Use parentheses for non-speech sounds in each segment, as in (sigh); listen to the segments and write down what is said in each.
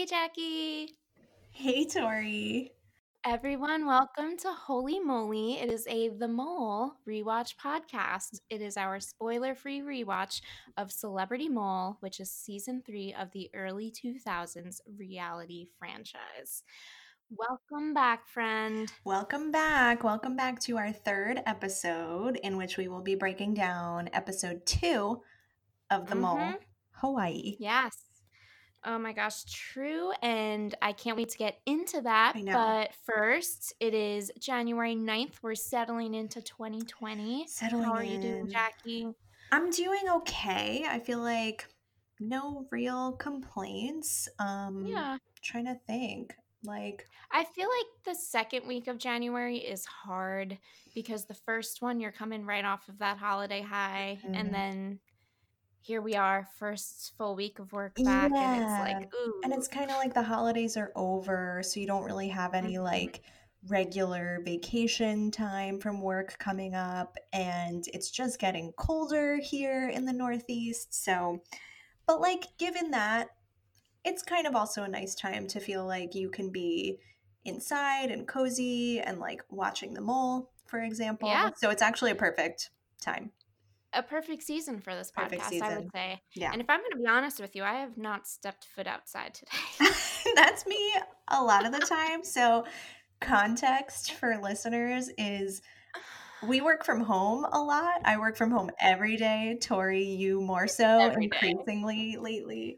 Hey, Jackie. Hey, Tori. Everyone, welcome to Holy Moly. It is a The Mole rewatch podcast. It is our spoiler free rewatch of Celebrity Mole, which is season three of the early 2000s reality franchise. Welcome back, friend. Welcome back. Welcome back to our third episode, in which we will be breaking down episode two of The Mole, Mhm. Hawaii. Yes. Oh my gosh, true. And I can't wait to get into that. I know. But first, it is January 9th. We're settling into 2020. Settling How are you doing. Jackie? I'm doing okay. I feel like no real complaints. Um, Yeah. Trying to think. Like, I feel like the second week of January is hard because the first one you're coming right off of that holiday high Mhm. and then here we are first full week of work back and it's like ooh and it's kind of like the holidays are over, so you don't really have any Mhm. like regular vacation time from work coming up, and it's just getting colder here in the Northeast. So, but like, given that, it's kind of also a nice time to feel like you can be inside and cozy and like watching the mole, for example. Yeah. So, it's actually a perfect time. A perfect season for this podcast, I would say. Yeah. And if I'm going to be honest with you, I have not stepped foot outside today. (laughs) That's me a lot of the time. So, context for listeners is we (sighs) work from home a lot. I work from home every day. Tori, you more so, Every day. increasingly lately.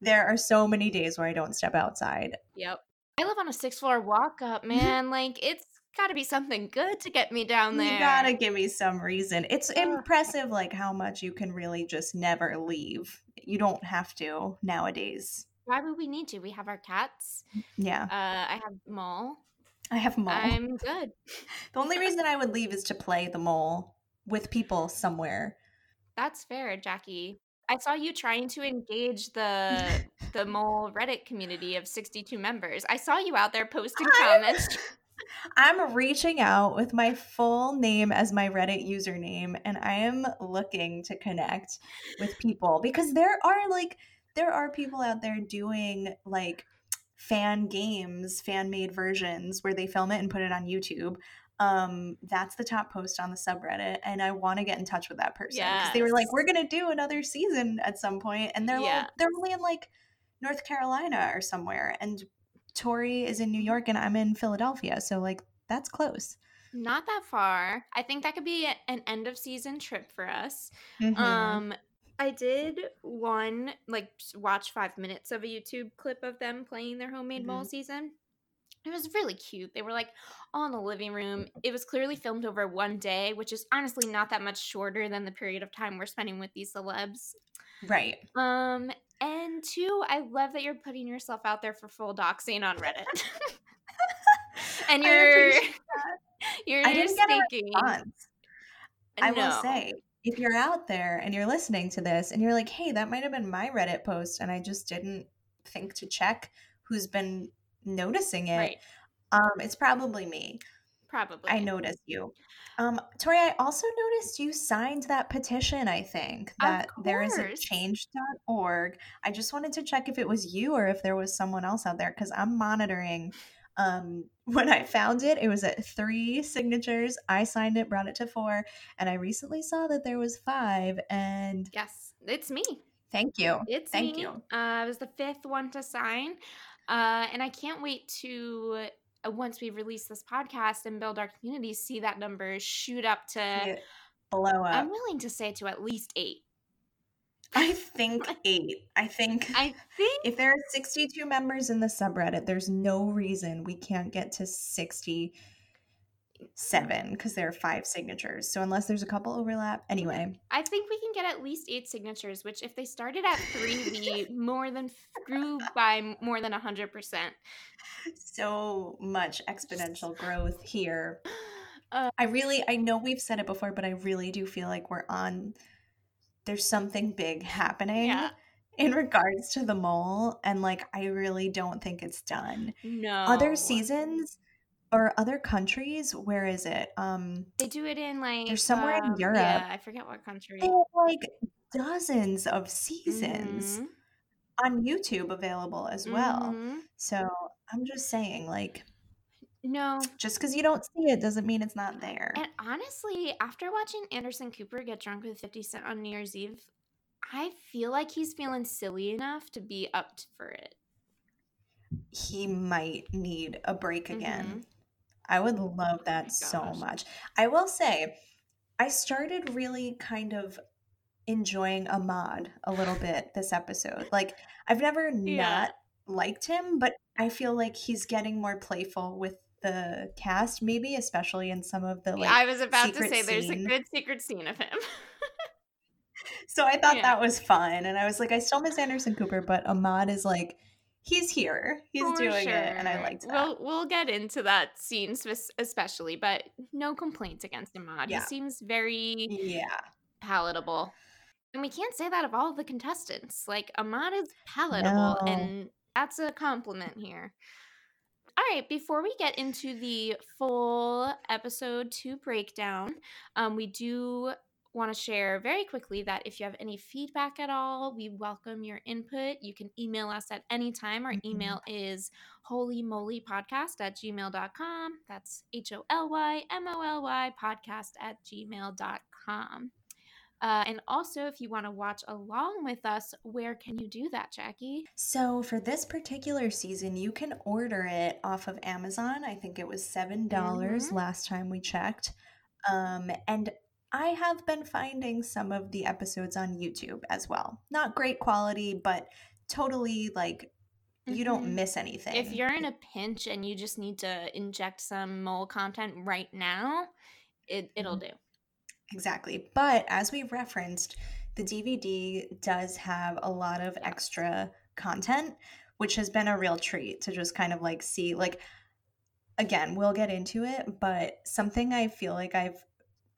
There are so many days where I don't step outside. yep. I live on a six floor walk up, (laughs) man. like it's got to be something good to get me down there. You gotta give me some reason. It's impressive, like how much you can really just never leave. You don't have to nowadays. Why would we need to? We have our cats. Yeah, Uh, I have Mole. I have mole. I'm good. (laughs) The only reason I would leave is to play the mole with people somewhere. That's fair, Jackie. I saw you trying to engage the (laughs) the mole Reddit community of 62 members. I saw you out there posting I'm- comments. (laughs) I'm reaching out with my full name as my Reddit username, and I am looking to connect with people because there are like there are people out there doing like fan games, fan made versions where they film it and put it on YouTube. Um, that's the top post on the subreddit, and I want to get in touch with that person because they were like, "We're gonna do another season at some point," and they're Yeah. like, they're only in like North Carolina or somewhere, and Tori is in New York and I'm in Philadelphia, so like that's close. Not that far. I think that could be an end of season trip for us. Mhm. Um I did one like watch 5 minutes of a YouTube clip of them playing their homemade mole season. It was really cute. They were like all in the living room. It was clearly filmed over one day, which is honestly not that much shorter than the period of time we're spending with these celebs. right. Um, and two, I love that you're putting yourself out there for full doxing on Reddit. (laughs) and you're (laughs) you're I didn't get a staking. Response. I will say, if you're out there and you're listening to this and you're like, "Hey, that might have been my Reddit post," and I just didn't think to check who's been noticing it, right, um, it's probably me. Probably. I noticed you. Um, Tori, I also noticed you signed that petition, I think, that there is a change.org. I just wanted to check if it was you or if there was someone else out there because I'm monitoring. Um, (laughs) when I found it, it was at three signatures. I signed it, brought it to four, and I recently saw that there was five. And Yes, it's me. thank you. It's Thank me. you. Uh, I was the fifth one to sign, uh, and I can't wait to Uh, once we release this podcast and build our community, see that number shoot up to. Blow up. I'm willing to say to at least eight. I think (laughs) eight. I think I think if there are 62 members in the subreddit, there's no reason we can't get to 67 because there are five signatures. So unless there's a couple overlap, anyway, I think we can get at least eight signatures. Which, if they started at three, we (laughs) more than grew by more than hundred percent. so much exponential growth here. (sighs) Uh, I really, I know we've said it before, but I really do feel like we're on. There's something big happening Yeah. in regards to the mole, and like I really don't think it's done. No, Other seasons or other countries, where is it? Um, They do it in like There's somewhere in um, Europe. Yeah, I forget what country. they have like dozens of seasons. Mhm. on YouTube available as well. Mhm. So I'm just saying, like, No. just because you don't see it doesn't mean it's not there. And honestly, after watching Anderson Cooper get drunk with 50 Cent on New Year's Eve, I feel like he's feeling silly enough to be up for it. He might need a break again. Mhm. I would oh love that so much. I will say, I started really kind of enjoying Ahmad a little bit this episode. Like, I've never Yeah. not liked him, but I feel like he's getting more playful with the cast, maybe especially in some of the like I was about to say there's a good secret scene of him. So I (laughs) thought Yeah. that was fun. And I was like, I still miss Anderson Cooper, but Ahmad is like, he's here. He's For doing it. And I sure. liked that. We'll we'll get into that scene spec- especially, but no complaints against Ahmad. Yeah. He seems very yeah. palatable. And we can't say that of all the contestants. Like Ahmad is palatable No. and that's a compliment here. All right, before we get into the full episode 2 breakdown, um, we do want to share very quickly that if you have any feedback at all, we welcome your input. You can email us at any time. Our Mhm. email is holymolypodcast at gmail.com. That's H O L Y M O L Y podcast at gmail.com. Uh, and also, if you want to watch along with us, where can you do that, Jackie? So for this particular season, you can order it off of Amazon. I think it was $7 Mhm. last time we checked. Um, and I have been finding some of the episodes on YouTube as well. Not great quality, but totally like you don't Mhm. miss anything. If you're in a pinch and you just need to inject some mole content right now, it, it'll Mm-hmm. do. Exactly. But as we referenced, the DVD does have a lot of extra content, which has been a real treat to just kind of like see. Like, again, we'll get into it, but something I feel like I've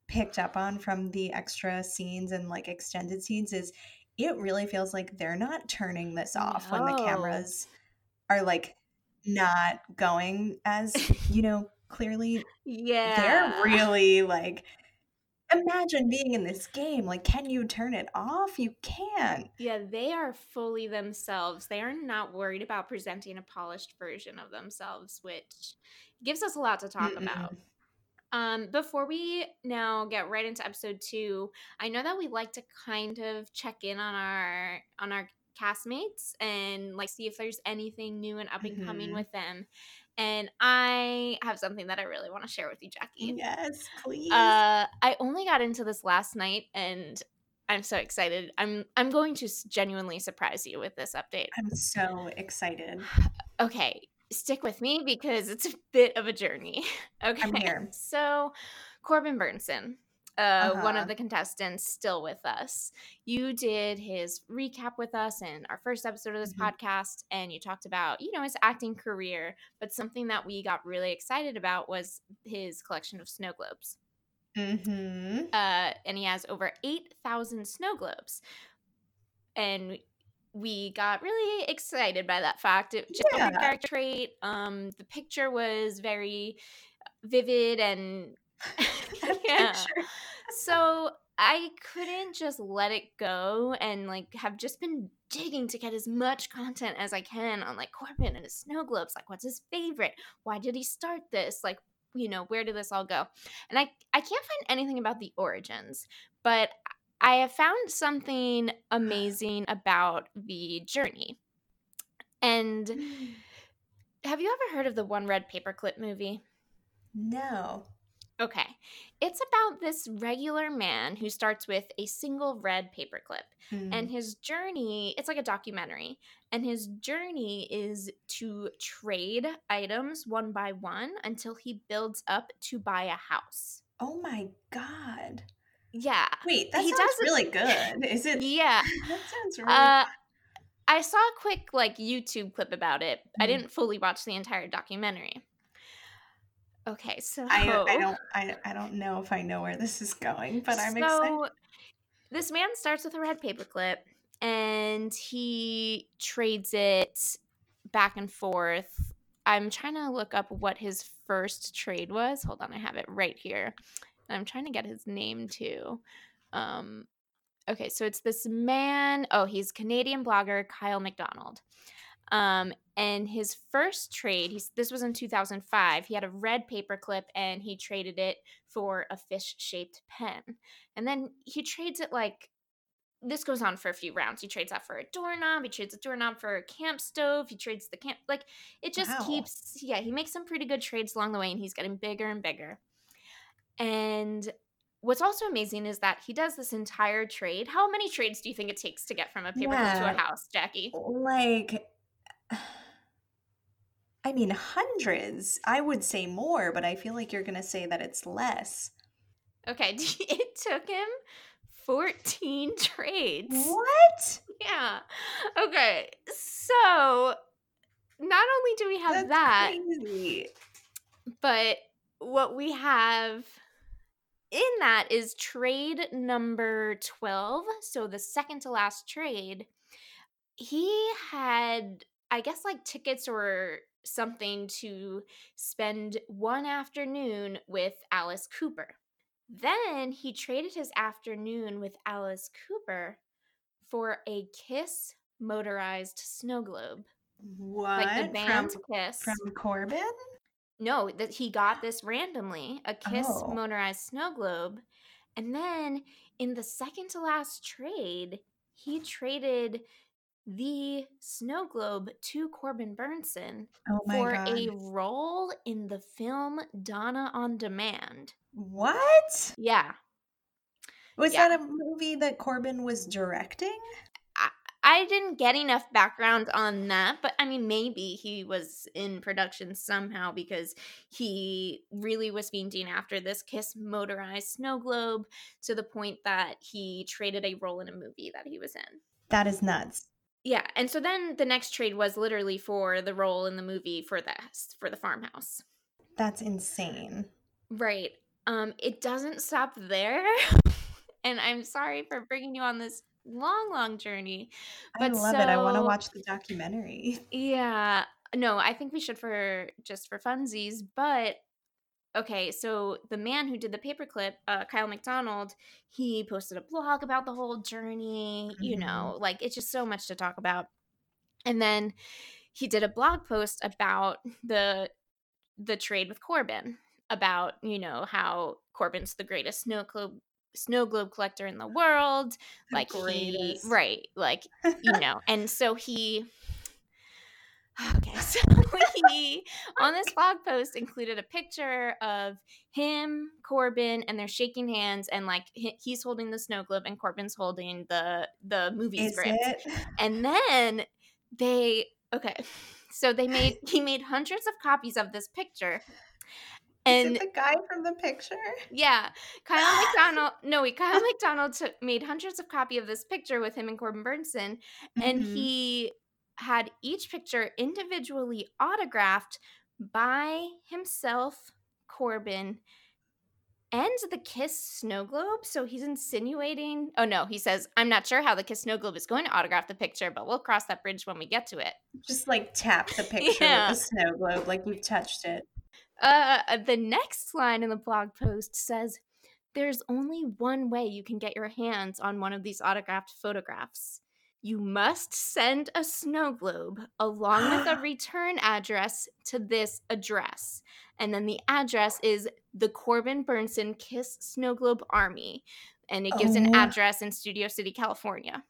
picked up on from the extra scenes and like extended scenes is it really feels like they're not turning this off when the cameras are like not going as, you know, clearly Yeah. they're really like imagine being in this game like can you turn it off you can't Yeah, they are fully themselves. They are not worried about presenting a polished version of themselves, which gives us a lot to talk about. Um, before we now get right into episode two, I know that we like to kind of check in on our on our castmates and like see if there's anything new and up and coming Mhm. with them. And I have something that I really want to share with you, Jackie. yes please Uh, I only got into this last night, and I'm so excited. I'm I'm going to genuinely surprise you with this update. i'm so excited (sighs) Okay, stick with me because it's a bit of a journey. (laughs) Okay, here. So, Corbin Bernsen, uh, one Uh-huh. of the contestants, still with us. You did his recap with us in our first episode of this Mhm. podcast, and you talked about you know his acting career. But something that we got really excited about was his collection of snow globes mm-hmm uh, and he has over 8,000 snow globes. And we got really excited by that fact. It just Yeah. a character trait. Um, the picture was very vivid and (laughs) (laughs) yeah. So I couldn't just let it go and like have just been digging to get as much content as I can on like Corbin and his snow globes. Like, what's his favorite? Why did he start this? Like, you know, where did this all go? And I I can't find anything about the origins, but I have found something amazing about the journey. And (sighs) have you ever heard of the One Red Paperclip movie? no Okay. It's about this regular man who starts with a single red paperclip. And Mm. his journey, it's like a documentary. And his journey is to trade items one by one until he builds up to buy a house. oh my god Yeah. wait that He sounds does really (laughs) good is it Yeah. (laughs) that sounds really Uh I saw a quick like YouTube clip about it. I Mhm. didn't fully watch the entire documentary. Okay, so I, I don't I, I don't know if I know where this is going but i'm excited This man starts with a red paperclip and he trades it back and forth. I'm trying to look up what his first trade was. Hold on, I have it right here. I'm trying to get his name too. Um okay, so it's this man. Oh, he's Canadian blogger Kyle MacDonald. Um, and his first trade, he's this was in 2005. He had a red paperclip and he traded it for a fish-shaped pen. And then he trades it like this goes on for a few rounds. He trades that for a doorknob. He trades a doorknob for a camp stove. He trades the camp like it just Wow. keeps yeah, he makes some pretty good trades along the way and he's getting bigger and bigger. And what's also amazing is that he does this entire trade. How many trades do you think it takes to get from a paperclip to a house, Jackie? Like, (sighs) I mean, hundreds. I would say more, but I feel like you're going to say that it's less. Okay, (laughs) it took him 14 trades. What? Yeah. Okay. So not only do we have That's that, crazy. but what we have in that is trade number 12. So the second to last trade, he had, I guess, like tickets or something to spend one afternoon with Alice Cooper. Then he traded his afternoon with Alice Cooper for a Kiss motorized snow globe. What? Like the band from, Kiss. from Corbin? No, that he got this randomly, a Kiss Oh. motorized snow globe. And then in the second to last trade, he traded the snow globe to Corbin Bernsen Oh for god. a role in the film Donna on Demand. What? Yeah. Was Yeah. that a movie that Corbin was directing? I didn't get enough background on that, but I mean, maybe he was in production somehow because he really was fiending after this Kiss motorized snow globe to the point that he traded a role in a movie that he was in. That is nuts. Yeah, and so then the next trade was literally for the role in the movie for the for the farmhouse. That's insane. Right. Um, it doesn't stop there, (laughs) and I'm sorry for bringing you on this long, long journey. I But love it. I want to watch the documentary. (laughs) Yeah. No, I think we should for just for funsies, but okay, so the man who did the paperclip, uh, Kyle MacDonald, he posted a blog about the whole journey, you Mhm. know, like it's just so much to talk about. And then he did a blog post about the the trade with Corbin, about, you know, how Corbin's the greatest snow globe snow globe collector in the world. Like he right, like you (laughs) know and so he (sighs) okay so (laughs) he on this blog post included a picture of him corbin and they're shaking hands and like he's holding the snow globe and corbin's holding the the movie Is script it? and then they okay so they made he made hundreds of copies of this picture and it the guy from the picture? yeah, Kyle MacDonald. (laughs) No, wait, Kyle MacDonald took made hundreds of copy of this picture with him and Corbin Bernsen, and Mhm. he had each picture individually autographed by himself, Corbin, and the Kiss snow globe. So he's insinuating. Oh no, he says, "I'm not sure how the Kiss snow globe is going to autograph the picture, but we'll cross that bridge when we get to it." just like tap the (laughs) picture Yeah. with a snow globe like you've touched it. Uh, the next line in the blog post says, There's only one way you can get your hands on one of these autographed photographs. You must send a snow globe along with a (gasps) return address to this address. And then the address is the Corbin Bernsen Kiss Snow Globe Army. And it gives an Oh. address in Studio City, California.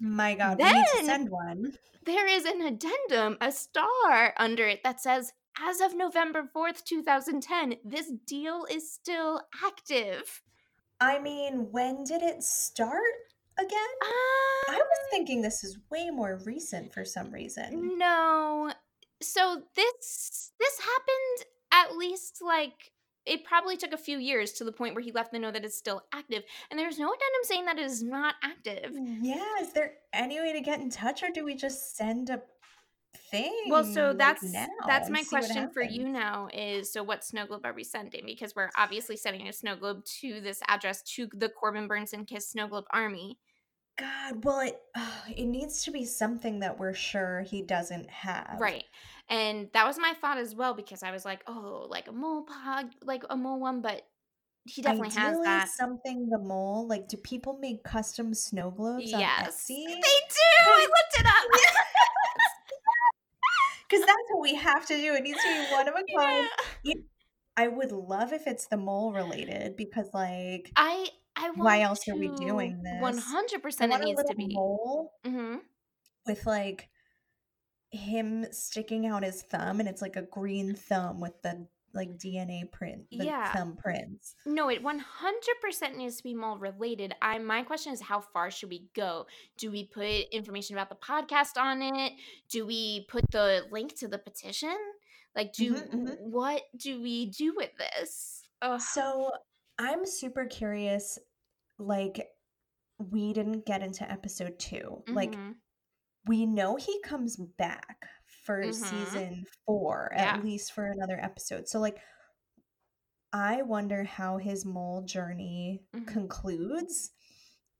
My God, we need to send one. There is an addendum, a star under it that says, as of November 4th, 2010, this deal is still active. I mean, when did it start again? I was um, thinking this is way more recent for some reason. no. So this this happened at least like it probably took a few years to the point where he left the note that it's still active. And there's no addendum saying that it is not active. Yeah, is there any way to get in touch or do we just send a thing? Well, so like, that's now that's my question for you now is so what snow globe are we sending? Because we're obviously sending a snow globe to this address to the Corbin Bernsen Kiss Snow Globe Army. God, well, it it needs to be something that we're sure he doesn't have. Right. And that was my thought as well because I was like, oh, like a mole pod, like a mole one, but he definitely has that. something the mole. Like, do people make custom snow globes on Yes, Etsy? they do. I looked it up. (laughs) Because that's what we have to do. It needs to be one of a kind. Yeah. I would love if it's the mole related because, like, I I want why else are we doing this? One hundred percent, it needs to be. mole hmm with like him sticking out his thumb, and it's like a green thumb with the like DNA print, the Yeah. thumbprints. No, it one hundred percent needs to be mole related. I my question is, how far should we go? Do we put information about the podcast on it? Do we put the link to the petition? Like, do Mhm, mhm. what do we do with this? Ugh. So I'm super curious. Like, we didn't get into episode 2 Like, Mhm. we know he comes back for Mhm. season four, Yeah. at least for another episode. So, like, I wonder how his mole journey Mhm. concludes.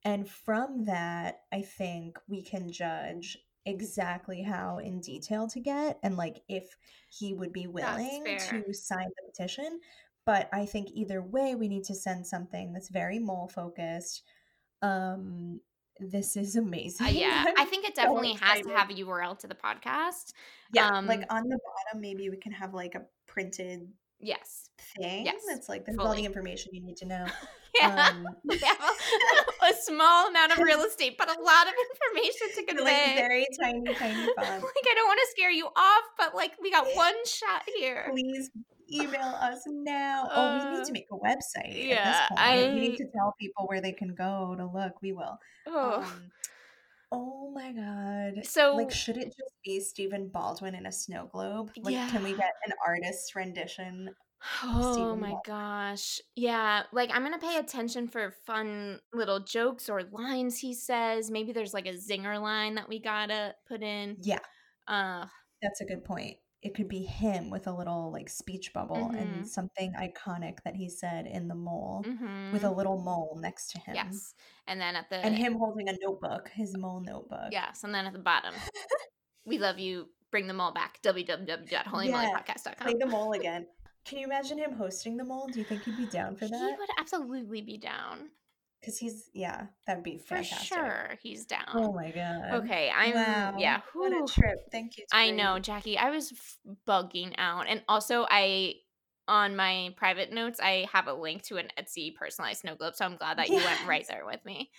And from that, I think we can judge exactly how in detail to get and like if he would be willing to sign the petition. But I think either way, we need to send something that's very mole focused. Um, this is amazing. Uh, (laughs) yeah, I think it so definitely has to have a URL to the podcast. Yeah, like Um, on the bottom, maybe we can have like a printed Yes. thing Yes, that's like this is all the information you need to know. (laughs) Yeah. Um, (laughs) we have a, small amount of real estate, but a lot of information to like convey. very tiny, tiny font. like I don't want to scare you off, but like we got one shot here. Please email us now. oh, we need Uh, to make a website. yeah, point. we need to tell people where they can go to look. We will. Oh. Um, oh my god. So- like, should it just be Stephen Baldwin in a snow globe? Like, can we get an artist's rendition? Oh Stephen my Baldwin. gosh. Yeah, like I'm going to pay attention for fun little jokes or lines he says. Maybe there's like a zinger line that we got to put in. Yeah, Uh that's a good point. It could be him with a little like speech bubble Mhm. and something iconic that he said in the mole mhm. with a little mole next to him. Yes. And then at the And him holding a notebook, his mole notebook. Yes, and then at the bottom. we love you. Bring them all back. Yeah. www.holymolypodcast.com. Play the mole again. Can you imagine him hosting the mole? Do you think he'd be down for that? He would absolutely be down. Because he's, yeah, that'd be For fantastic. sure, he's oh down. Oh my god. okay, I'm wow. yeah. What a trip. Thank you. I know, Jackie. I was f- bugging out, and also I on my private notes I have a link to an Etsy personalized snow globe. So I'm glad (laughs) that you went right there with me.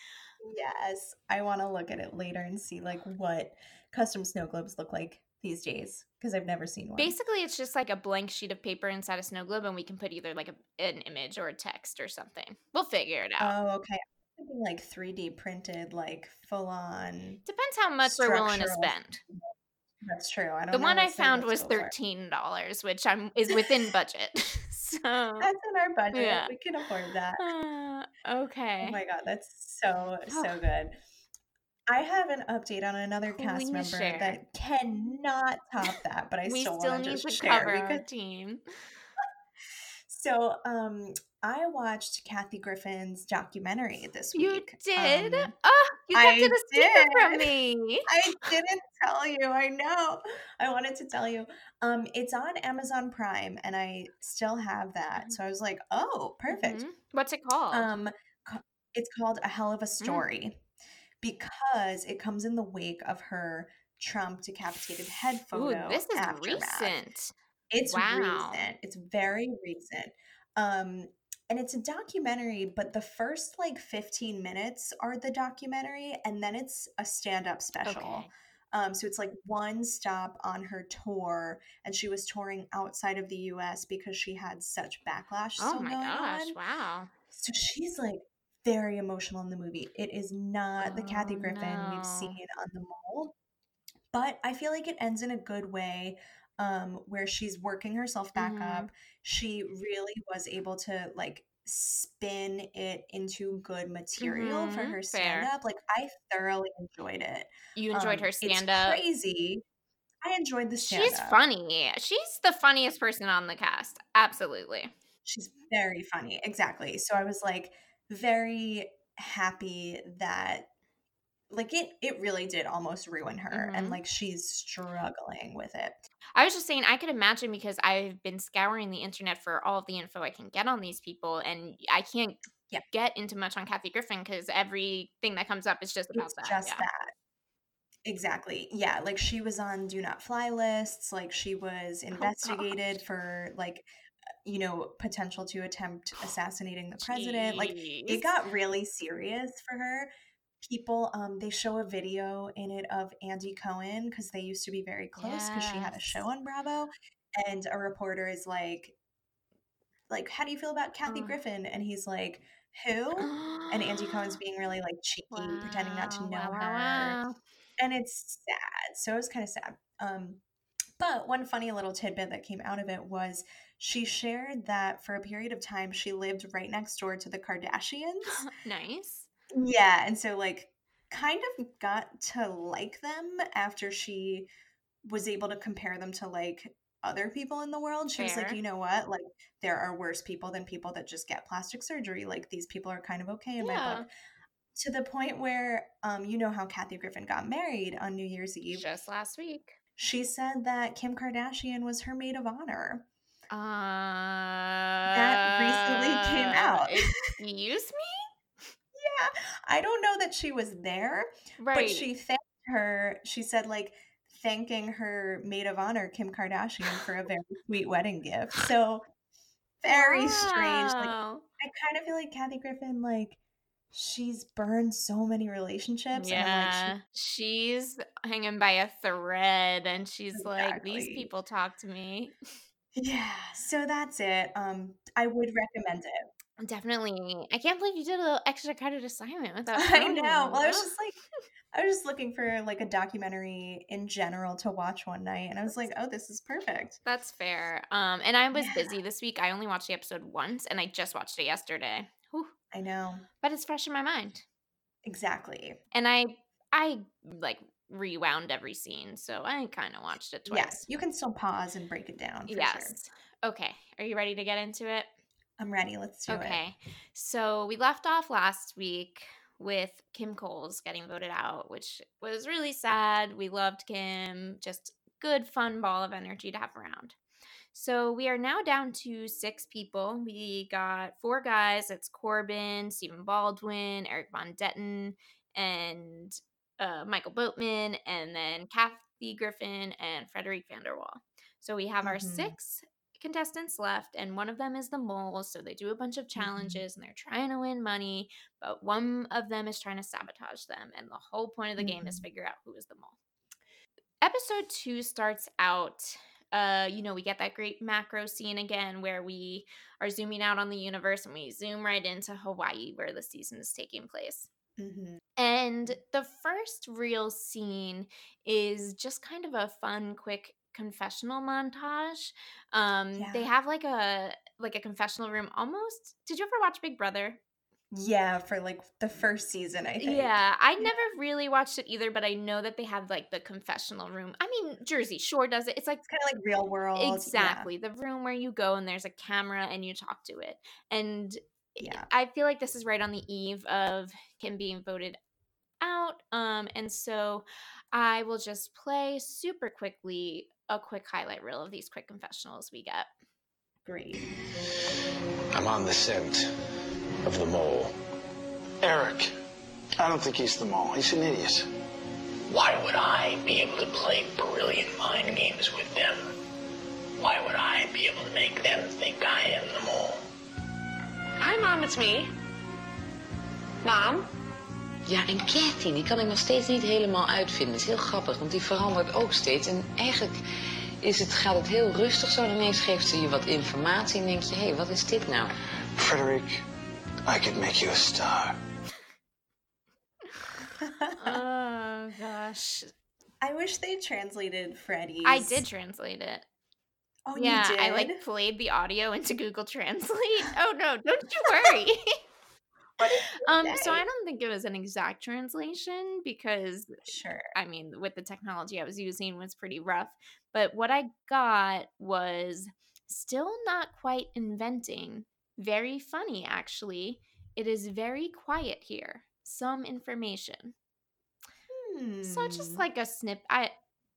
Yes. I want to look at it later and see like what custom snow globes look like these days because I've never seen one. Basically, it's just like a blank sheet of paper inside a snow globe, and we can put either like a, an image or a text or something. We'll figure it out. Oh, okay. I'm thinking, like 3D printed, like full on. Depends how much we're willing to spend. (laughs) That's true. I don't The one I found was thirteen dollars, which I'm is within budget. (laughs) so That's in our budget. Yeah. We can afford that. uh, okay. Oh my god, that's so so Oh. good. I have an update on another cast member share. that cannot top that, but I we still, still want to need just to share cover because team. (laughs) so um I watched Kathy Griffin's documentary this You week. You did? Um, oh, you kept it a secret from (laughs) me. I didn't tell you. I know. I wanted to tell you. Um, it's on Amazon Prime, and I still have that. Mhm. So I was like, "Oh, perfect." Mhm. What's it called? Um, it's called A Hell Mm. of a Story because it comes in the wake of her Trump decapitated head Ooh, photo. this is aftermath. recent. It's Wow. recent. It's very recent. Um, and it's a documentary, but the first like 15 minutes are the documentary, and then it's a stand-up special. Okay. Um, so it's like one stop on her tour, and she was touring outside of the US because she had such backlash Oh my gosh! on. Wow. So she's like very emotional in the movie. It is not the Kathy Oh, Griffin no. we've seen on the mole, but I feel like it ends in a good way. Um, where she's working herself back Mhm. up. She really was able to like spin it into good material for Mhm, her stand up. Like I thoroughly enjoyed it. You enjoyed Um, her stand up. Crazy. I enjoyed the stand She's funny. She's the funniest person on the cast. Absolutely. She's very funny. Exactly. So I was like very happy that like it it really did almost ruin her and Mhm. like she's struggling with it. I was just saying I could imagine because I've been scouring the internet for all of the info I can get on these people, and I can't Yeah. get into much on Kathy Griffin because everything that comes up is just about It's that. just yeah. that. Exactly. Yeah, like she was on do not fly lists, like she was Oh investigated gosh. for like you know, potential to attempt assassinating the president. Like it got really serious for her. People um they show a video in it of Andy Cohen cuz they used to be very close cuz she had a show on Bravo and a reporter is like like how do you feel about Kathy Ugh. Griffin and he's like who? And Andy Cohen's (gasps) being really like cheeky, pretending not to know wow, wow, her and it's sad. So it was kind of sad. Um, but one funny little tidbit that came out of it was she shared that for a period of time she lived right next door to the Kardashians. (laughs) nice. Yeah, and so like kind of got to like them after she was able to compare them to like other people in the world. She was like, you know what? Like there are worse people than people that just get plastic surgery. Like these people are kind of okay in my book to the point where um you know how Kathy Griffin got married on New Year's Eve. Just last week. She said that Kim Kardashian was her maid of honor. Uh, That recently came out. Excuse me? yeah, I don't know that she was there, Right. but she thanked her. She said like thanking her maid of honor Kim Kardashian for a very sweet wedding gift. So very strange. Like I kind of feel like Kathy Griffin like she's burned so many relationships and like she Yeah, she's hanging by a thread and she's like, these people talk to me. (laughs) Yeah, so that's it. Um, I would recommend it. Definitely. I can't believe you did a little extra credit assignment without (laughs) I know. Well, I was just like, I was just looking for like a documentary in general to watch one night, and I was like, oh, this is perfect. That's fair. Um, and I was Yeah. busy this week. I only watched the episode once and I just watched it yesterday. Whew. I know But it's fresh in my mind. exactly. And I I like rewound every scene, so I kind of watched it twice. Yes, you can still pause and break it down. For Sure. Yes. Okay. Are you ready to get into it? I'm ready. Let's do it. Okay. So we left off last week with Kim Coles getting voted out, which was really sad. We loved Kim. Just good, fun ball of energy to have around. So we are now down to six people. We got four guys. It's Corbin, Stephen Baldwin, Eric Von Detten, and uh, Michael Boatman, and then Kathy Griffin and Frederique van der Wal. So we have our Mhm. six contestants left, and one of them is the mole. So they do a bunch of Mm-hmm. challenges and they're trying to win money, but one of them is trying to sabotage them. And the whole point of the game is Mhm. figure out who is the mole. Episode two starts out. Uh, you know, we get that great macro scene again where we are zooming out on the universe and we zoom right into Hawaii where the season is taking place. Mhm. And the first real scene is just kind of a fun, quick confessional montage. Um, they have like a like a confessional room almost. Did you ever watch Big Brother? Yeah, for like the first season, I think. Yeah, I never really watched it either, but I know that they have like the confessional room. I mean, Jersey Shore does it. It's like kind of like real world. yeah. exactly the room where you go and there's a camera and you talk to it. And Yeah. I feel like this is right on the eve of him being voted out. Um, and so I will just play super quickly a quick highlight reel of these quick confessionals we get. Great. I'm on the scent of the mole. Eric, I don't think he's the mole. He's an idiot. Why would I be able to play brilliant mind games with them? Why would I be able to make them think I am the mole? Hi Mom, it's me. Mom? Ja, en Kathy, die kan ik nog steeds niet helemaal uitvinden. Het is heel grappig, want die verandert ook steeds. En eigenlijk is het, gaat het heel rustig zo. En ineens geeft ze je wat informatie en denk je... hé, hey, wat is dit nou? Frederick, I could make you a star. (laughs) oh gosh. I wish they translated Freddy's. I did translate it. Oh, yeah. I like played the audio into Google Translate. (laughs) oh no, don't you worry. (laughs) (laughs) Um, so? I don't think it was an exact translation because Sure. I mean, with the technology I was using was pretty rough. But what I got was still not quite inventing. Very funny, actually. It is very quiet here. Some information. So just Hmm. like a snip. I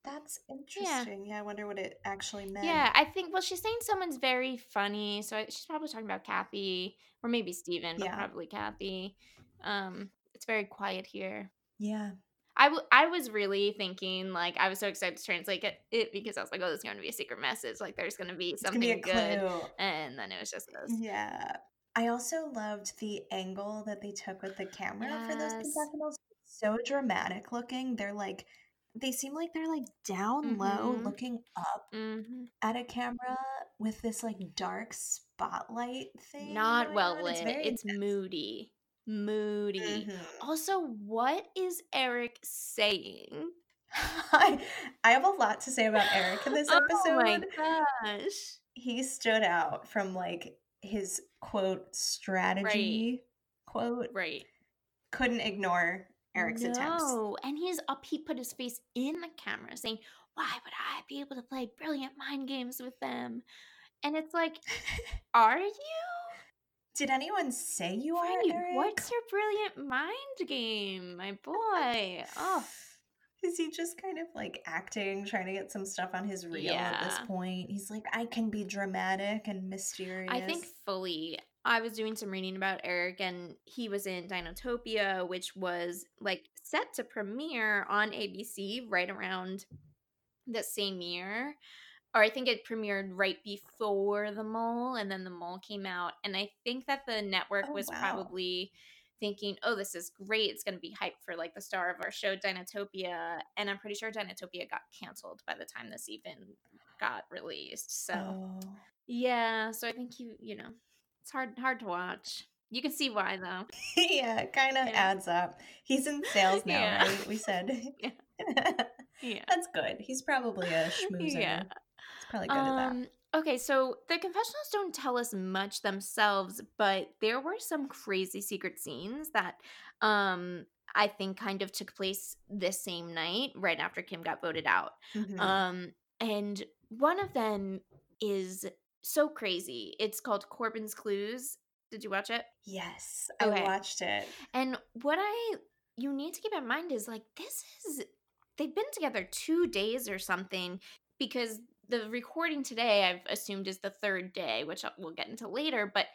That's interesting. Yeah. I wonder what it actually meant. yeah, I think. Well, she's saying someone's very funny, so I, she's probably talking about Kathy or maybe Steven, but Yeah. probably Kathy. Um, it's very quiet here. Yeah. I, w- I was really thinking like I was so excited to translate it, it because I was like, oh, there's going to be a secret message. Like there's going to be something be good, and then it was just this. Yeah. I also loved the angle that they took with the camera for those Yes. So dramatic looking. They're like, they seem like they're like down low, Mhm. looking up hmm at a camera with this like dark spotlight thing. Not well lit. It's, intense. moody, moody. Mhm. Also, what is Eric saying? I, (laughs) I have a lot to say about Eric in this episode. (laughs) Oh my gosh! He stood out from like his quote strategy quote. Right. Couldn't ignore Eric's attempts. No, and he's up. He put his face in the camera, saying, "Why would I be able to play brilliant mind games with them?" And it's like, (laughs) are you? Did anyone say you are, Eric? What's your brilliant mind game, my boy? Oh, (laughs) Is he just kind of like acting, trying to get some stuff on his reel at this point? He's like, I can be dramatic and mysterious. I think fully. I was doing some reading about Eric, and he was in Dinotopia, which was like set to premiere on ABC right around the same year. Or I think it premiered right before The Mole, and then The Mole came out. And I think that the network Oh, was wow. probably thinking, oh, this is great. It's going to be hyped for like the star of our show, Dinotopia. And I'm pretty sure Dinotopia got canceled by the time this even got released. So. Oh. Yeah, so I think you you know it's hard hard to watch. You can see why though. (laughs) yeah, it kind of Yeah. adds up. He's in (laughs) sales now, Yeah. right? We said. (laughs) Yeah. Yeah. That's good. He's probably a schmoozer. Yeah. He's probably good at that. Um okay, so the confessionals don't tell us much themselves, but there were some crazy secret scenes that um I think kind of took place this same night right after Kim got voted out. Mhm. Um and one of them is so crazy. It's called Corbin's Clues. Did you watch it? yes, okay. I watched it. And what I you need to keep in mind is like this is they've been together 2 days or something because the recording today I've assumed is the third day, which we'll get into later, but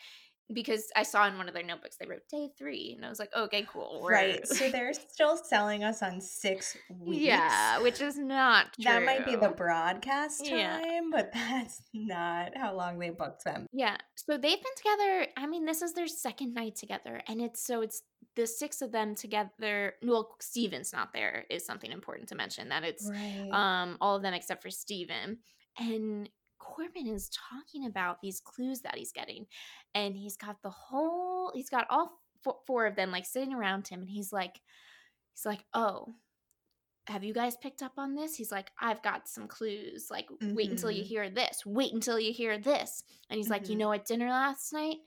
because I saw in one of their notebooks they wrote day 3 and I was like, "Okay, cool." we're- Right. So they're still selling us on six weeks. yeah, which is not true. That might be the broadcast time, Yeah. but (laughs) that's not how long they booked them. Yeah. So they've been together. I mean, this is their second night together. And it's so it's the six of them together. Well, Steven's not there is something important to mention. That it's Right. um all of them except for Steven. And Corbin is talking about these clues that he's getting. And he's got the whole he's got all four, four of them like sitting around him and he's like he's like, "Oh, have you guys picked up on this? He's like, I've got some clues. Like, wait until you Mhm. hear this. Wait until you hear this. And he's like, you Mhm. know, at dinner last night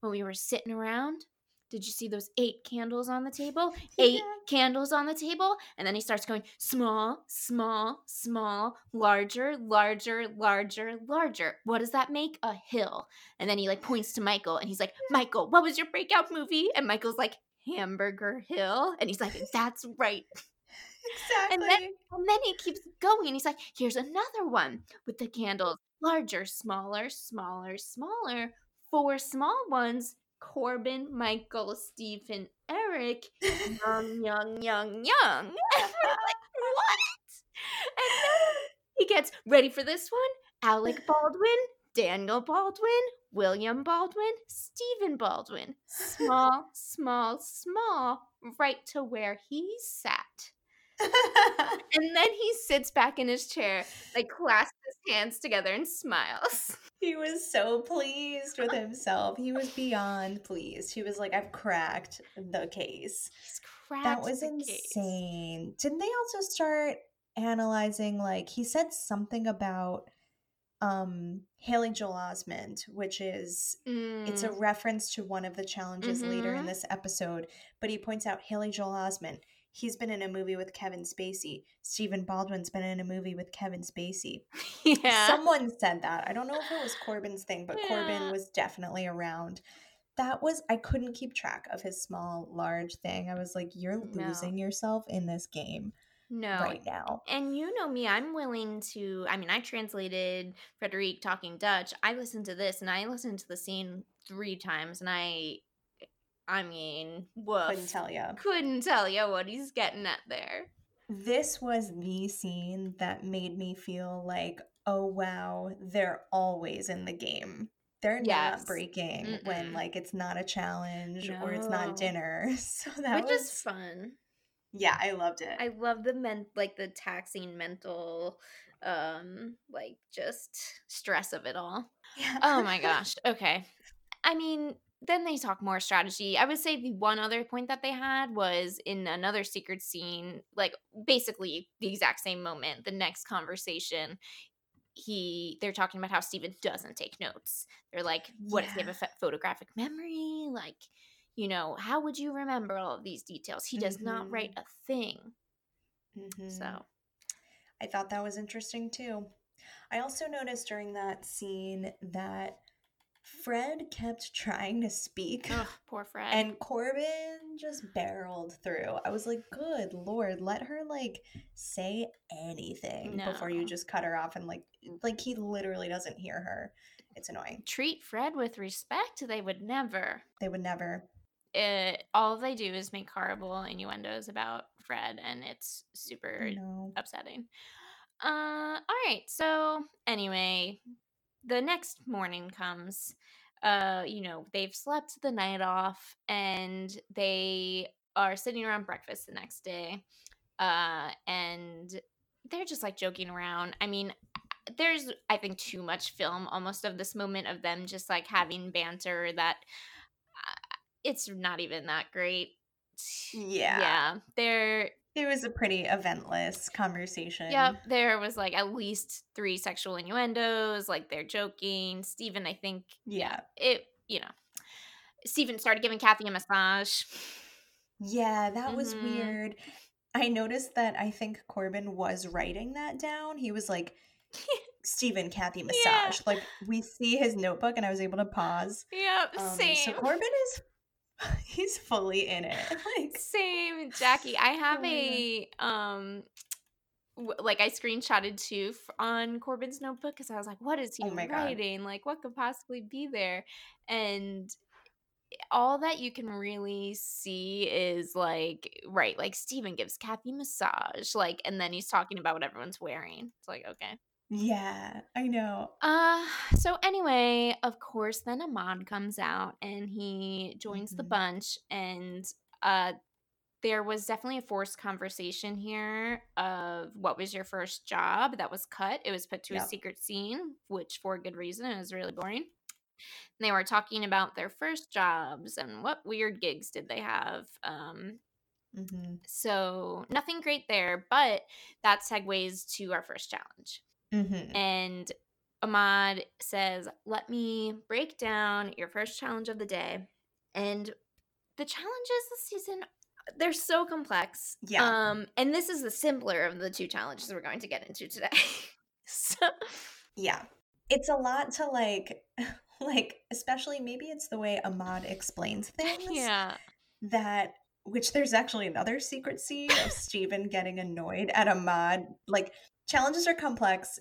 when we were sitting around, did you see those eight candles on the table? (laughs) Eight Yeah. candles on the table. And then he starts going small, small, small, larger, larger, larger, larger. What does that make? A hill. And then he like points to Michael and he's like, Michael, what was your breakout movie? And Michael's like, Hamburger Hill. And he's like, that's right. exactly. (laughs) (laughs) And then and then he keeps going and he's like, here's another one with the candles. Larger, smaller, smaller, smaller. Four small ones. Corbin, Michael, Stephen, Eric, young, young, young, young. And we're like, what? And then he gets ready for this one. Alec (laughs) Baldwin, Daniel Baldwin, William Baldwin, Stephen Baldwin. Small, small, small, right to where he sat. And then he sits back in his chair, like clasps his hands together and smiles. (laughs) he was so pleased with himself. He was beyond pleased. He was like, I've cracked the case. He's cracked That was the case. insane. Didn't they also start analyzing like he said something about um Haley Joel Osment, which is it's a Mm, reference to one of the challenges later in Mhm. this episode, but he points out Haley Joel Osment. He's been in a movie with Kevin Spacey. Stephen Baldwin's been in a movie with Kevin Spacey. (laughs) yeah. Someone said that. I don't know if it was Corbin's thing, but Yeah. Corbin was definitely around. that was I couldn't keep track of his small large thing. I was like, you're No. losing yourself in this game No. right now. And you know me, I'm willing to. I mean, I translated Frederique talking Dutch. I listened to this and I listened to the scene three times, and I, I mean, woof. Couldn't tell you. Couldn't tell you what he's getting at there. This was the scene that made me feel like, oh wow, they're always in the game. They're Yes. not breaking when Mm-mm. like it's not a challenge or it's not dinner. (laughs) So that Which was is fun. yeah, I loved it. I love the men like the taxing mental um like just stress of it all. yeah. Oh my (laughs) gosh. Okay. I mean, then they talk more strategy. I would say the one other point that they had was in another secret scene, like basically the exact same moment, the next conversation. He they're talking about how Steven doesn't take notes. They're like, what if he have a Yeah. pho- photographic memory? Like, you know, how would you remember all of these details? He does not write a thing. Mhm. So I thought that was interesting too. I also noticed during that scene that Fred kept trying to speak. ugh, poor Fred. And Corbin just barreled through. I was like, good lord, let her like say anything before you just cut her off and like like he literally doesn't hear her. It's annoying. treat Fred with respect. They would never. They would never. it, all they do is make horrible innuendos about Fred, and it's super upsetting. Uh, all right. So anyway, the next morning comes. Uh, you know, they've slept the night off, and they are sitting around breakfast the next day. Uh, and they're just like joking around. I mean, there's I think too much film almost of this moment of them just like having banter that uh, it's not even that great. Yeah. Yeah. There It was a pretty eventless conversation. Yep, there was like at least three sexual innuendos, like they're joking. Steven, I think Yeah. it, you know, Steven started giving Kathy a massage. Yeah, that was Mhm. weird. I noticed that I think Corbin was writing that down. He was like, (laughs) Stephen, Kathy massage. Like we see his notebook and I was able to pause. Yep, Um, same. So Corbin is (laughs) he's fully in it. (laughs) Like Same, Jackie. I (sighs) have Oh a um w- like I screenshotted too f- on Corbin's notebook because I was like, what is he Oh God. writing? Like, what could possibly be there? And all that you can really see is like, right, like Steven gives Kathy massage, like, and then he's talking about what everyone's wearing. It's like, okay. Yeah, I know. Uh, so anyway, of course, then Ahmad comes out and he joins the Mhm. bunch, and uh, there was definitely a forced conversation here of what was your first job that was cut. It was put to a secret scene, which for good reason it was really boring. And they were talking about their first jobs and what weird gigs did they have. Um, hmm so nothing great there, but that segues to our first challenge hmm and Ahmad says, Let me break down your first challenge of the day. And the challenges this season, they're so complex. Yeah. Um, and this is the simpler of the two challenges we're going to get into today. (laughs) so Yeah. It's a lot to like (laughs) like especially maybe it's the way Ahmad explains things. yeah. that which there's actually another secret scene of Steven getting annoyed at Ahmad. Like challenges are complex.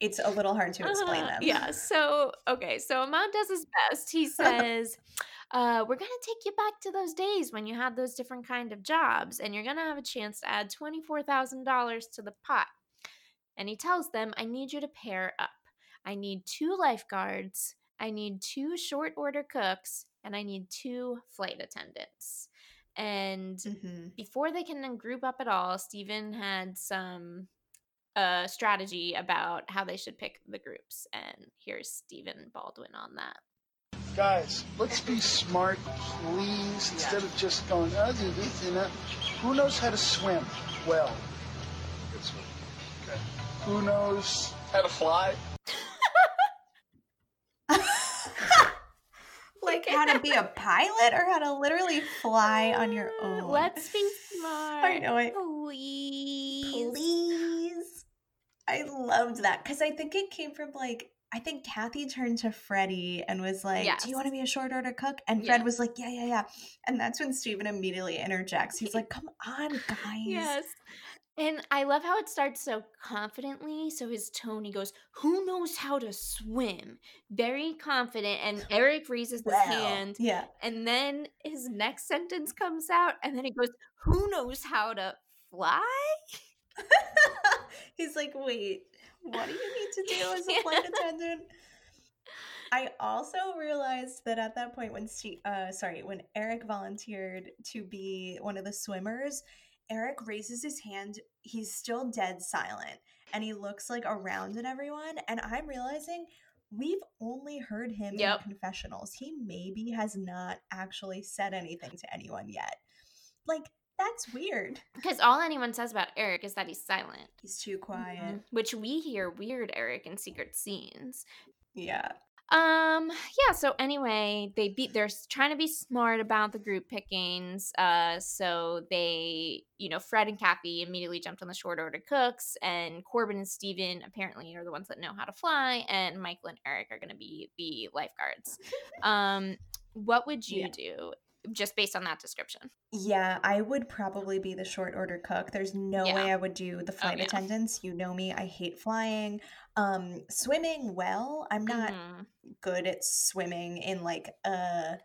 It's a little hard to explain Uh-huh, them. Yeah. So okay. So Ahmad does his best. He (laughs) says, uh, "We're gonna take you back to those days when you had those different kind of jobs, and you're gonna have a chance to add twenty four thousand dollars to the pot." And he tells them, "I need you to pair up. I need two lifeguards. I need two short order cooks, and I need two flight attendants." And hmm before they can then group up at all, Stephen had some uh strategy about how they should pick the groups. And here's Stephen Baldwin on that. Guys, let's be smart, please, instead of just going, oh, do this, you know. Who knows how to swim well? Good swim. Okay. Who knows how to fly? (laughs) like how to be a pilot or how to literally fly on your (laughs) own. Let's be smart. I know it. Please. I loved that because I think it came from like I think Kathy turned to Freddie and was like, Do you want to be a short order cook? And Fred Yes. was like, Yeah, yeah, yeah. And that's when Stephen immediately interjects. He's like, Come on, guys. Yes. And I love how it starts so confidently. So his tone, he goes, Who knows how to swim? Very confident. And Eric raises his Well, hand. Yeah. And then his next sentence comes out. And then he goes, Who knows how to fly? (laughs) He's like, Wait, what do you need to do as a flight (laughs) attendant? I also realized that at that point when she, uh, sorry, when Eric volunteered to be one of the swimmers, Eric raises his hand. He's still dead silent, and he looks like around at everyone. And I'm realizing we've only heard him Yep. in confessionals. He maybe has not actually said anything to anyone yet. Like that's weird. Because all anyone says about Eric is that he's silent. He's too quiet. Mhm. Which we hear weird Eric in secret scenes. Yeah. Um, yeah, so anyway, they beat they're trying to be smart about the group pickings. Uh so they, you know, Fred and Kathy immediately jumped on the short order cooks, and Corbin and Steven apparently are the ones that know how to fly, and Michael and Eric are gonna be the lifeguards. (laughs) um, what would you Yeah. do just based on that description? Yeah, I would probably be the short order cook. There's no Yeah. way I would do the flight yeah. attendants. You know me, I hate flying. Um swimming well, I'm not Mhm. good at swimming in like a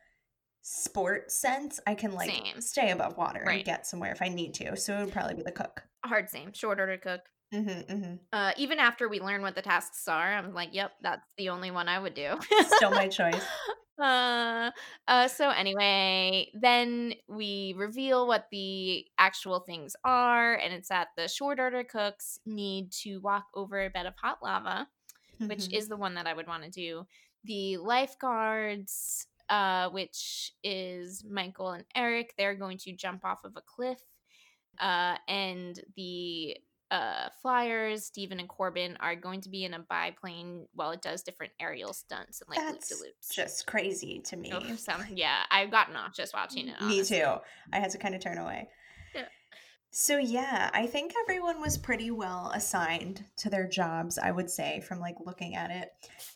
sport sense. I can like Same. stay above water and get somewhere if I need to. So it would probably be the cook. Hard same, short order cook. hmm hmm Uh, even after we learn what the tasks are, I'm like, yep, that's the only one I would do. Still my (laughs) choice. Uh, uh, so anyway, then we reveal what the actual things are, and it's that the short order cooks need to walk over a bed of hot lava, which Mhm. is the one that I would want to do. The lifeguards, uh, which is Michael and Eric, they're going to jump off of a cliff. Uh, and the uh, flyers, Stephen and Corbin, are going to be in a biplane while it does different aerial stunts and like loop de loops. just crazy to me. (laughs) so, (laughs) yeah, I got nauseous watching it. Me too. I had to kind of turn away. Yeah. So yeah, I think everyone was pretty well assigned to their jobs, I would say, from like looking at it.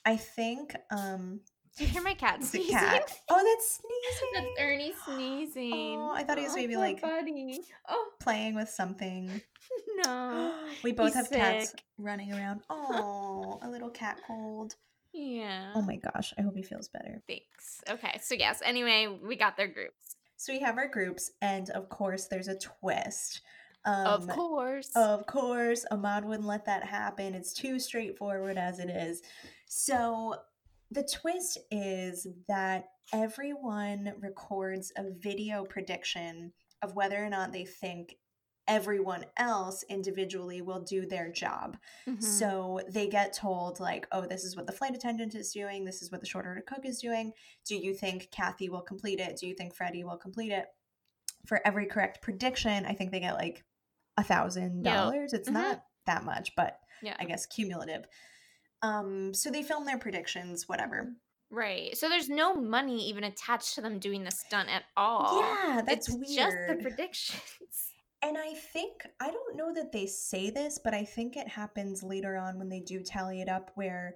I think um Do you hear my cat sneezing? cat. (laughs) Oh, that's sneezing. That's Ernie (gasps) sneezing. Oh, I thought he was maybe, poor like- buddy. Oh Playing with something. (laughs) no. (gasps) we both he's have cats running around. (laughs) Oh, a little cat cold. Yeah. Oh my gosh, I hope he feels better. Thanks. Okay, so yes. Anyway, we got their groups. So we have our groups, and of course, there's a twist. Um, of course. Of course, Ahmad wouldn't let that happen. It's too straightforward as it is. So, the twist is that everyone records a video prediction of whether or not they think everyone else individually will do their job. Mhm. So they get told, like, oh, this is what the flight attendant is doing. This is what the short order cook is doing. Do you think Kathy will complete it? Do you think Freddie will complete it? For every correct prediction, I think they get like a thousand dollars. It's Mhm. not that much, but yeah. I guess cumulative. Um, so they film their predictions, whatever. Right. So there's no money even attached to them doing the stunt at all. Yeah, that's it's weird. just the predictions. (laughs) And I think I don't know that they say this, but I think it happens later on when they do tally it up where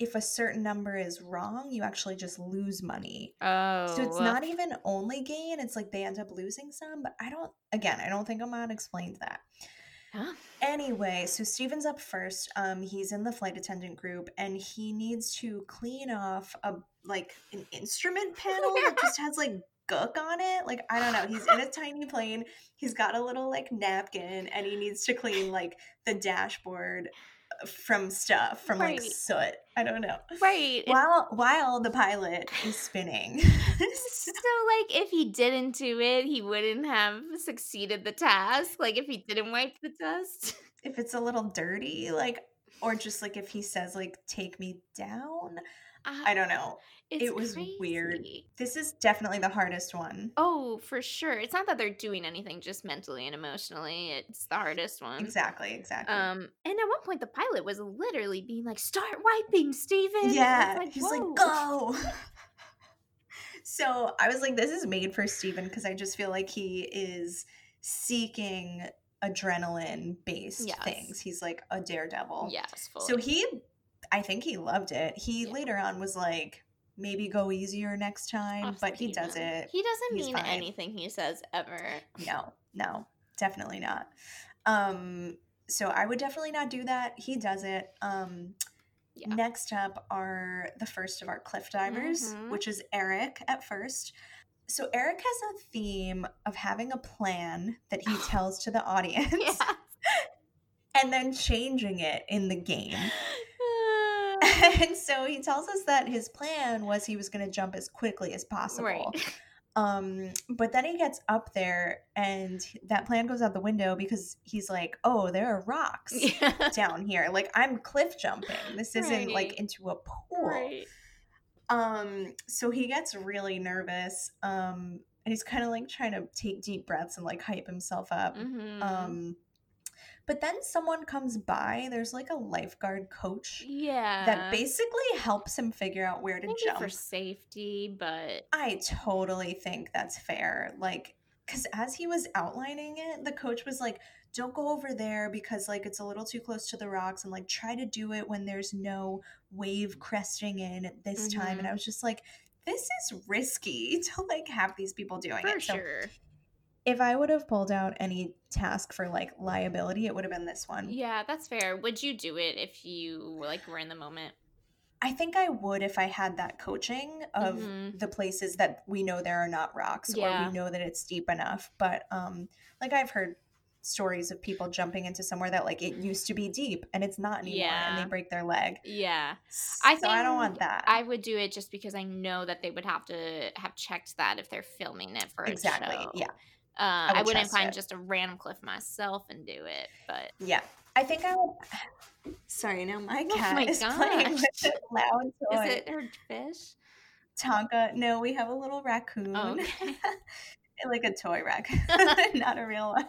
if a certain number is wrong, you actually just lose money. Oh. So it's not even only gain, it's like they end up losing some, but I don't again, I don't think Ahmad explained that. Huh? Anyway, so Steven's up first. Um, he's in the flight attendant group and he needs to clean off a like an instrument (laughs) panel that just has like gook on it. Like, I don't know. He's in a tiny plane. He's got a little like napkin and he needs to clean like the dashboard from stuff, from like soot. I don't know. Right. While while the pilot is spinning. so like if he didn't do it, he wouldn't have succeeded the task. Like if he didn't wipe the dust. if it's a little dirty, like or just like if he says like take me down. I don't know. It was weird. This is definitely the hardest one. Oh, for sure. It's not that they're doing anything just mentally and emotionally. It's the hardest one. Exactly, exactly. Um, and at one point, the pilot was literally being like, "Start wiping, Steven." Yeah, like, he's "Whoa." like go. (laughs) so I was like, this is made for Steven because I just feel like he is seeking adrenaline based Yes. things. He's like a daredevil. Yes, fully. So he I think he loved it. He Yeah. later on was like, maybe go easier next time, Oh, but he does it. He doesn't He's mean fine. anything he says ever. No, no, definitely not. Um, so I would definitely not do that. He does it. Um, Yeah. Next up are the first of our cliff divers, Mhm. which is Eric at first. So Eric has a theme of having a plan that he (gasps) tells to the audience Yeah. (laughs) and then changing it in the game. (laughs) (laughs) and (laughs) so he tells us that his plan was he was going to jump as quickly as possible. right. (laughs) Um, but then he gets up there and that plan goes out the window because he's like, "Oh, there are rocks Yeah. down here. Like I'm cliff jumping. This isn't like into a pool." Right. Um, so he gets really nervous. Um, and he's kind of like trying to take deep breaths and like hype himself up. Mhm. Um, but then someone comes by. There's like a lifeguard coach yeah. that basically helps him figure out where to Maybe jump. for safety, but I totally think that's fair. Like, because as he was outlining it, the coach was like, don't go over there because, like, it's a little too close to the rocks and, like, try to do it when there's no wave cresting in at this time. And. I mm-hmm. was just like, this is risky (laughs) to, like, have these people doing for it. So sure. If I would have pulled out any task for, like, liability, it would have been this one. Yeah, that's fair. Would you do it if you like were in the moment? I think I would if I had that coaching of Mhm. the places that we know there are not rocks or we know that it's deep enough. But um like I've heard stories of people jumping into somewhere that like it used to be deep and it's not anymore and they break their leg. Yeah. So I I don't want that. I would do it just because I know that they would have to have checked that if they're filming it for a exactly. Yeah. Uh, would I, wouldn't find it. just a random cliff myself and do it, but Yeah. I think I would (sighs) Sorry, now my Oh cat my is playing with gosh. a loud toy. is it her fish? Tonka? No, we have a little raccoon. Oh, (laughs) okay. like a toy raccoon, (laughs) (laughs) not a real one.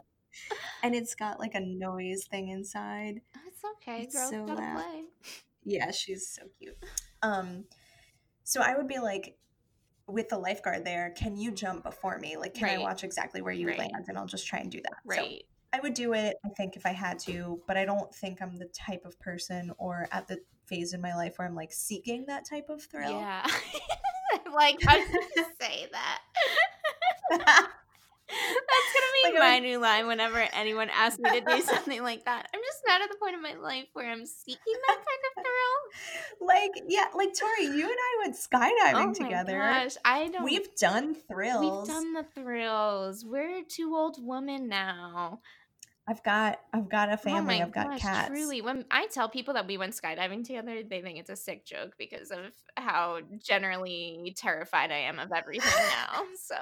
And it's got like a noise thing inside. It's okay. It's Girls so gotta loud. play. Yeah, she's so cute. Um, so I would be like, with the lifeguard there, can you jump before me? Like, can I watch exactly where you Right. land, and I'll just try and do that. So Right. I would do it. I think if I had to, but I don't think I'm the type of person or at the phase in my life where I'm like seeking that type of thrill. Yeah. (laughs) like, how did you say that? (laughs) (laughs) That's gonna be Like, my new line whenever anyone asks me to do (laughs) something like that. I'm just not at the point in my life where I'm seeking that kind of (laughs) thrill. like, yeah, like Tori, you and I went oh skydiving oh together. my gosh, I don't. We've done thrills. we've done the thrills. We're two old women now. I've got I've got a oh family. oh I've got gosh, cats. Truly, when I tell people that we went skydiving together, they think it's a sick joke because of how generally terrified I am of everything now. (laughs) So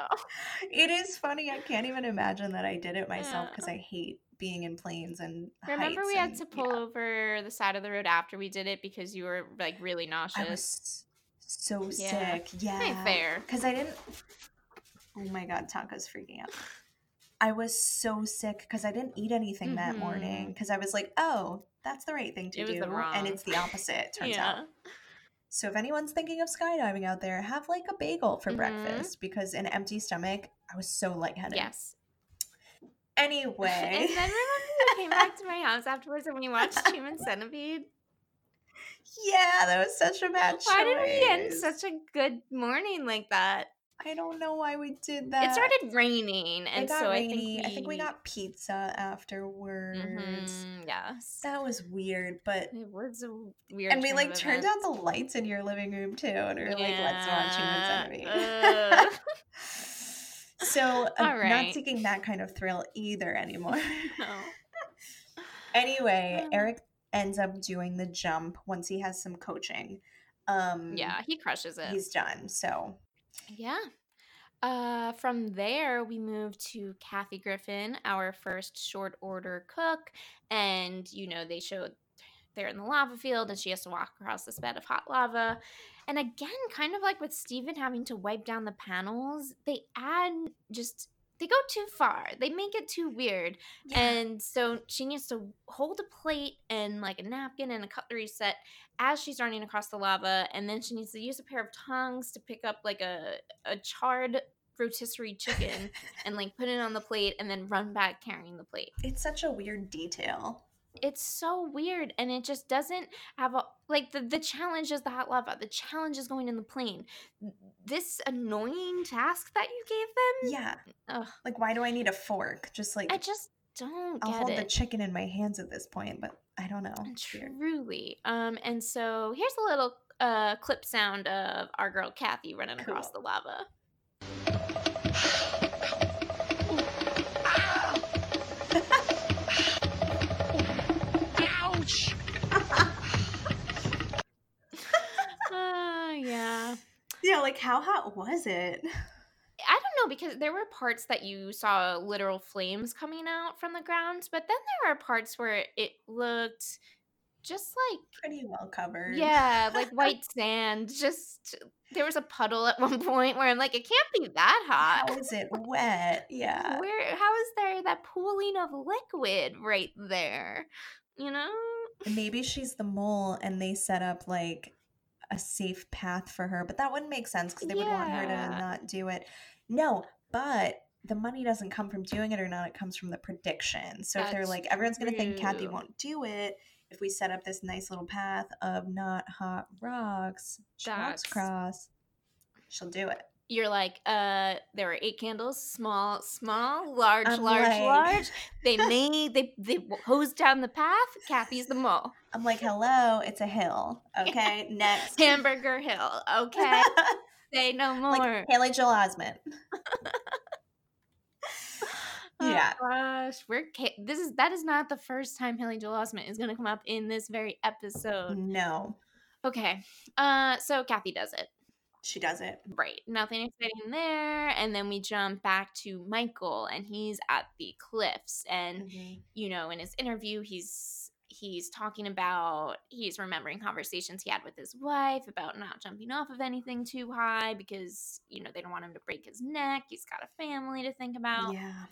It is funny. I can't even imagine that I did it myself Yeah. because I hate being in planes and remember, we had to pull yeah. over the side of the road after we did it because you were like really I nauseous. was so Yeah. sick. Yeah, fair. because I didn't. Oh my god, Tonka's freaking out. I was so sick because I didn't eat anything that morning because I was like, oh, that's the right thing to It do, and it's the opposite. Turns yeah. out. So if anyone's thinking of skydiving out there, have like a bagel for Mhm. breakfast because an empty stomach, I was so lightheaded. Yes. (laughs) Anyway. And then remember you came back to my house afterwards and we watched Human Centipede? (laughs) Yeah, that was such a bad choice. Why did we end such a good morning like that? I don't know why we did that. it started raining, and so rainy. I think we, I think we got pizza afterwards. Mhm, yes. That was weird, but It was a weird. and we like turned events. on the lights in your living room too, and we were like, let's watch Yeah, Human Centipede. ugh. (laughs) so (laughs) uh, All not seeking that kind of thrill either anymore. (laughs) No. anyway, Um. Eric ends up doing the jump once he has some coaching. Um, Yeah, he crushes it. he's done. So Yeah. Uh, from there, we move to Kathy Griffin, our first short order cook. And, you know, they showed they're in the lava field and she has to walk across this bed of hot lava. And again, kind of like with Steven having to wipe down the panels, they add just, they go too far. They make it too weird. And so she needs to hold a plate and like a napkin and a cutlery set as she's running across the lava. And then she needs to use a pair of tongs to pick up like a, a charred rotisserie chicken (laughs) and like put it on the plate and then run back carrying the plate. it's such a weird detail. It's so weird and it just doesn't have a like the, the challenge is the hot lava the challenge is going in the plane this annoying task that you gave them Yeah. Ugh, Like, why do I need a fork? Just like i just don't I'll hold it the chicken in my hands at this point, but I don't know. Truly um and so here's a little uh clip sound of our girl kathy running across the lava yeah Yeah, like how hot was it? I don't know because there were parts that you saw literal flames coming out from the ground, but then there are parts where it looked just like Pretty well covered. yeah, like (laughs) white sand. Just there was a puddle at one (laughs) point where I'm like, it can't be that hot. How is it wet? Yeah. Where how is there that pooling of liquid right there? You know? Maybe she's the mole and they set up like a safe path for her, but that wouldn't make sense because they would want her to not do it. No, but the money doesn't come from doing it or not, it comes from the prediction. So if they're like, everyone's going to think Kathy won't do it. If we set up this nice little path of not hot rocks, walks That's- she'll do it. You're like, uh, there were eight candles, small, small, large, I'm large, like- large. They made they they hosed down the path. Kathy's the mole. (laughs) I'm like, hello, it's a hill. (laughs) Okay, next. Hamburger Hill. (laughs) Okay, say no more. like Haley Joel Osment. Oh, yeah. gosh, we're this is that is not the first time Haley Joel Osment is going to come up in this very episode. No, Okay, uh, so Kathy does it. She does it. Right, nothing exciting there, and then we jump back to Michael, and he's at the cliffs, and Mhm. you know, in his interview, he's he's talking about he's remembering conversations he had with his wife about not jumping off of anything too high because you know they don't want him to break his neck. He's got a family to think about. Yeah,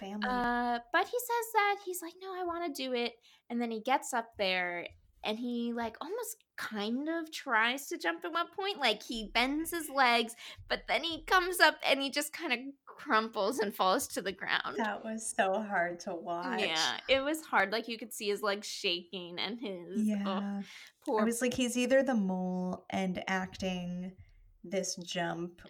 family. Uh, but he says that he's like, no, I want to do it, and then he gets up there and he like almost kind of tries to jump at one point like he bends his legs but then he comes up and he just kind of crumples and falls to the ground that was so hard to watch. yeah, it was hard. Like you could see his legs shaking and his oh, Yeah. oh, I poor. was like, he's either the mole and acting this jump,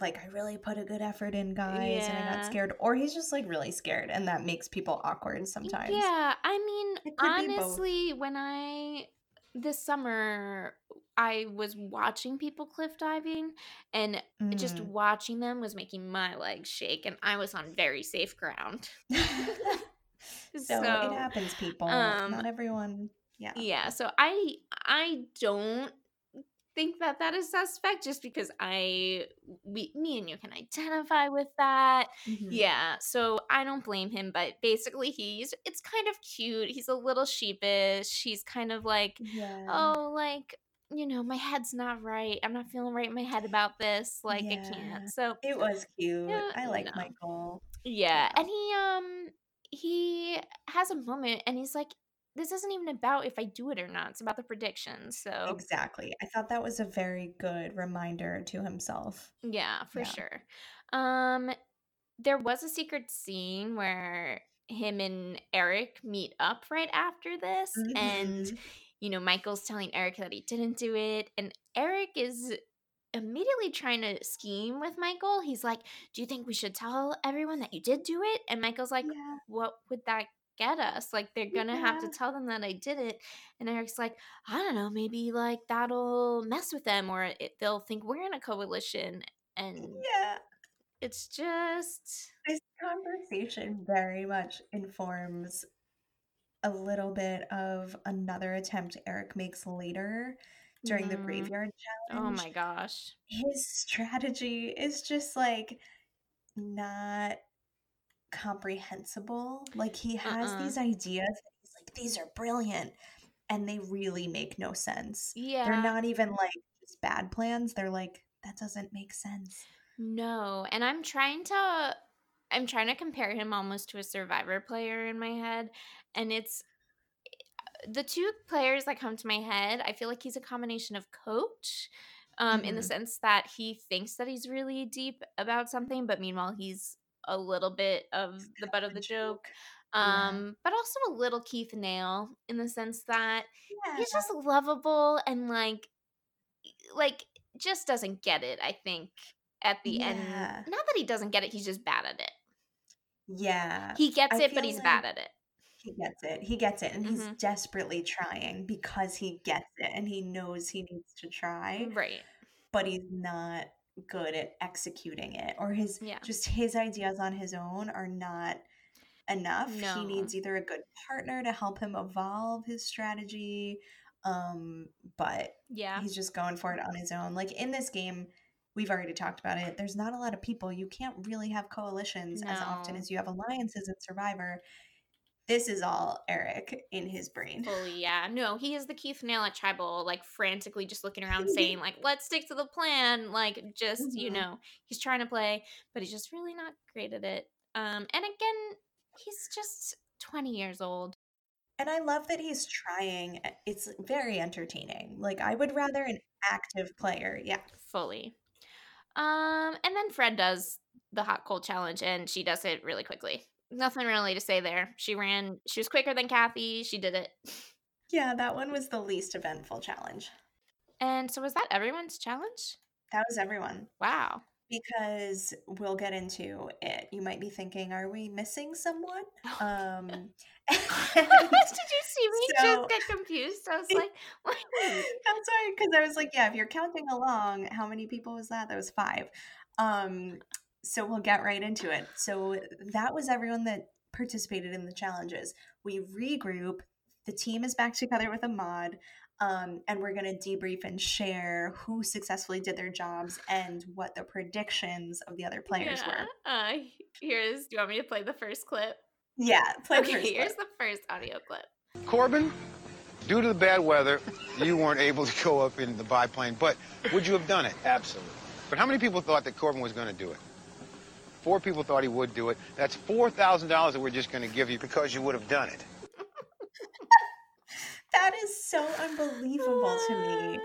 like I really put a good effort in, guys, and I got scared, or he's just like really scared, and that makes people awkward sometimes. Yeah, I mean, It could be both. honestly, when I this summer I was watching people cliff diving, and just Mm. watching them was making my legs shake, and I was on very safe ground. so, (laughs) (laughs) So, it happens, people. um, Not everyone. Yeah. Yeah, so I I don't think that that is suspect just because I we me and you can identify with that. Mhm. Yeah, so I don't blame him, but basically he's it's kind of cute. He's a little sheepish. He's kind of like, Yeah. "Oh, like, you know, my head's not right. I'm not feeling right in my head about this. Like I can't." So, It was cute. Yeah, I like no. Michael. yeah, Yeah. and he um he has a moment and he's like this isn't even about if I do it or not. It's about the predictions. So, Exactly. I thought that was a very good reminder to himself. Yeah, for Yeah. sure. Um there was a secret scene where him and Eric meet up right after this and Mhm. you know Michael's telling Eric that he didn't do it and Eric is immediately trying to scheme with Michael. He's like, "Do you think we should tell everyone that you did do it?" And Michael's like, Yeah. "What would that get us? Like they're going to have to tell them that I did it." And Eric's like, "I don't know, maybe like that'll mess with them or it, they'll think we're in a coalition." And Yeah. it's just This conversation very much informs a little bit of another attempt Eric makes later during the Mhm. graveyard oh my gosh. His strategy is just like not comprehensible. Like he has Uh-uh. these ideas he's like, these are brilliant. And they really make no sense. Yeah. They're not even like just bad plans. They're like, that doesn't make sense. No, and I'm trying to I'm trying to compare him almost to a survivor player in my head and it's the two players that come to my head, I feel like he's a combination of coach um in the Mhm. sense that he thinks that he's really deep about something but meanwhile he's a little bit of the butt of the joke. joke. Yeah. Um, but also a little Keith Nale in the sense that Yeah. he's just lovable and like like just doesn't get it, I think, at the end. Yeah. Not that he doesn't get it, he's just bad at it. Yeah. He gets I it, but he's like- bad at it. He gets it. He gets it. And he's Mhm. desperately trying because he gets it and he knows he needs to try, Right. but he's not good at executing it. Or his Yeah. just his ideas on his own are not enough. No. He needs either a good partner to help him evolve his strategy. Um, but Yeah. he's just going for it on his own. Like in this game, we've already talked about it. There's not a lot of people. You can't really have coalitions as often as you have alliances in Survivor. This is all Eric in his brain. Fully, yeah. No, he is the Keith Nale at Tribal, like frantically just looking around (laughs) saying, like, let's stick to the plan. Like, just, you Mhm. know, he's trying to play, but he's just really not great at it. Um, and again, he's just 20 years old. And I love that he's trying. It's very entertaining. Like I would rather an active player. Yeah. Fully. Um, and then Fred does the hot cold challenge and she does it really quickly. Nothing really to say there. She ran, she was quicker than Kathy. She did it. Yeah, that one was the least eventful challenge. And so was that everyone's challenge? That was everyone. Wow. Because we'll get into it. You might be thinking, are we missing someone? (laughs) Um (laughs) (laughs) Did you see me So- just get confused? I was like, what? That's why, because I was like, yeah, if you're counting along, how many people was that? That was five. Um, so we'll get right into it. So that was everyone that participated in the challenges. We regroup. The team is back together with Ahmad. Um, and we're going to debrief and share who successfully did their jobs and what the predictions of the other players Yeah. were. Uh, here's. Do you want me to play the first clip? Yeah, play the okay, first here's clip. the first audio clip. Corbin, due to the bad weather, (laughs) you weren't able to go up in the biplane, but would you have done it? Absolutely. But how many people thought that Corbin was going to do it? Four people thought he would do it. That's $4,000 that we're just going to give you because you would have done it. (laughs) That is so unbelievable to me.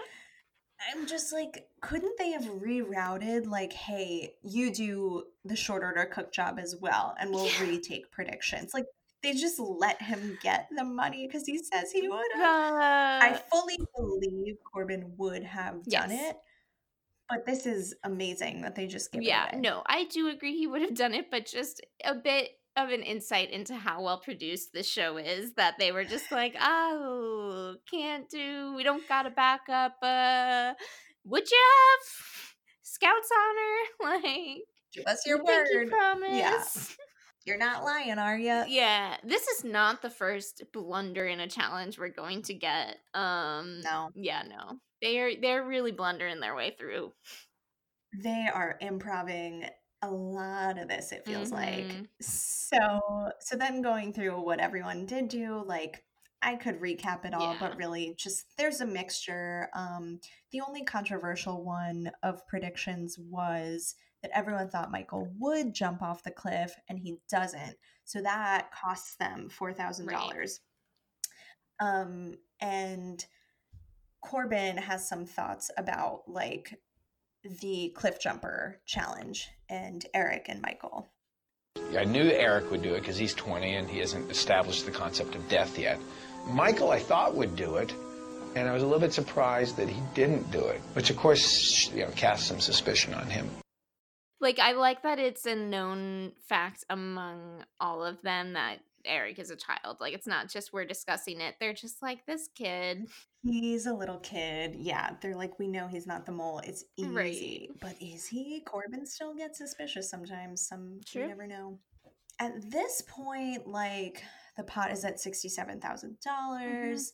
I'm just like, couldn't they have rerouted, like, hey, you do the short order cook job as well, and we'll Yeah. retake predictions? Like, they just let him get the money because he says he would have. Uh, I fully believe Corbin would have done Yes. it, but this is amazing that they just give yeah, it no, I do agree he would have done it, but just a bit of an insight into how well produced this show is that they were just like, (laughs) oh, can't do, we don't got a backup. Uh, would you have Scouts honor? (laughs) Like, Give us your you think you word. promise? You're not lying, are you? Yeah, this is not the first blunder in a challenge we're going to get. Um No. yeah, no. They're they're really blundering their way through. they are improving a lot of this it feels like Mhm. so so then going through what everyone did do like i could recap it all Yeah. but really just there's a mixture um the only controversial one of predictions was that everyone thought michael would jump off the cliff and he doesn't so that costs them $4000 um and corbin has some thoughts about like the cliff jumper challenge and Eric and Michael. I knew Eric would do it because he's 20 and he hasn't established the concept of death yet. Michael, I thought, would do it, and I was a little bit surprised that he didn't do it, which of course, you know, casts some suspicion on him. Like I like that it's a known fact among all of them that Eric is a child. Like it's not just we're discussing it. They're just like this kid. He's a little kid. Yeah, they're like, we know he's not the mole. It's easy. Right. But is he? Corbin still gets suspicious sometimes. Some True. you never know. At this point, like the pot is at sixty-seven thousand dollars.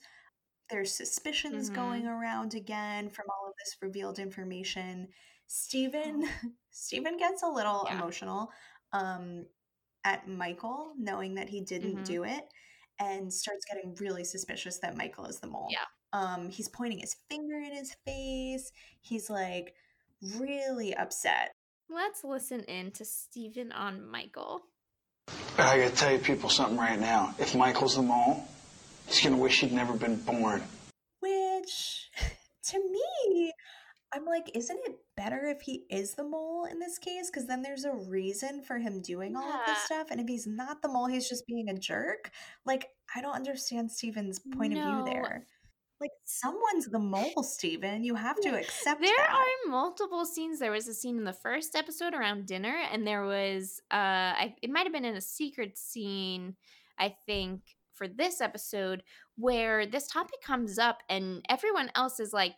There's suspicions Mhm. going around again from all of this revealed information. Stephen (laughs) Stephen gets a little Yeah. emotional um at Michael knowing that he didn't Mhm. do it and starts getting really suspicious that Michael is the mole. Yeah. Um he's pointing his finger in his face. He's like really upset. Let's listen in to Stephen on Michael. But I gotta tell you people something right now. If Michael's the mole, he's gonna wish he'd never been born. Which (laughs) to me I'm like, isn't it better if he is the mole in this case? Because then there's a reason for him doing all of this stuff. And if he's not the mole, he's just being a jerk. Like, I don't understand Steven's point of view there. Like, someone's the mole, Steven. You have to accept There that. are multiple scenes. There was a scene in the first episode around dinner, and there was uh I, it might have been in a secret scene, I think, for this episode, where this topic comes up and everyone else is like,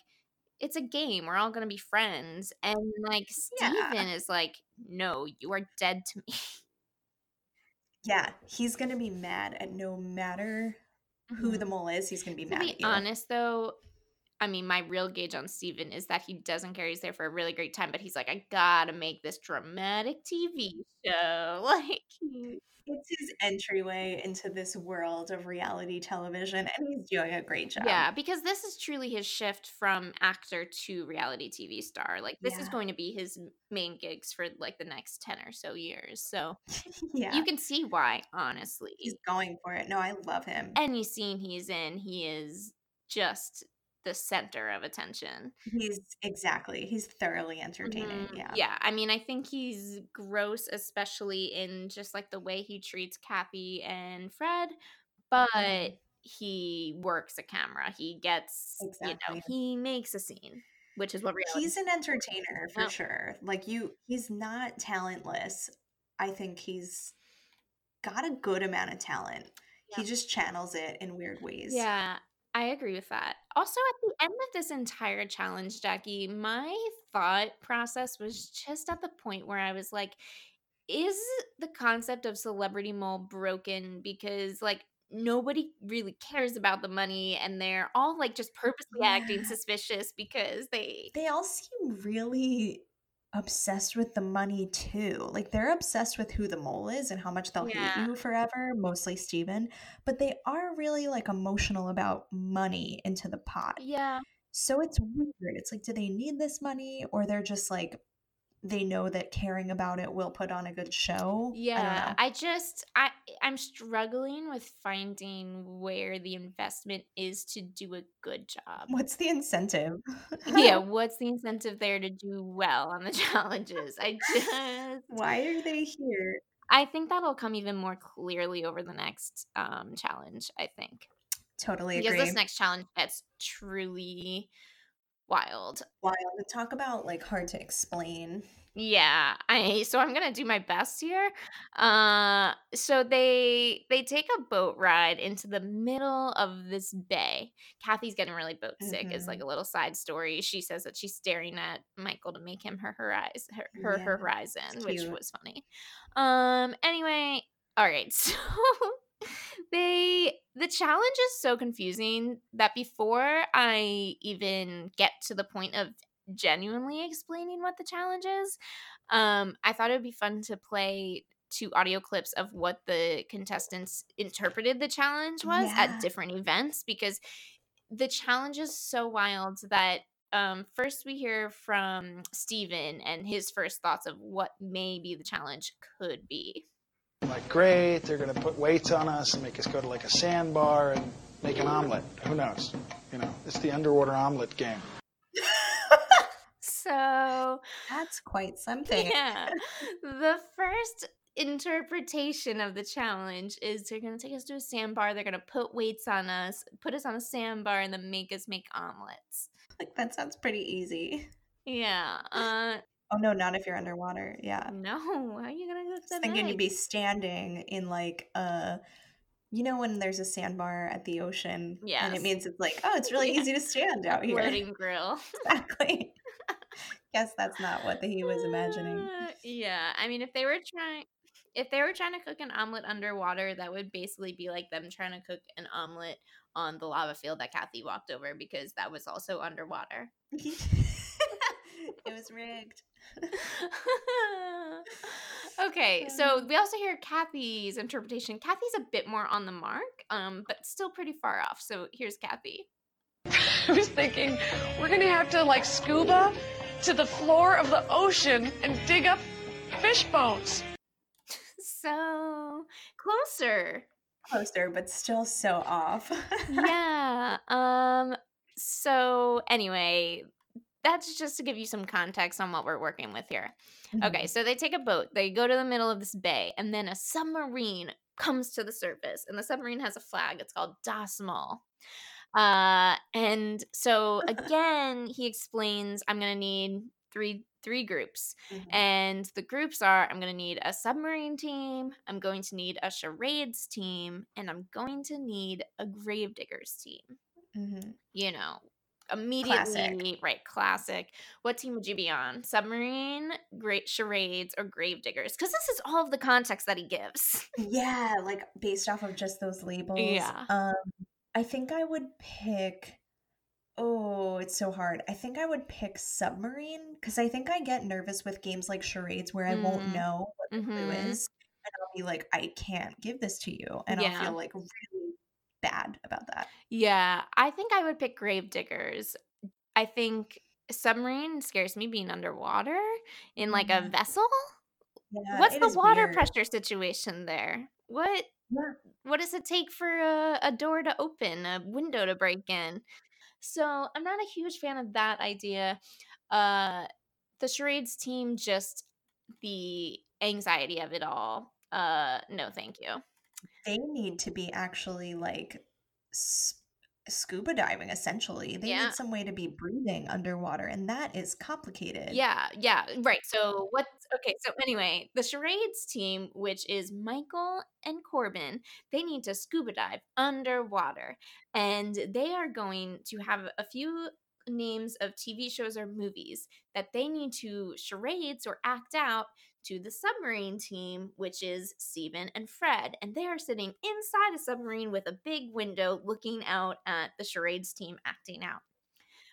it's a game, we're all gonna be friends. And like Yeah. Is like, No, you are dead to me. Yeah, he's going to be mad at no matter who the mm-hmm. mole is, he's going to be To mad be at you. honest though, I mean, my real gauge on Steven is that he doesn't care. He's there for a really great time, but he's like, I gotta make this dramatic TV show. (laughs) Like, he- It's his entryway into this world of reality television, and he's doing a great job. yeah, because this is truly his shift from actor to reality TV star. Like, this is going to be his main gigs for like the next 10 or so years. So (laughs) yeah. you can see why, honestly. he's going for it. No, I love him. Any scene he's in, he is just the center of attention. He's exactly. He's thoroughly entertaining. Mhm. Yeah. Yeah. I mean, I think he's gross, especially in just like the way he treats Kathy and Fred, but Mhm. he works a camera. He gets, exactly. you know, he makes a scene, which is what reality. He's an entertainer for Oh. sure. Like you he's not talentless. I think he's got a good amount of talent. He just channels it in weird ways. Yeah, I agree with that. Also, at the end of this entire challenge, Jackie, my thought process was just at the point where I was like, is the concept of celebrity mole broken because, like, nobody really cares about the money and they're all like just purposely acting (sighs) suspicious because they They all seem really obsessed with the money too. Like they're obsessed with who the mole is and how much they'll Yeah. hate you forever, mostly Steven. But they are really like emotional about money into the pot. yeah So it's weird. It's like, do they need this money or they're just like they know that caring about it will put on a good show? Yeah, know. I, just I I'm struggling with finding where the investment is to do a good job. What's the incentive? yeah, (laughs) what's the incentive there to do well on the (laughs) challenges? I just Why are they here? I think that'll come even more clearly over the next um challenge, I think. Totally Because agree. this next challenge gets truly wild. Wild. Talk about like hard to explain. Yeah, I so I'm gonna do my best here. Uh, so they they take a boat ride into the middle of this bay. Kathy's getting really boat sick. Is like a little side story. She says that she's staring at Michael to make him her horizon, her, her Yeah, horizon, which was funny. Um. Anyway, all right. (laughs) So (laughs) they the challenge is so confusing that before I even get to the point of genuinely explaining what the challenge is, um, I thought it would be fun to play two audio clips of what the contestants interpreted the challenge was Yeah. at different events because the challenge is so wild that um, first we hear from Steven and his first thoughts of what maybe the challenge could be. Like, great, they're going to put weights on us and make us go to like a sandbar and make an omelet. Who knows? You know, it's the underwater omelet game. So That's quite something. yeah, (laughs) the first interpretation of the challenge is they're going to take us to a sandbar. They're going to put weights on us, put us on a sandbar, and then make us make omelets. Like that sounds pretty easy. Yeah. Uh, Oh no, not if you're underwater. Yeah. no. How are you going to I cook them thinking you'd be standing in like a, you know when there's a sandbar at the ocean Yeah. and it means it's like, oh, it's really Yeah. easy to stand out here. floating grill. (laughs) Exactly. Guess that's not what he was imagining. Uh, yeah, I mean, if they were trying, if they were trying to cook an omelet underwater, that would basically be like them trying to cook an omelet on the lava field that Kathy walked over because that was also underwater. (laughs) it was rigged. (laughs) okay, so we also hear Kathy's interpretation. Kathy's a bit more on the mark, um, but still pretty far off. So here's Kathy. (laughs) I was thinking we're gonna have to like scuba to the floor of the ocean and dig up fish bones. (laughs) So closer. Closer, but still so off. yeah. Um so anyway, that's just to give you some context on what we're working with here. Mm-hmm. Okay, so they take a boat, they go to the middle of this bay, and then a submarine comes to the surface, and the submarine has a flag. It's called Das Mal. Uh, and so (laughs) again, he explains, I'm gonna need three three groups, Mhm. and the groups are I'm gonna need a submarine team, I'm going to need a charades team, and I'm going to need a gravediggers team. Mhm. You know, immediately right classic what team would you be on submarine great charades or gravediggers because this is all of the context that he gives (laughs) Yeah, like based off of just those labels. Yeah. Um, I think I would pick. Oh, it's so hard. I think I would pick submarine because I think I get nervous with games like charades where I won't Mm. know what the clue Mhm. is, and I'll be like, I can't give this to you, and I'll feel like really bad about that. yeah i think i would pick gravediggers i think submarine scares me being underwater in like a Mhm. vessel Yeah, what's the water weird. pressure situation there what Yeah. what does it take for a, a door to open a window to break in so i'm not a huge fan of that idea uh the charades team just the anxiety of it all uh no thank you They need to be actually like s- scuba diving. Essentially, they Yeah. need some way to be breathing underwater, and that is complicated. yeah yeah right so what okay so anyway the charades team which is michael and corbin they need to scuba dive underwater and they are going to have a few names of tv shows or movies that they need to charades or act out to the submarine team which is Steven and Fred and they are sitting inside a submarine with a big window looking out at the charades team acting out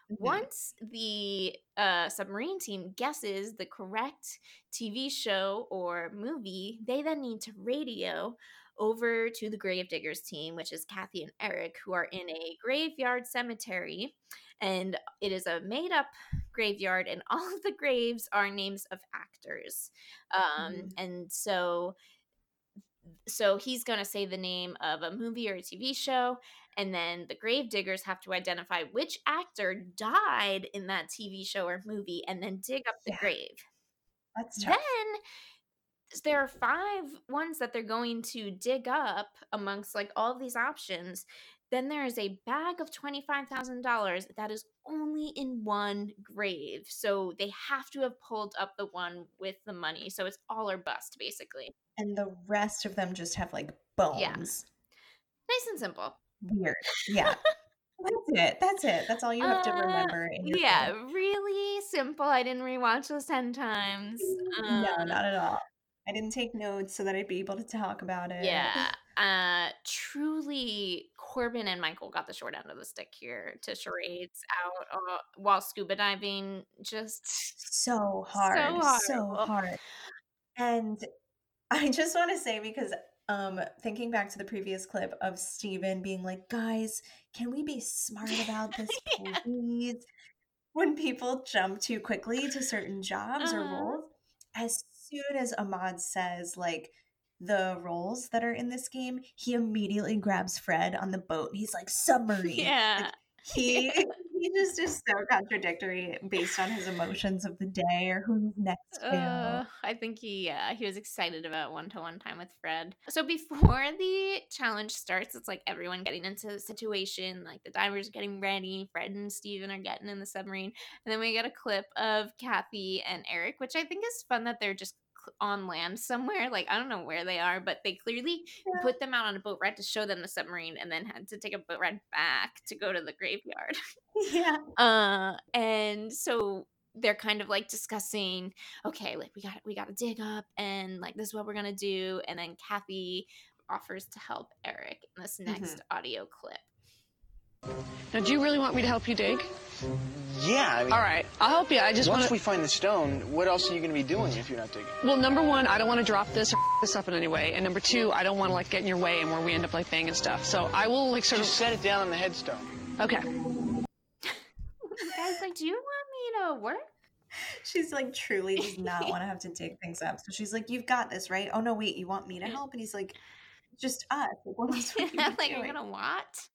Mhm. once the uh, submarine team guesses the correct TV show or movie, they then need to radio over to the Gravediggers team, which is Kathy and Eric, who are in a graveyard cemetery. And it is a made up graveyard, and (laughs) all of the graves are names of actors. Um, Mhm. And so. So he's going to say the name of a movie or a TV show, and then the gravediggers have to identify which actor died in that TV show or movie and then dig up the Yeah. grave. That's tough. Then there are five ones that they're going to dig up amongst like all of these options. Then there is a bag of $25,000 that is only in one grave. So they have to have pulled up the one with the money. So it's all or bust, basically. and the rest of them just have like bones. Nice and simple. Weird. Yeah. (laughs) That's it. That's it. That's all you have to Uh, remember. your Yeah, phone. really simple. I didn't rewatch this 10 times. no, Uh, not at all. I didn't take notes so that I'd be able to talk about it. Yeah. (laughs) Uh truly Corbin and Michael got the short end of the stick here to charades out uh, while scuba diving just So hard. So horrible. hard. And I just want to say because um thinking back to the previous clip of Steven being like, guys, can we be smart about this, (laughs) Yeah. please? When people jump too quickly to certain jobs or Uh-huh. roles, as soon as Ahmad says like the roles that are in this game, he immediately grabs Fred on the boat and he's like (laughs) submarine. (laughs) Yeah. He he just is so contradictory based on his emotions of the day or who next to. Uh, I think he yeah, he was excited about one to one time with Fred. So before (laughs) the challenge starts, it's like everyone getting into the situation, like the divers are getting ready, Fred and Steven are getting in the submarine, and then we get a clip of Kathy and Eric, which I think is fun that they're just on land somewhere. Like I don't know where they are, but they clearly Yeah. put them out on a boat ride to show them the submarine and then had to take a boat ride back to go to the graveyard. yeah. (laughs) Uh, and so they're kind of like discussing, okay, like we got we got to dig up, and like this is what we're gonna do. And then Kathy offers to help Eric in this next audio clip. Now, do you really want me to help you dig? Yeah, I mean, All right, I'll help you. I just wanna once want we find the stone, what else are you going to be doing if you're not digging? Well, number one, I don't want to drop this or (laughs) this up in any way, and number two, I don't want to like get in your way and where we end up like banging stuff. So I will like sort Just of. set it down on the headstone. Okay. Guys, like, do you want me to work? She's like truly does not (laughs) want to have to dig things up. So she's like, You've got this, right? Oh no, wait, you want me to help? And he's like, Just us. Like, what else would you be (laughs) like, you're gonna what?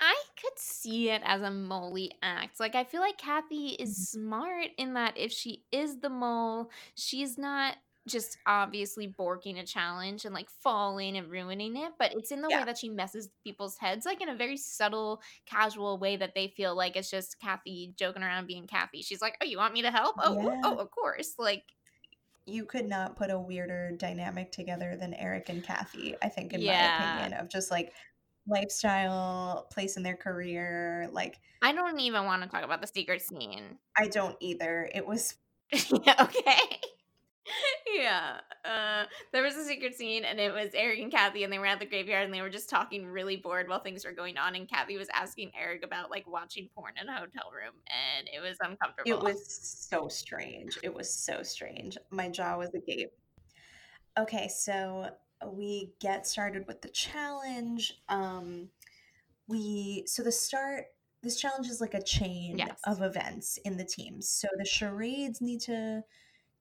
I could see it as a moley act. Like I feel like Kathy is Mm-hmm. smart in that if she is the mole, she's not just obviously borking a challenge and like falling and ruining it, but it's in the way that she messes people's heads, like in a very subtle, casual way that they feel like it's just Kathy joking around being Kathy. She's like, "Oh, you want me to help? Oh, Yeah. oh, of course!" Like, You could not put a weirder dynamic together than Eric and Kathy, I think, in my opinion, of just like lifestyle, place in their career. Like, I don't even want to talk about the secret scene. I don't either. It was (laughs) yeah, okay. (laughs) yeah. Uh there was a secret scene and it was Eric and Kathy and they were at the graveyard and they were just talking really bored while things were going on and Kathy was asking Eric about like watching porn in a hotel room and it was uncomfortable. It was so strange. It was so strange. My jaw was agape. Okay, so we get started with the challenge. Um we so the start this challenge is like a chain Yes. of events in the teams. So the charades need to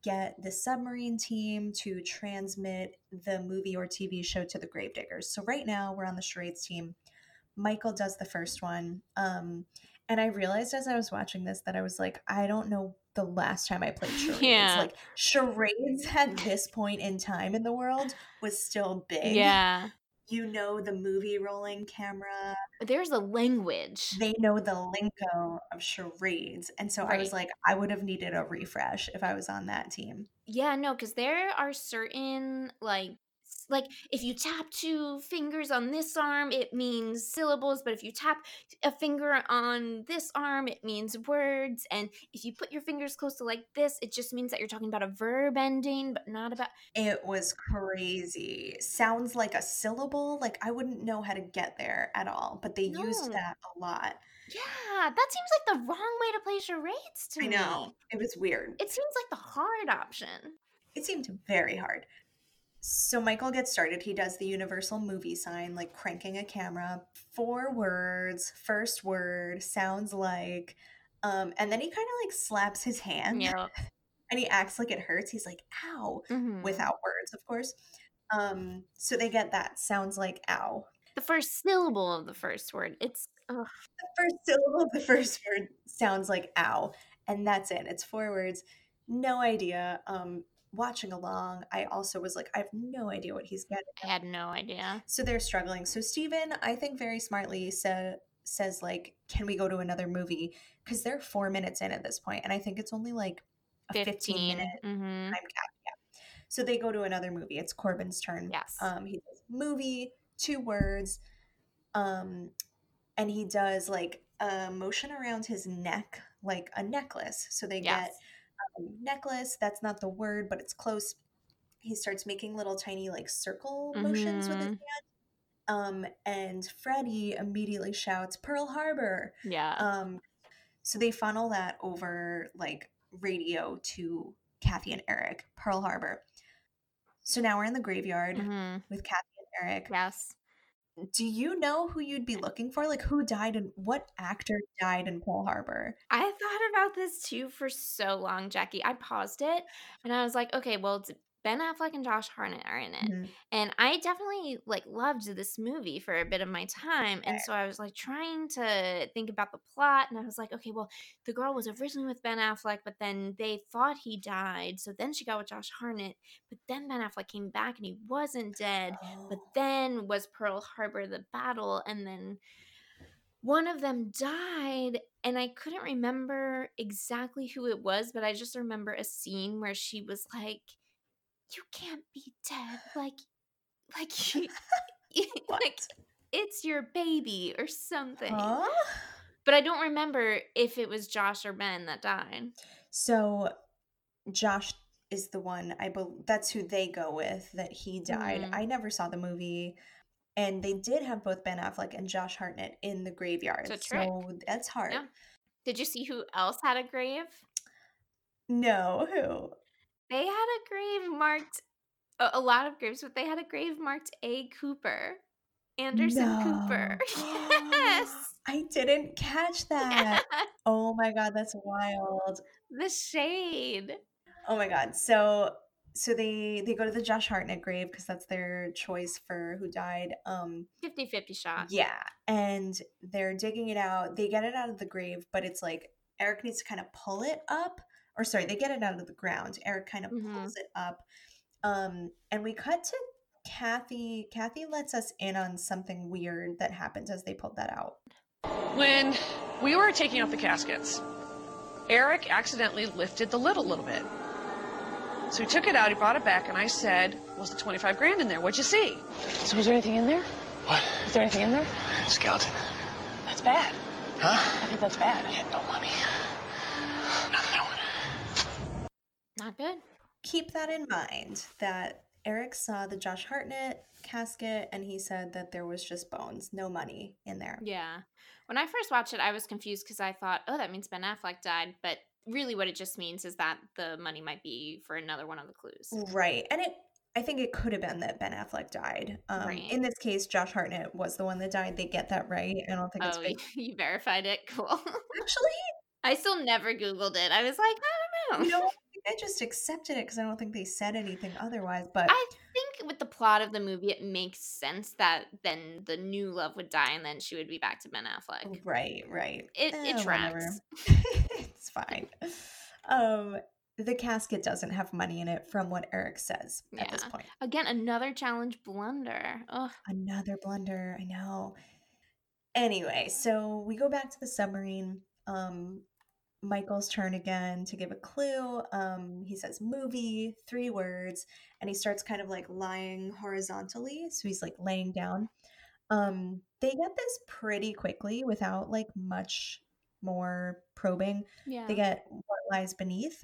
get the submarine team to transmit the movie or TV show to the gravediggers. So right now we're on the charades team. Michael does the first one. Um and I realized as I was watching this that I was like, I don't know the last time I played (laughs) charades. Yeah. Like charades at this point in time in the world was still big. Yeah. You know the movie rolling camera. There's a language. They know the lingo of charades. And so I was like, I would have needed a refresh if I was on that team. Yeah, no, because there are certain like like if you tap two fingers on this arm, it means syllables, but if you tap a finger on this arm, it means words. And if you put your fingers close to like this, it just means that you're talking about a verb ending, but not about It was crazy. Sounds like a syllable. Like I wouldn't know how to get there at all, but they used that a lot. Yeah, that seems like the wrong way to play charades to I me. I know. It was weird. It seems like the hard option. It seemed very hard. So Michael gets started. He does the universal movie sign, like cranking a camera. Four words. First word sounds like, um, and then he kind of like slaps his hand, Yeah. (laughs) and he acts like it hurts. He's like, "Ow," Mhm. without words, of course. Um, so they get that sounds like "ow." The first syllable of the first word. It's ugh. The first (laughs) syllable of the first word sounds like "ow," and that's it. It's four words. No idea. Um, watching along, I also was like, I have no idea what he's getting. I had no idea. So they're struggling. So Steven, I think very smartly said says like, "Can we go to another movie?" Because they're four minutes in at this point, and I think it's only like a fifteen, 15. minute hmm time cap. Yeah. So they go to another movie. It's Corbin's turn. Yes. Um, he does movie, two words, um, and he does like a motion around his neck, like a necklace. So they Yes. get necklace. That's not the word, but it's close. He starts making little tiny like circle motions with his Mhm. hand. Um, and Freddie immediately shouts Pearl Harbor. Yeah. Um, so they funnel that over like radio to Kathy and Eric, Pearl Harbor. So now we're in the graveyard hmm with Kathy and Eric. Yes. Do you know who you'd be looking for? Like who died and what actor died in Pearl Harbor? I thought about this too for so long, Jackie. I paused it and I was like, okay, well, Ben Affleck and Josh Hartnett are in it. Mhm. And I definitely like loved this movie for a bit of my time. And so I was like trying to think about the plot. And I was like, okay, well, the girl was originally with Ben Affleck, but then they thought he died. So then she got with Josh Hartnett. But then Ben Affleck came back and he wasn't dead. But Oh. then was Pearl Harbor the battle. And then one of them died. And I couldn't remember exactly who it was, but I just remember a scene where she was like, you can't be dead. Like, like (laughs) you, like it's your baby or something. Huh? But I don't remember if it was Josh or Ben that died. So Josh is the one I believe that's who they go with that he died. Mhm. I never saw the movie. And they did have both Ben Affleck and Josh Hartnett in the graveyard. It's a trick. So that's hard. Yeah. Did you see who else had a grave? No, who? They had a grave marked a, lot of graves, but they had a grave marked A. Cooper. Anderson Cooper. (laughs) Yes. I didn't catch that. Oh my god, that's wild. the shade. Oh my god. So so they they go to the Josh Hartnett grave because that's their choice for who died. Um 50-50 shot. yeah, and they're digging it out. They get it out of the grave, but it's like Eric needs to kind of pull it up. Or sorry, they get it out of the ground. Eric kind of Mhm. pulls it up. Um and we cut to Kathy. Kathy lets us in on something weird that happened as they pulled that out. When we were taking out the caskets, Eric accidentally lifted the lid a little bit. So he took it out, he brought it back, and I said, Was the 25 grand in there? What'd you see? So is there anything in there? What? Is there anything in there? Skeleton. That's bad. Huh? I think that's bad. He had no money. Not that one. Not good. keep that in mind that Eric saw the Josh Hartnett casket and he said that there was just bones, no money in there. Yeah. When I first watched it, I was confused because I thought, oh, that means Ben Affleck died. But really, what it just means is that the money might be for another one of the clues. Right. And it I think it could have been that Ben Affleck died. Um, Right. In this case, Josh Hartnett was the one that died. They get that right. I don't think it's Oh, fake. (laughs) you, you verified it? Cool. Actually, (laughs) I still never Googled it. I was like, I don't you know. I just accepted it because I don't think they said anything otherwise. But I think with the plot of the movie, it makes sense that then the new love would die and then she would be back to Ben Affleck. right, right. It, Eh, it tracks. (laughs) it's fine. Um, the casket doesn't have money in it from what Eric says at this point. Again, another challenge blunder. Ugh. Another blunder. I know. Anyway, so we go back to the submarine. Um, Michael's turn again to give a clue. Um, he says movie, three words, and he starts kind of like lying horizontally. So he's like laying down. Um, they get this pretty quickly without like much more probing. Yeah. They get what lies beneath.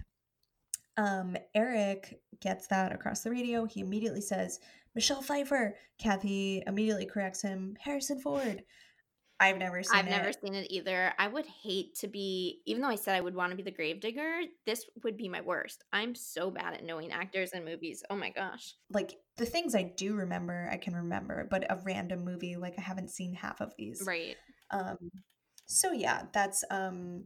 Um, Eric gets that across the radio. He immediately says, Michelle Pfeiffer. Kathy immediately corrects him, Harrison Ford. I've never seen it. I've it. never seen it either. I would hate to be, even though I said I would want to be the gravedigger, this would be my worst. I'm so bad at knowing actors and movies. Oh my gosh. like the things I do remember, I can remember, but a random movie, like I haven't seen half of these. Right. Um, so yeah, that's um,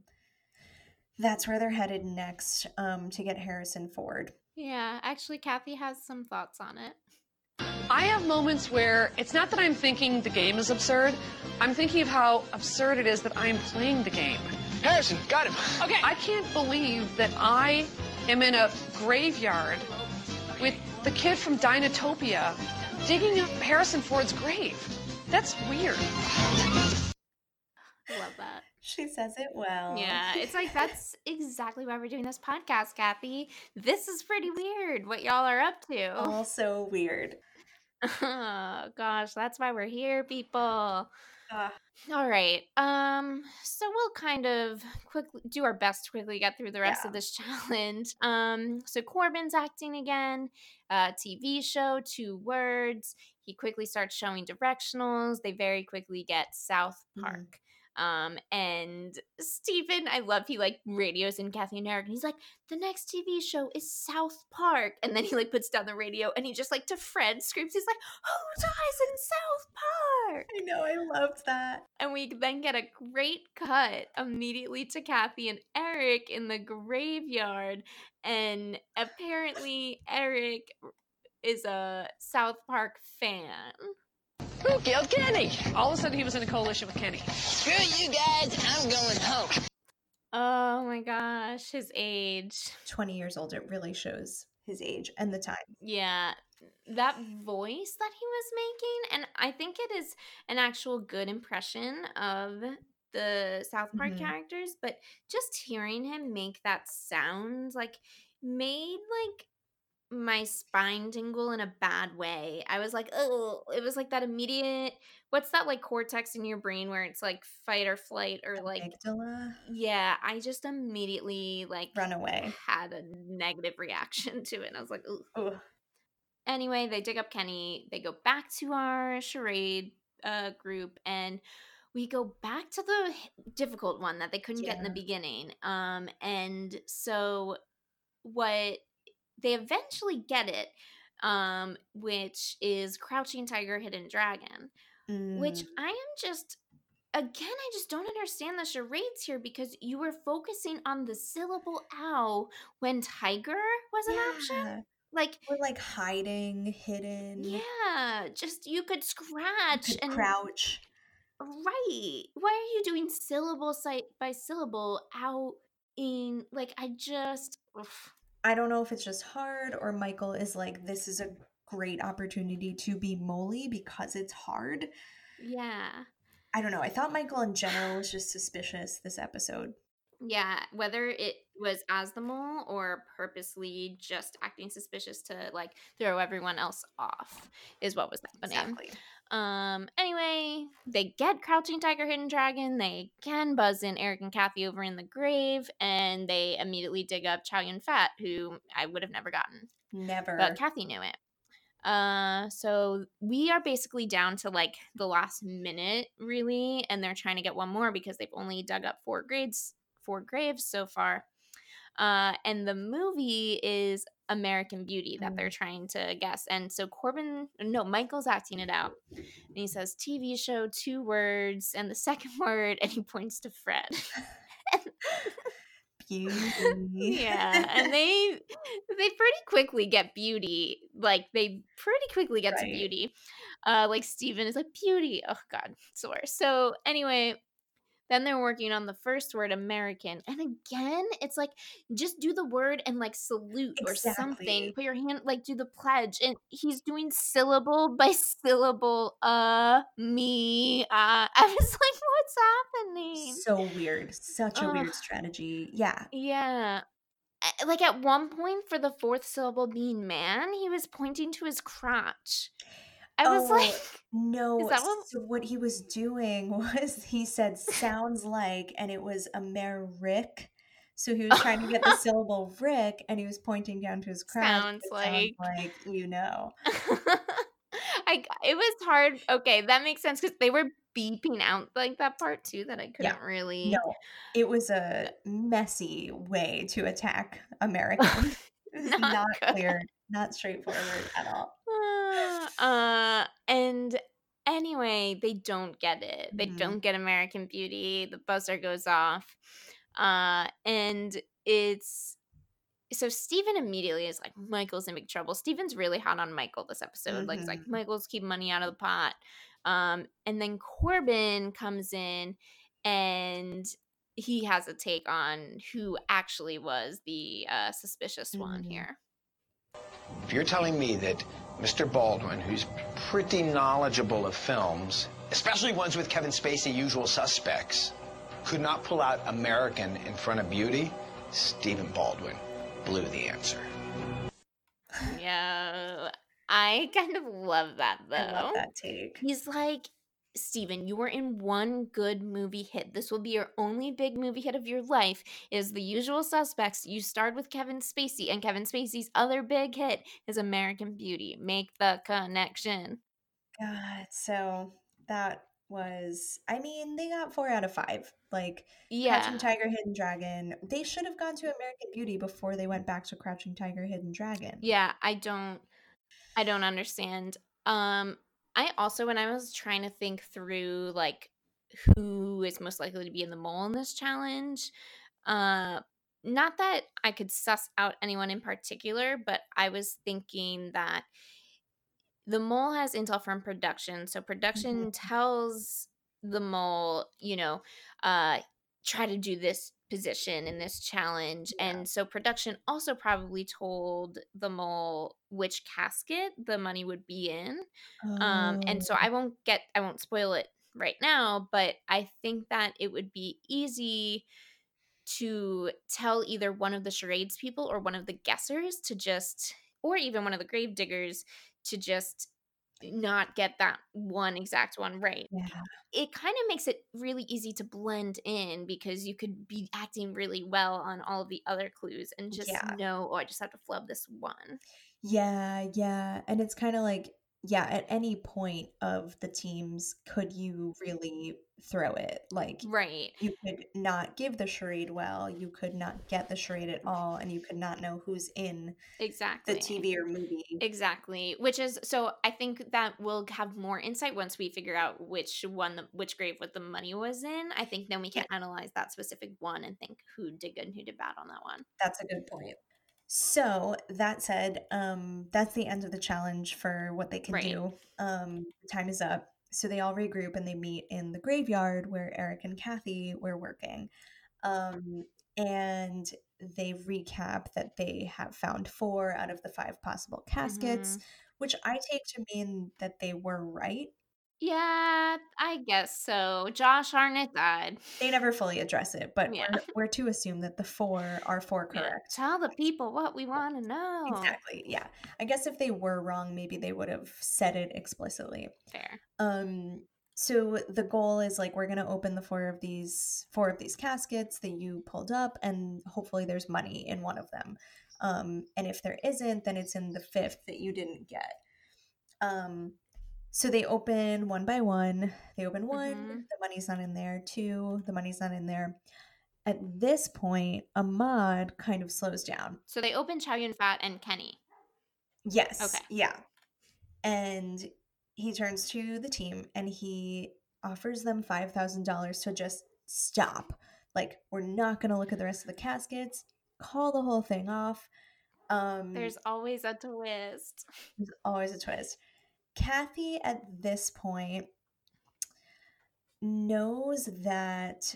that's where they're headed next. Um, to get Harrison Ford. Yeah, actually, Kathy has some thoughts on it. I have moments where it's not that I'm thinking the game is absurd, I'm thinking of how absurd it is that I'm playing the game. Harrison, got him. Okay. I can't believe that I am in a graveyard with the kid from Dinotopia digging up Harrison Ford's grave. That's weird. I love that. She says it well. Yeah, it's like (laughs) that's exactly why we're doing this podcast, Kathy. This is pretty weird what y'all are up to. also weird. Oh (laughs) gosh, that's why we're here, people. Ah. All right. Um so we'll kind of quickly do our best to quickly get through the rest Yeah. of this challenge. (laughs) Um so Corbin's acting again, uh TV show, two words. He quickly starts showing directionals. They very quickly get South Mhm. Park. Um and Stephen, I love he like radios in Kathy and Eric and he's like, the next TV show is South Park. And then he like puts down the radio and he just like to Fred screams, he's like, Who dies in South Park? I know. I loved that. And we then get a great cut immediately to Kathy and Eric in the graveyard. And apparently, Eric is a South Park fan. Who killed Kenny? All of a sudden, he was in a coalition with Kenny. Screw you guys, I'm going home. Oh my gosh, his age. Twenty years old. It really shows his age and the time. Yeah, that voice that he was making, and I think it is an actual good impression of the South Park Mhm. characters, but just hearing him make that sound like made like my spine tingle in a bad way. I was like, oh, it was like that immediate what's that like cortex in your brain where it's like fight or flight or like Amygdala. yeah, I just immediately like Run away. had a negative reaction to it. And I was like. Ugh. Anyway, they dig up Kenny. They go back to our charade uh, group, and we go back to the difficult one that they couldn't get in the beginning. Um, and so what they eventually get it, um, which is Crouching Tiger, Hidden Dragon, which Mm. I am just. Again, I just don't understand the charades here because you were focusing on the syllable ow when tiger was an option. Like we're like hiding, hidden, yeah, just you could scratch could and crouch. right. Why are you doing syllable site by syllable out in like I just. I don't know if it's just hard or Michael is like, this is a great opportunity to be Molly because it's hard. yeah. I don't know. I thought Michael in general was just suspicious this episode. Yeah, whether it (laughs) was as the mole or purposely just acting suspicious to like throw everyone else off is what was happening. Exactly. Um anyway, they get Crouching Tiger Hidden Dragon, they can buzz in Eric and Kathy over in the grave, and they immediately dig up Chow Yun Fat, who I would have never gotten. Never. But Kathy knew it. Uh so we are basically down to like the last minute really, and they're trying to get one more because they've only dug up four graves four graves so far. Uh, and the movie is American Beauty that they're trying to guess. And so Corbin, no, Michael's acting it out. And he says TV show, two words, and the second (laughs) word, and he points to Fred. (laughs) Beauty. yeah, and they they pretty quickly get beauty. Like they pretty quickly get to beauty. Uh, like Steven is like beauty. Oh God, worst. So anyway, then they're working on the first word, American, and again, it's like just do the word and like salute or something. Put your hand like do the pledge, and he's doing syllable by syllable. Uh, me. Uh, (laughs) I was like, what's happening? so weird. Such a Ugh. weird strategy. Yeah. Yeah. Like at one point, for the fourth syllable being man, he was pointing to his crotch. I was Oh, like, No, that what- so what he was doing (laughs) was he said sounds like, and it was Americ. So he was trying to get the (laughs) syllable Rick, and he was pointing down to his crotch. Sounds like. like you know. (laughs) I it was hard. Okay, that makes sense because they were beeping out like that part too that I couldn't really. No, it was a uh messy way to attack American. Was Not not clear, not straightforward at all. Uh, and anyway, they don't get it. They Mhm. don't get American Beauty. The buzzer goes off. Uh, and it's so Steven immediately is like, Michael's in big trouble. Steven's really hot on Michael this episode. Like, he's like, Mhm. Michael's keep money out of the pot. Um, and then Corbin comes in and he has a take on who actually was the uh, suspicious one Mhm. here. If you're telling me that Mr. Baldwin, who's pretty knowledgeable of films, especially ones with Kevin Spacey usual suspects, could not pull out American in front of Beauty, Stephen Baldwin blew the answer. Yeah, I kind of love that though. I love that take. He's like, Steven, you were in one good movie hit. This will be your only big movie hit of your life. Is the usual suspects. You starred with Kevin Spacey, and Kevin Spacey's other big hit is American Beauty. Make the connection. God, so that was I mean, they got four out of five. Like Yeah. Crouching Tiger, Hidden Dragon. They should have gone to American Beauty before they went back to Crouching Tiger, Hidden Dragon. Yeah, I don't I don't understand. Um I also when I was trying to think through like who is most likely to be in the mole in this challenge, uh not that I could suss out anyone in particular, but I was thinking that the mole has intel from production. So production tells the mole, you know, uh try to do this position in this challenge. And so production also probably told the mole which casket the money would be in. Um and so Oh, I won't get I won't spoil it right now, but I think that it would be easy to tell either one of the charades people or one of the guessers to just or even one of the grave diggers to just not get that one exact one right. yeah. It kind of makes it really easy to blend in because you could be acting really well on all of the other clues and just Yeah. know, oh, I just have to flub this one. Yeah, yeah. And it's kind of like, yeah, at any point of the teams, could you really throw it? Like, Right. you could not give the charade well, you could not get the charade at all, and you could not know who's in Exactly. the TV or movie. Exactly. Which is so I think that we'll have more insight once we figure out which one the, which grave what the money was in. I think then we can analyze that specific one and think who did good and who did bad on that one. That's a good point. So that said, um, that's the end of the challenge for what they can Right. do. Um, time is up. So they all regroup and they meet in the graveyard where Eric and Kathy were working. Um, and they recap that they have found four out of the five possible caskets, Mhm. which I take to mean that they were right. Yeah, I guess so. Josh Hartnett died. They never fully address it, but Yeah. we're, we're to assume that the four are four Yeah. correct. Tell the people what we want to know. Exactly. Yeah. I guess if they were wrong, maybe they would have said it explicitly. Fair. Um so the goal is like we're going to open the four of these four of these caskets that you pulled up and hopefully there's money in one of them. Um and if there isn't, then it's in the fifth that you didn't get. Um so they open one by one. They open one, Mhm. the money's not in there. Two, the money's not in there. At this point, Ahmad kind of slows down. So they open Chow Yun Fat and Kenny. Yes. Okay. Yeah. And he turns to the team and he offers them $5,000 to just stop. Like, we're not going to look at the rest of the caskets, call the whole thing off. Um, There's always a twist. there's always a twist. Kathy, at this point, knows that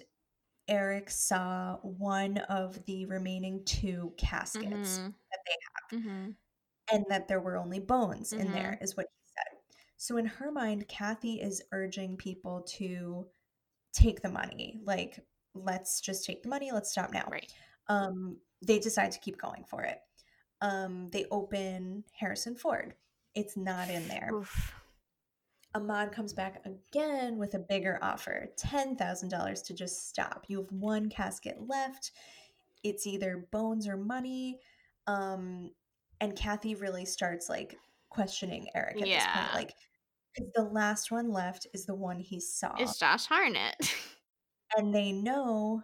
Eric saw one of the remaining two caskets Mhm. that they Mhm. and that there were only bones in Mhm. there, is what he said. So in her mind, Kathy is urging people to take the money. Like, let's just take the money. Let's stop now. Right. Um, they decide to keep going for it. Um, they open Harrison Ford. It's not in there. Oof. Ahmad comes back again with a bigger offer $10,000 to just stop. You have one casket left. It's either bones or money. Um, and Kathy really starts like questioning Eric at this Yeah. point. Like, the last one left is the one he saw. It's Josh Hartnett. (laughs) and they know,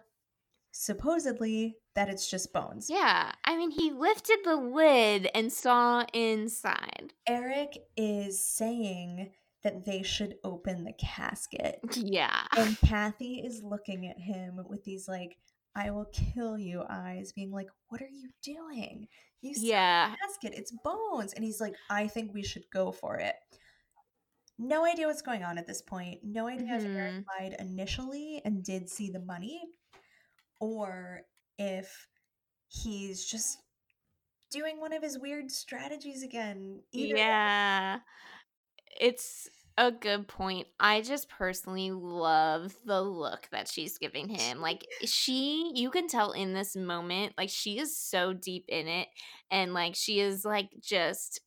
supposedly, that it's just bones. yeah. I mean, he lifted the lid and saw inside. Eric is saying that they should open the casket. (laughs) Yeah. And Kathy is looking at him with these like, I will kill you eyes, being like, What are you doing? You saw Yeah. the casket, it's bones. And he's like, I think we should go for it. No idea what's going on at this point. No idea if Eric lied initially and did see the money, or if he's just doing one of his weird strategies again. Either way, Yeah. It's a good point. I just personally love the look that she's giving him. Like she you can tell in this moment like she is so deep in it and like she is like just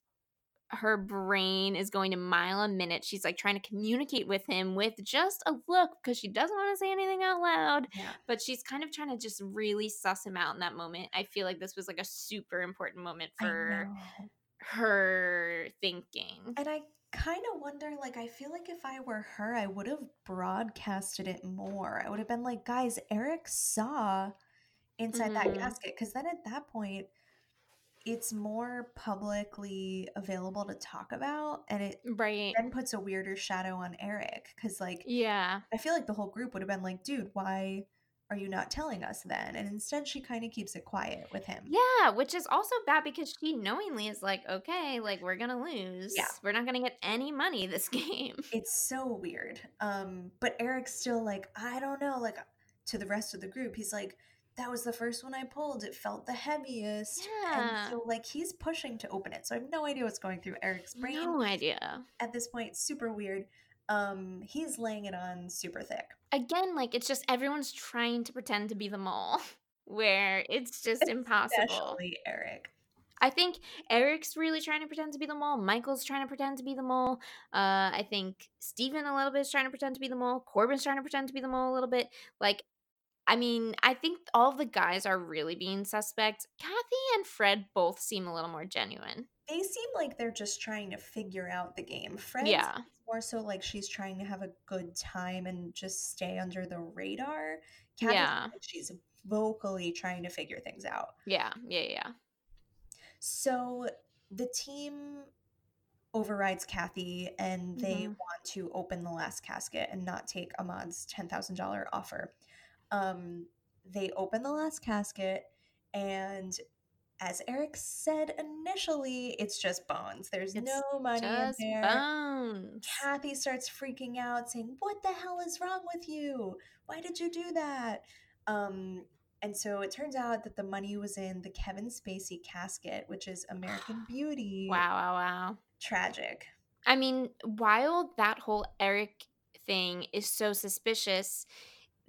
her brain is going a mile a minute. She's like trying to communicate with him with just a look because she doesn't want to say anything out loud, Yeah. but she's kind of trying to just really suss him out in that moment. I feel like this was like a super important moment for her thinking. And I kind of wonder like, I feel like if I were her, I would have broadcasted it more. I would have been like, guys, Eric saw inside that Mhm. casket. Because then at that point, it's more publicly available to talk about. And it Right. then puts a weirder shadow on Eric. Because, like, Yeah. I feel like the whole group would have been like, dude, why are you not telling us then? And instead, she kind of keeps it quiet with him. Yeah, which is also bad because she knowingly is like, okay, like we're gonna lose. yeah. We're not gonna get any money this (laughs) game. it's so weird. Um, but Eric's still like, I don't know, like to the rest of the group, he's like, that was the first one I pulled. It felt the heaviest. Yeah. And so like he's pushing to open it. So I have no idea what's going through Eric's brain No idea. at this point. Super weird. Um, he's laying it on super thick. Again, like it's just everyone's trying to pretend to be the mole, (laughs) where it's just impossible. Especially Eric. I think Eric's really trying to pretend to be the mole. Michael's trying to pretend to be the mole. Uh, I think Steven a little bit is trying to pretend to be the mole. Corbin's trying to pretend to be the mole a little bit. Like, I mean, I think all the guys are really being suspect. Kathy and Fred both seem a little more genuine. They seem like they're just trying to figure out the game. Fred Yeah. more so like she's trying to have a good time and just stay under the radar. Kathy Yeah. like she's vocally trying to figure things out. Yeah, yeah, yeah. So the team overrides Kathy and they Mhm. want to open the last casket and not take Ahmad's $10,000 offer. Um, they open the last casket and as Eric said initially, it's just bones. There's It's no money in Just there. bones. Kathy starts freaking out, saying, What the hell is wrong with you? Why did you do that? Um, and so it turns out that the money was in the Kevin Spacey casket, which is American (gasps) Beauty. Wow, wow, wow. Tragic. I mean, while that whole Eric thing is so suspicious,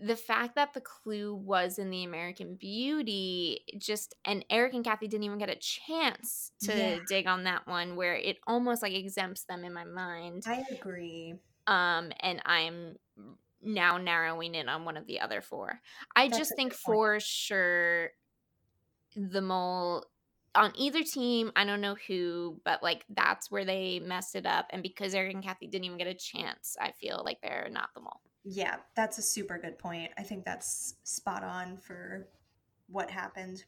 the fact that the clue was in the American Beauty just and Eric and Kathy didn't even get a chance to Yeah. dig on that one where it almost like exempts them in my mind. I agree. Um and I'm now narrowing in on one of the other four. I That's just think point. for sure the mole on either team, I don't know who, but like that's where they messed it up. And because Eric and Kathy didn't even get a chance, I feel like they're not the mole. Yeah, that's a super good point. I think that's spot on for what happened.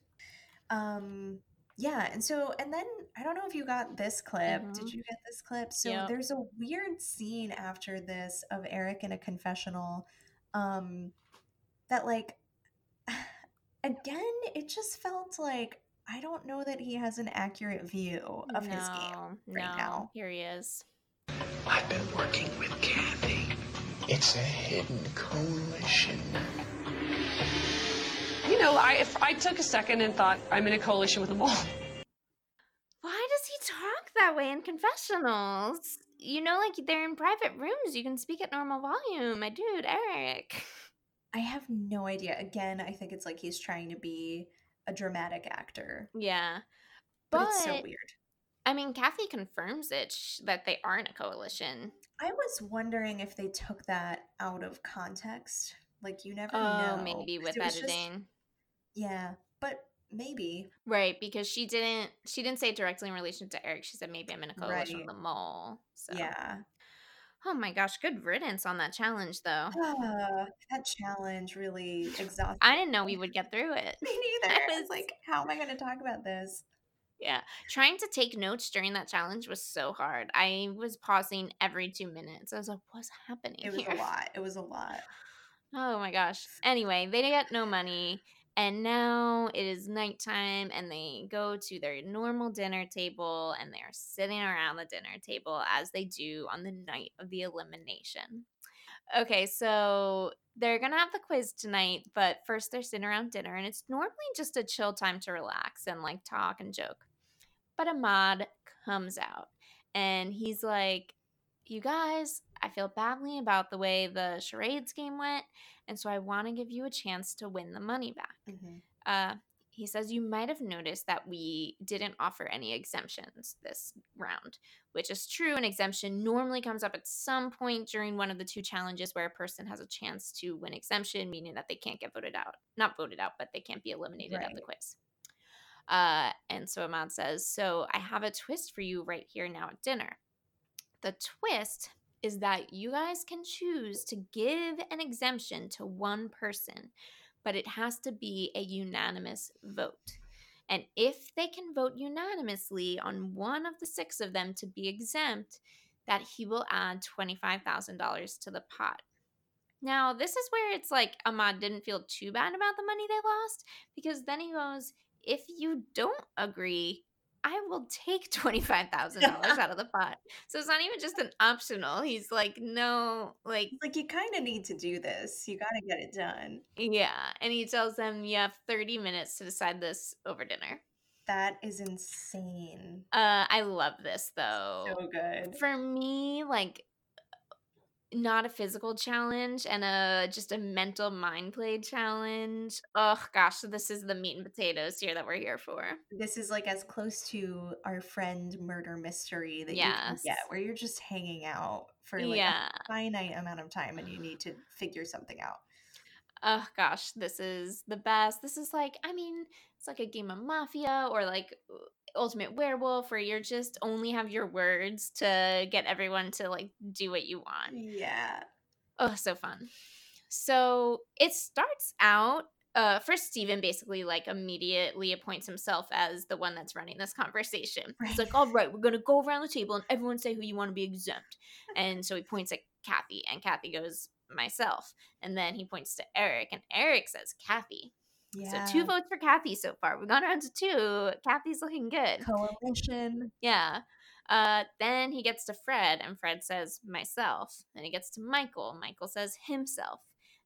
Um yeah, and so and then I don't know if you got this clip. Mhm. Did you get this clip? So Yep. there's a weird scene after this of Eric in a confessional um that like (sighs) again, it just felt like I don't know that he has an accurate view of his game No, right no, now. Here he is. I've been working with Kathy. It's a hidden coalition. You know, I if I took a second and thought I'm in a coalition with them all. Why does he talk that way in confessionals? You know, like they're in private rooms. You can speak at normal volume. My dude, Eric. I have no idea. Again, I think it's like he's trying to be a dramatic actor. Yeah. But, But, it's so weird. I mean, Kathy confirms it sh- that they aren't a coalition. I was wondering if they took that out of context. Like you never Oh, know. maybe with it was just- editing. yeah, but maybe. Right, because she didn't she didn't say it directly in relation to Eric. She said maybe I'm in a coalition Right. with the mole. So Yeah. Oh my gosh, good riddance on that challenge though. Ah, that challenge really exhausted. I didn't know we would get through it. (laughs) me (laughs) neither. I was- was like, how am I going to talk about this? Yeah. Trying to take notes during that challenge was so hard. I was pausing every two minutes. I was like, what's happening? It was here? a lot. It was a lot. Oh my gosh. Anyway, they didn't get no money. And now it is nighttime, and they go to their normal dinner table and they're sitting around the dinner table as they do on the night of the elimination. Okay, so they're gonna have the quiz tonight, but first they're sitting around dinner, and it's normally just a chill time to relax and like talk and joke. But Ahmad comes out and he's like, You guys, I feel badly about the way the charades game went, and so I want to give you a chance to win the money back. Mhm. Uh, he says you might have noticed that we didn't offer any exemptions this round, which is true. An exemption normally comes up at some point during one of the two challenges where a person has a chance to win exemption, meaning that they can't get voted out. Not voted out, but they can't be eliminated at the quiz. Uh, and so Ahmad says, So I have a twist for you right here now at dinner. The twist is that you guys can choose to give an exemption to one person, but it has to be a unanimous vote. And if they can vote unanimously on one of the six of them to be exempt, that he will add $25,000 to the pot. Now, this is where it's like Ahmad didn't feel too bad about the money they lost because then he goes, If you don't agree, I will take (laughs) $25,000 out of the pot. So it's not even just an optional. He's like, No, like, Like, you kind of need to do this. You got to get it done. yeah. And he tells them, You have 30 minutes to decide this over dinner. That is insane. Uh, I love this though. So good. For me, like not a physical challenge and a just a mental mind play challenge. Oh gosh, so this is the meat and potatoes here that we're here for. This is like as close to our friend murder mystery that you can get, where you're just hanging out for like Yeah. a finite amount of time and you need to figure something out. Oh gosh, this is the best. This is like, I mean, it's like a game of mafia or like ultimate werewolf where you're just only have your words to get everyone to like do what you want. Yeah. Oh, so fun. So it starts out. Uh, first, Steven basically like immediately appoints himself as the one that's running this conversation. He's like, "All right, we're gonna go around the table and everyone say who you want to be exempt." And so he points at Kathy, and Kathy goes, "Myself." And then he points to Eric, and Eric says, "Kathy." Yeah. So two votes for Kathy so far. We've gone around to two. Kathy's looking good. coalition. Yeah. Uh, then he gets to Fred, and Fred says myself. Then he gets to Michael. Michael says himself.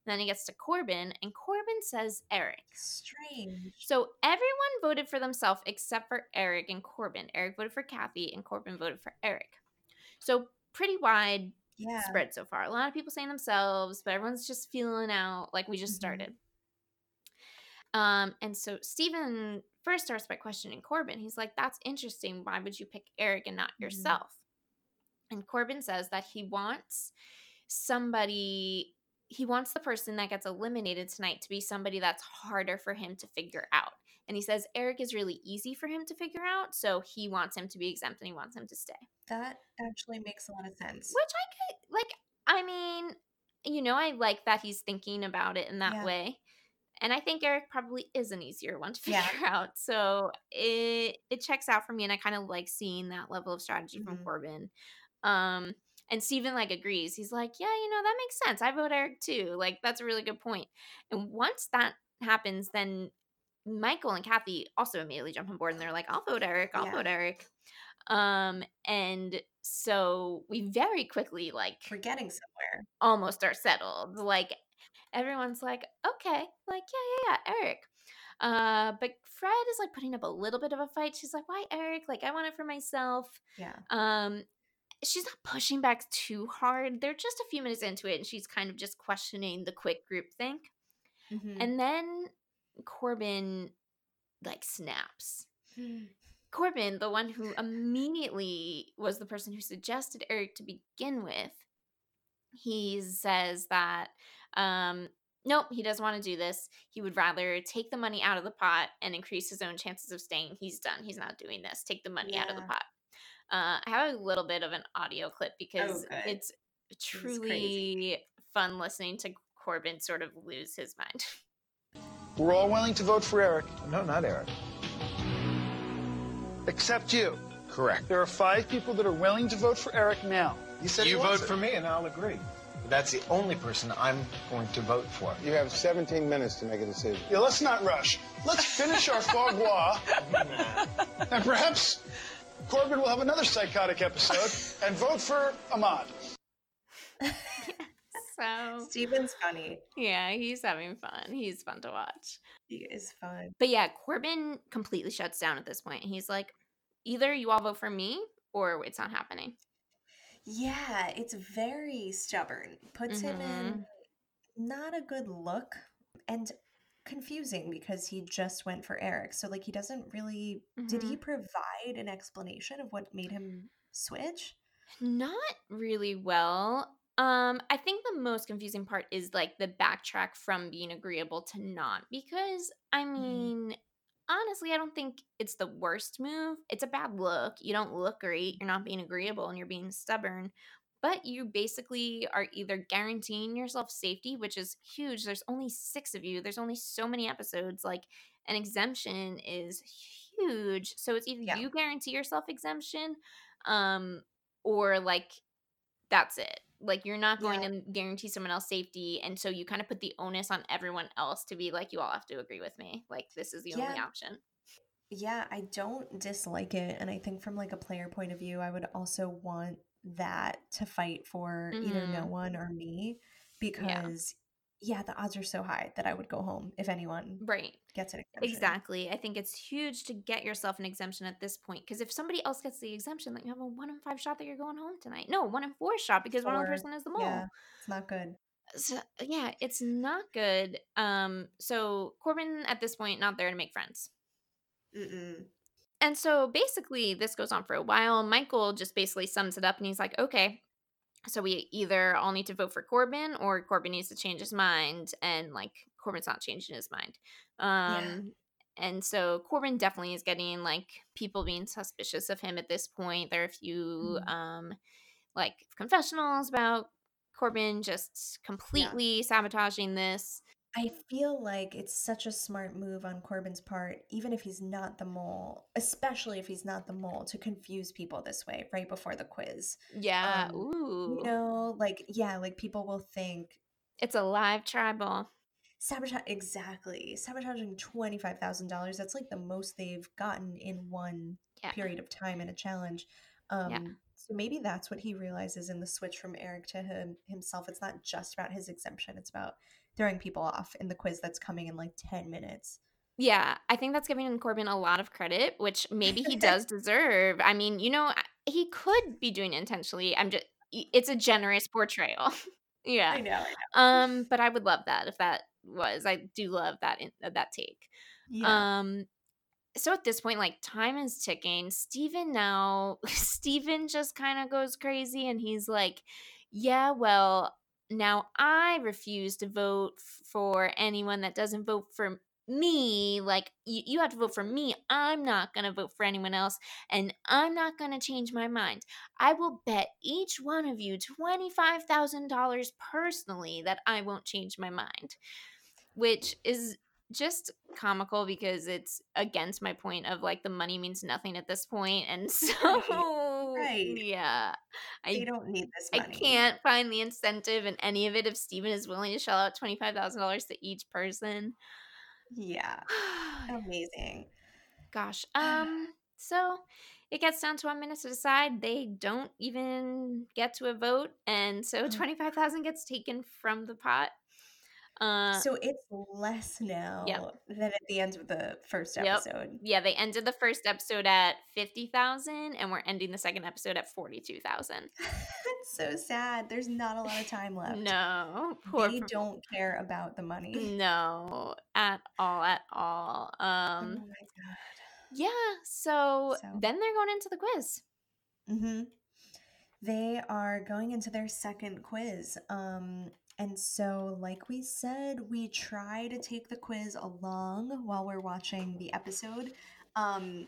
Then he gets to Corbin, and Corbin says Eric. Strange. So everyone voted for themselves except for Eric and Corbin. Eric voted for Kathy, and Corbin voted for Eric. So pretty wide Yeah. spread so far. A lot of people saying themselves, but everyone's just feeling out like we just Mhm. started. Um, and so Stephen first starts by questioning Corbin. He's like, That's interesting. Why would you pick Eric and not Mhm. yourself? And Corbin says that he wants somebody, he wants the person that gets eliminated tonight to be somebody that's harder for him to figure out. And he says Eric is really easy for him to figure out, so he wants him to be exempt and he wants him to stay. That actually makes a lot of sense. Which I could like I mean, you know, I like that he's thinking about it in that Yeah. way. And I think Eric probably is an easier one to (laughs) figure Yeah. out. So it it checks out for me and I kind of like seeing that level of strategy from Mhm. Corbin. Um and Stephen like agrees. He's like, Yeah, you know, that makes sense. I vote Eric too. Like that's a really good point. And once that happens, then Michael and Kathy also immediately jump on board and they're like, I'll vote Eric, I'll Yeah. vote Eric. Um, and so we very quickly like We're getting somewhere. almost are settled. Like everyone's like, okay, like yeah, yeah, yeah, Eric. Uh, but Fred is like putting up a little bit of a fight. She's like, why Eric? Like I want it for myself. Yeah. Um, she's not pushing back too hard. They're just a few minutes into it, and she's kind of just questioning the quick group think. Mhm. And then Corbin like snaps. Corbin, the one who immediately was the person who suggested Eric to begin with, he says that um nope, he doesn't want to do this. He would rather take the money out of the pot and increase his own chances of staying. He's done. He's not doing this. Take the money out of the pot. Uh, I have a little bit of an audio clip because good. it's truly crazy. fun listening to Corbin sort of lose his mind. We're all willing to vote for Eric, No, not Eric. except you. Correct. There are five people that are willing to vote for Eric now. You said You you vote for me, and I'll agree. But that's the only person I'm going to vote for. You have 17 minutes to make a decision. Yeah, let's not rush. Let's finish our foie gras, and perhaps Corbin will have another psychotic episode and vote for Ahmad. (laughs) So Stephen's funny. yeah, he's having fun. He's fun to watch. He is fun. But yeah, Corbin completely shuts down at this point. He's like, either you all vote for me or it's not happening. Yeah, it's very stubborn. Puts him Mm-hmm. in not a good look and confusing because he just went for Eric. So like he doesn't really did Mm-hmm. he provide an explanation of what made him switch? Not really well. Um, I think the most confusing part is like the backtrack from being agreeable to not because I mean, honestly, I don't think it's the worst move. It's a bad look. You don't look great. You're not being agreeable and you're being stubborn. But you basically are either guaranteeing yourself safety, which is huge. There's only six of you. There's only so many episodes. Like an exemption is huge. So it's either Yeah. you guarantee yourself exemption, um, or like that's it. Like you're not going Yeah. to guarantee someone else safety, and so you kind of put the onus on everyone else to be like, you all have to agree with me. Like this is the only option. Yeah, I don't dislike it. And I think from like a player point of view, I would also want that to fight for either no Mhm. one or me because yeah. the odds are so high that I would go home if anyone Right. gets an exemption. Exactly. I think it's huge to get yourself an exemption at this point because if somebody else gets the exemption, like you have a one in five shot that you're going home tonight. No, one in four shot because one other Four, person is the mole. Yeah, it's not good. So, yeah, it's not good. Um, so Corbin at this point not there to make friends. Mm-mm. And so basically, this goes on for a while. Michael just basically sums it up and he's like, okay, so we either all need to vote for Corbin or Corbin needs to change his mind. And like, Corbin's not changing his mind. Um, And so Corbin definitely is getting like people being suspicious of him at this point. There are a few Mhm. um, like confessionals about Corbin just completely sabotaging this. I feel like it's such a smart move on Corbin's part, even if he's not the mole, especially if he's not the mole, to confuse people this way right before the quiz. Yeah. Um, Ooh. You know, like, yeah, like people will think, It's a live tribal. sabotage exactly sabotaging twenty five thousand dollars. That's like the most they've gotten in one Yeah. period of time in a challenge. Um, So maybe that's what he realizes in the switch from Eric to him himself. It's not just about his exemption; it's about throwing people off in the quiz that's coming in like ten minutes. Yeah, I think that's giving Corbin a lot of credit, which maybe he (laughs) does deserve. I mean, you know, he could be doing it intentionally. I'm just it's a generous portrayal. (laughs) yeah. know. I know. Um, but I would love that if that was. I do love that in, uh, that take. Yeah. Um so at this point like time is ticking. Stephen now (laughs) Stephen just kind of goes crazy and he's like, "Yeah, well, now I refuse to vote for anyone that doesn't vote for me. Like you, you have to vote for me. I'm not going to vote for anyone else and I'm not going to change my mind. I will bet each one of you $25,000 personally that I won't change my mind." Which is just comical because it's against my point of like the money means nothing at this point and (laughs) mm-hmm. so right. yeah They i don't need this i can't find the incentive in any of it if stephen is willing to shell out $25000 to each person Yeah. (sighs) Amazing. gosh (sighs) um so it gets down to one minute to decide they don't even get to a vote and so Oh. 25000 gets taken from the pot uh So it's less now than at the end of the first Yep. episode. Yeah, they ended the first episode at 50,000 and we're ending the second episode at 42,000. It's (laughs) so sad. There's not a lot of time (laughs) left. No, poor They don't care about the money. No, at all, at all. oh Um my god. yeah, so, So- then they're going into the quiz. hmm They are going into their second quiz. Um, and so, like we said, we try to take the quiz along while we're watching the episode. Um,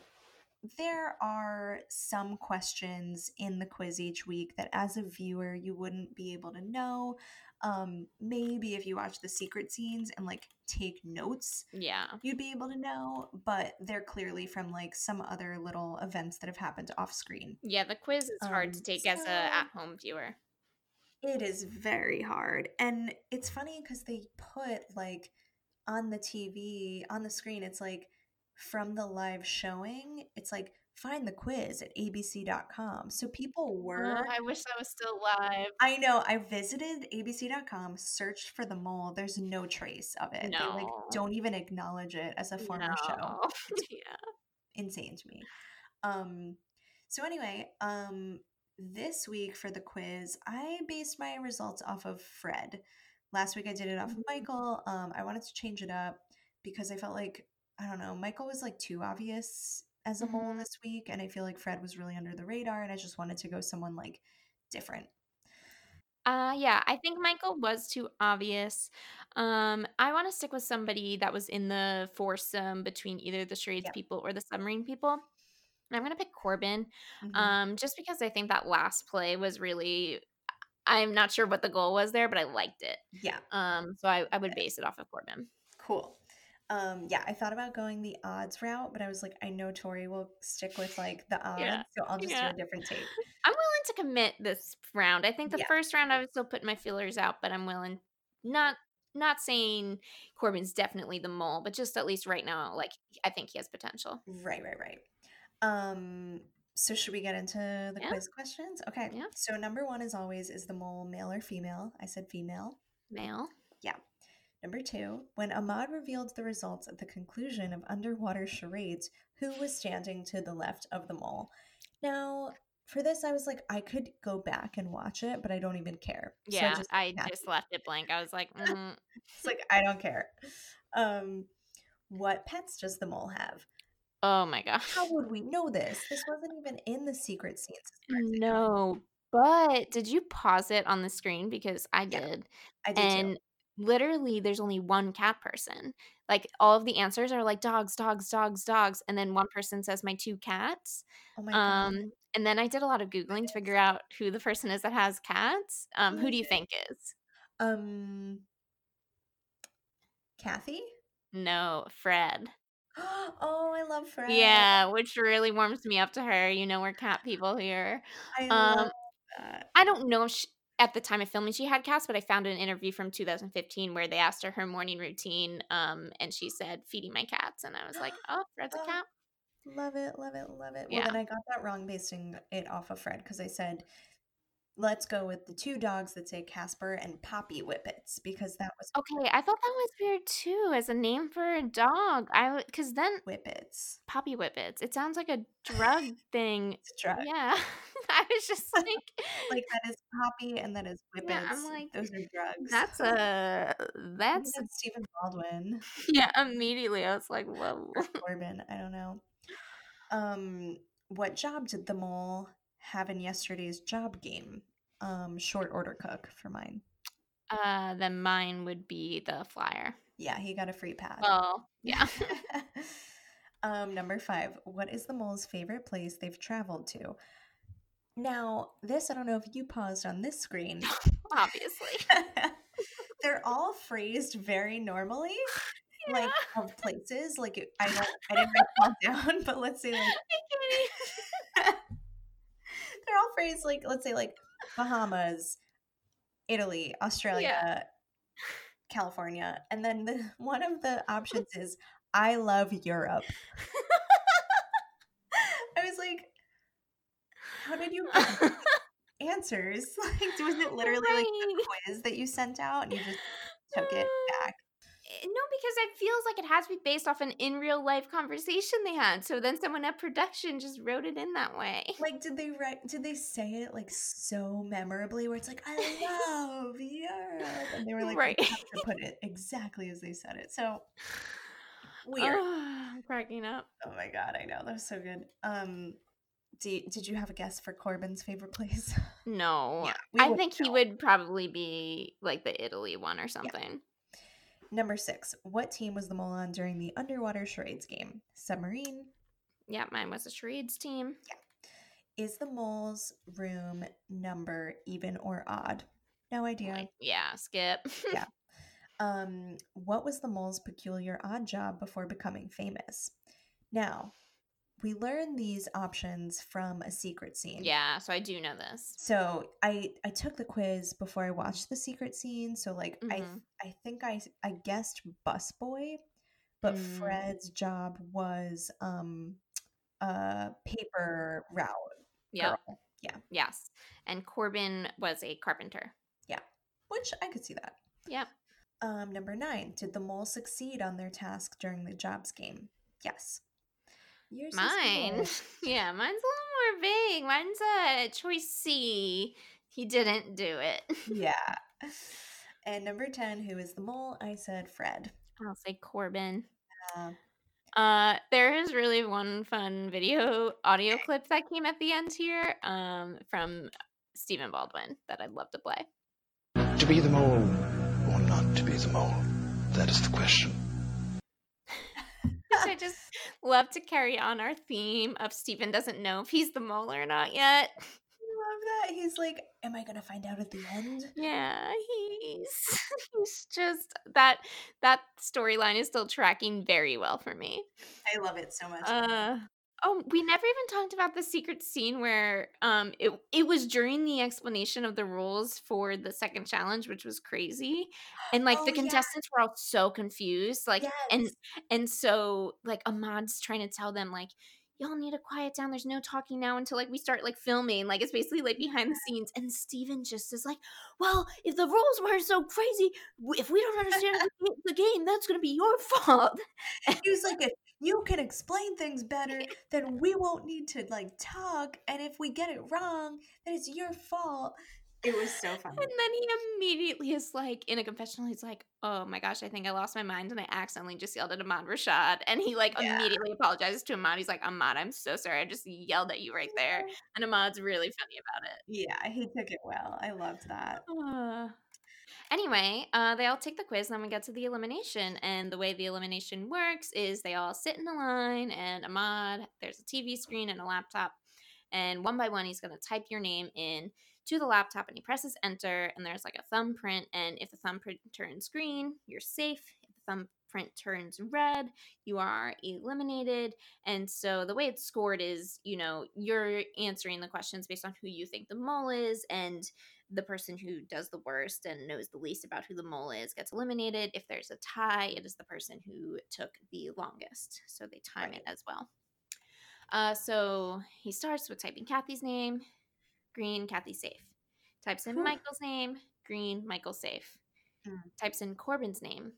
there are some questions in the quiz each week that, as a viewer, you wouldn't be able to know. Um, maybe if you watch the secret scenes and like take notes, Yeah. you'd be able to know, but they're clearly from like some other little events that have happened off screen. Yeah, the quiz is hard to Um, take as a at-home viewer. It is very hard. And it's funny because they put like on the TV, on the screen, it's like from the live showing, it's like find the quiz at abc.com. So people were. Oh, I wish that was still live. I know. I visited abc.com, searched for the mole. There's no trace of it. They like No. don't even acknowledge it as a former show. (laughs) Yeah. insane to me. Um so anyway, um this week for the quiz, I based my results off of Fred. Last week I did it off of Mhm. Michael. Um I wanted to change it up because I felt like I don't know, Michael was like too obvious as a mole Mhm. this week and I feel like Fred was really under the radar and I just wanted to go someone like different. Uh yeah, I think Michael was too obvious. Um I want to stick with somebody that was in the foursome between either the charades Yep. people or the submarine people. I'm going to pick Corbin. Mhm. Um just because I think that last play was really I'm not sure what the goal was there, but I liked it. yeah. Um so I, I would base it off of Corbin. Cool. Um, yeah, I thought about going the odds route, but I was like, I know Tori will stick with like the odds, Yeah, so I'll just yeah. do a different take. I'm willing to commit this round. I think the Yeah. first round I was still putting my feelers out, but I'm willing not not saying Corbin's definitely the mole, but just at least right now, like I think he has potential. Right, right, right. Um, so should we get into the Yeah. quiz questions? Okay. Yeah. So number one, as always, is the mole male or female? I said female. Male. Yeah. Number two, when Ahmad revealed the results at the conclusion of underwater charades, who was standing to the left of the mole? Now, for this, I was like, I could go back and watch it, but I don't even care. So Yeah, just I (laughs) just left it blank. I was like, (laughs) mm, It's like I don't care. Um, what pets does the mole have? Oh my gosh. How would we know this? This wasn't even in the secret scenes. as far as I know. No, but did you pause it on the screen? Because I Yeah, did. I did and too. literally, there's only one cat person. Like all of the answers are like dogs, dogs, dogs, dogs. And then one person says, my two cats. Oh my god. Um, and then I did a lot of Googling to figure out who the person is that has cats. Um, who do you think is? Um, Kathy. No, Fred. (gasps) Oh, I love Fred. Yeah, which really warms me up to her. You know, we're cat people here. I Um, love that. I don't know if she, at the time of filming she had cats, but I found an interview from 2015 where they asked her her morning routine, um, and she said feeding my cats, and I was like, (gasps) oh, Fred's a Oh, cat. Love it, love it, love it. Well, then I got that wrong basing it off of Fred because I said, let's go with the two dogs that say Casper and Poppy Whippets because that was Okay, I thought that was weird too as a name for a dog. I because then Whippets. Poppy Whippets. It sounds like a drug (laughs) thing. It's a drug. Yeah, (laughs) I was just like, (laughs) Like that is Poppy and that is Whippets. Yeah, I'm like, those are drugs. that's a that's that's Stephen Baldwin yeah. Immediately, I was like, whoa. or Corbin. I don't know. Um, what job did the mole have in yesterday's job game? Um, short order cook for mine. Uh, then mine would be the flyer. Yeah, he got a free pass. Oh, yeah. (laughs) um, number five. What is the mole's favorite place they've traveled to? Now, this I don't know if you paused on this screen. (laughs) Obviously. (laughs) They're all phrased very normally, like of places. Like it- I don't, I didn't write it all down, but let's say like they're all phrased like let's say like Bahamas, Italy, Australia, California, and then the (laughs) one of the (laughs) options is I love Europe. I was like, how did you (laughs) answers? Like, was it literally like the quiz that you sent out and you just took it because it feels like it has to be based off an in real life conversation they had. So then someone at production just wrote it in that way. Like, did they write? Did they say it like so memorably, where it's like, "I (laughs) love Europe," and they were like, Right. "We have to put (laughs) it exactly as they said it." So weird. I'm cracking up. Oh my god, I know that was so good. Um, do you- did you have a guess for Corbin's favorite place? (laughs) No, Yeah, I think he would probably be like the Italy one or something. Number six. What team was the mole on during the underwater charades game? Submarine. Yeah, mine was a charades team. Yeah. Is the mole's room number even or odd? No idea. Like, yeah, skip. (laughs) Yeah. Um, what was the mole's peculiar odd job before becoming famous? Now, we learned these options from a secret scene. yeah, so I do know this. So I I took the quiz before I watched the secret scene. So like I Mhm. I think I I guessed busboy, but Mm. Fred's job was um uh paper route Yeah. girl. Yeah, Yes. And Corbin was a carpenter. yeah. Which I could see that. Yep. Um, number nine. Did the mole succeed on their task during the jobs game? Yes. Yours is Mine. no. (laughs) yeah, mine's a little more vague. Mine's a choice C. He didn't do it. yeah. (laughs) And number 10, who is the mole? I said Fred. I'll say Corbin. Uh, Uh, there is really one fun video audio clip that came at the end here um, from Stephen Baldwin that I'd love to play. To be the mole or not to be the mole? That is the question. I just love to carry on our theme of Stephen doesn't know if he's the mole or not yet. I love that. He's like, Am I going to find out at the end? Yeah, he's (laughs) he's just that that storyline is still tracking very well for me. I love it so much. Uh oh, we never even talked about the secret scene where um it it was during the explanation of the rules for the second challenge, which was crazy. And like Oh, the yeah. contestants were all so confused. Like and and so like Ahmad's trying to tell them like y'all need to quiet down. There's no talking now until like we start like filming. Like it's basically like behind the scenes. And Stephen just is like, well, if the rules were so crazy, if we don't understand the the game, that's gonna be your fault. (laughs) he was like, If you can explain things better, (laughs) then we won't need to like talk. And if we get it wrong, then it's your fault. It was so funny. And then he immediately is like in a confessional, he's like, Oh my gosh, I think I lost my mind and I accidentally just yelled at Ahmad Rashad. And he like Yeah. immediately apologizes to Ahmad. He's like, Ahmad, I'm so sorry. I just yelled at you right there. And Ahmad's really funny about it. Yeah, he took it well. I loved that. Uh, anyway, uh, they all take the quiz, and then we get to the elimination. And the way the elimination works is they all sit in a line, and Ahmad, there's a TV screen and a laptop. And one by one, he's going to type your name in to the laptop, and he presses enter, and there's like a thumbprint. And if the thumbprint turns green, you're safe. If the thumbprint turns red, you are eliminated. And so the way it's scored is, you know, you're answering the questions based on who you think the mole is, and the person who does the worst and knows the least about who the mole is gets eliminated. If there's a tie, it is the person who took the longest. So they time Right. it as well. Uh, so he starts with typing Kathy's name, green, Kathy safe. Types in. Michael's name, green, Michael safe. Mm. Types in Corbin's name,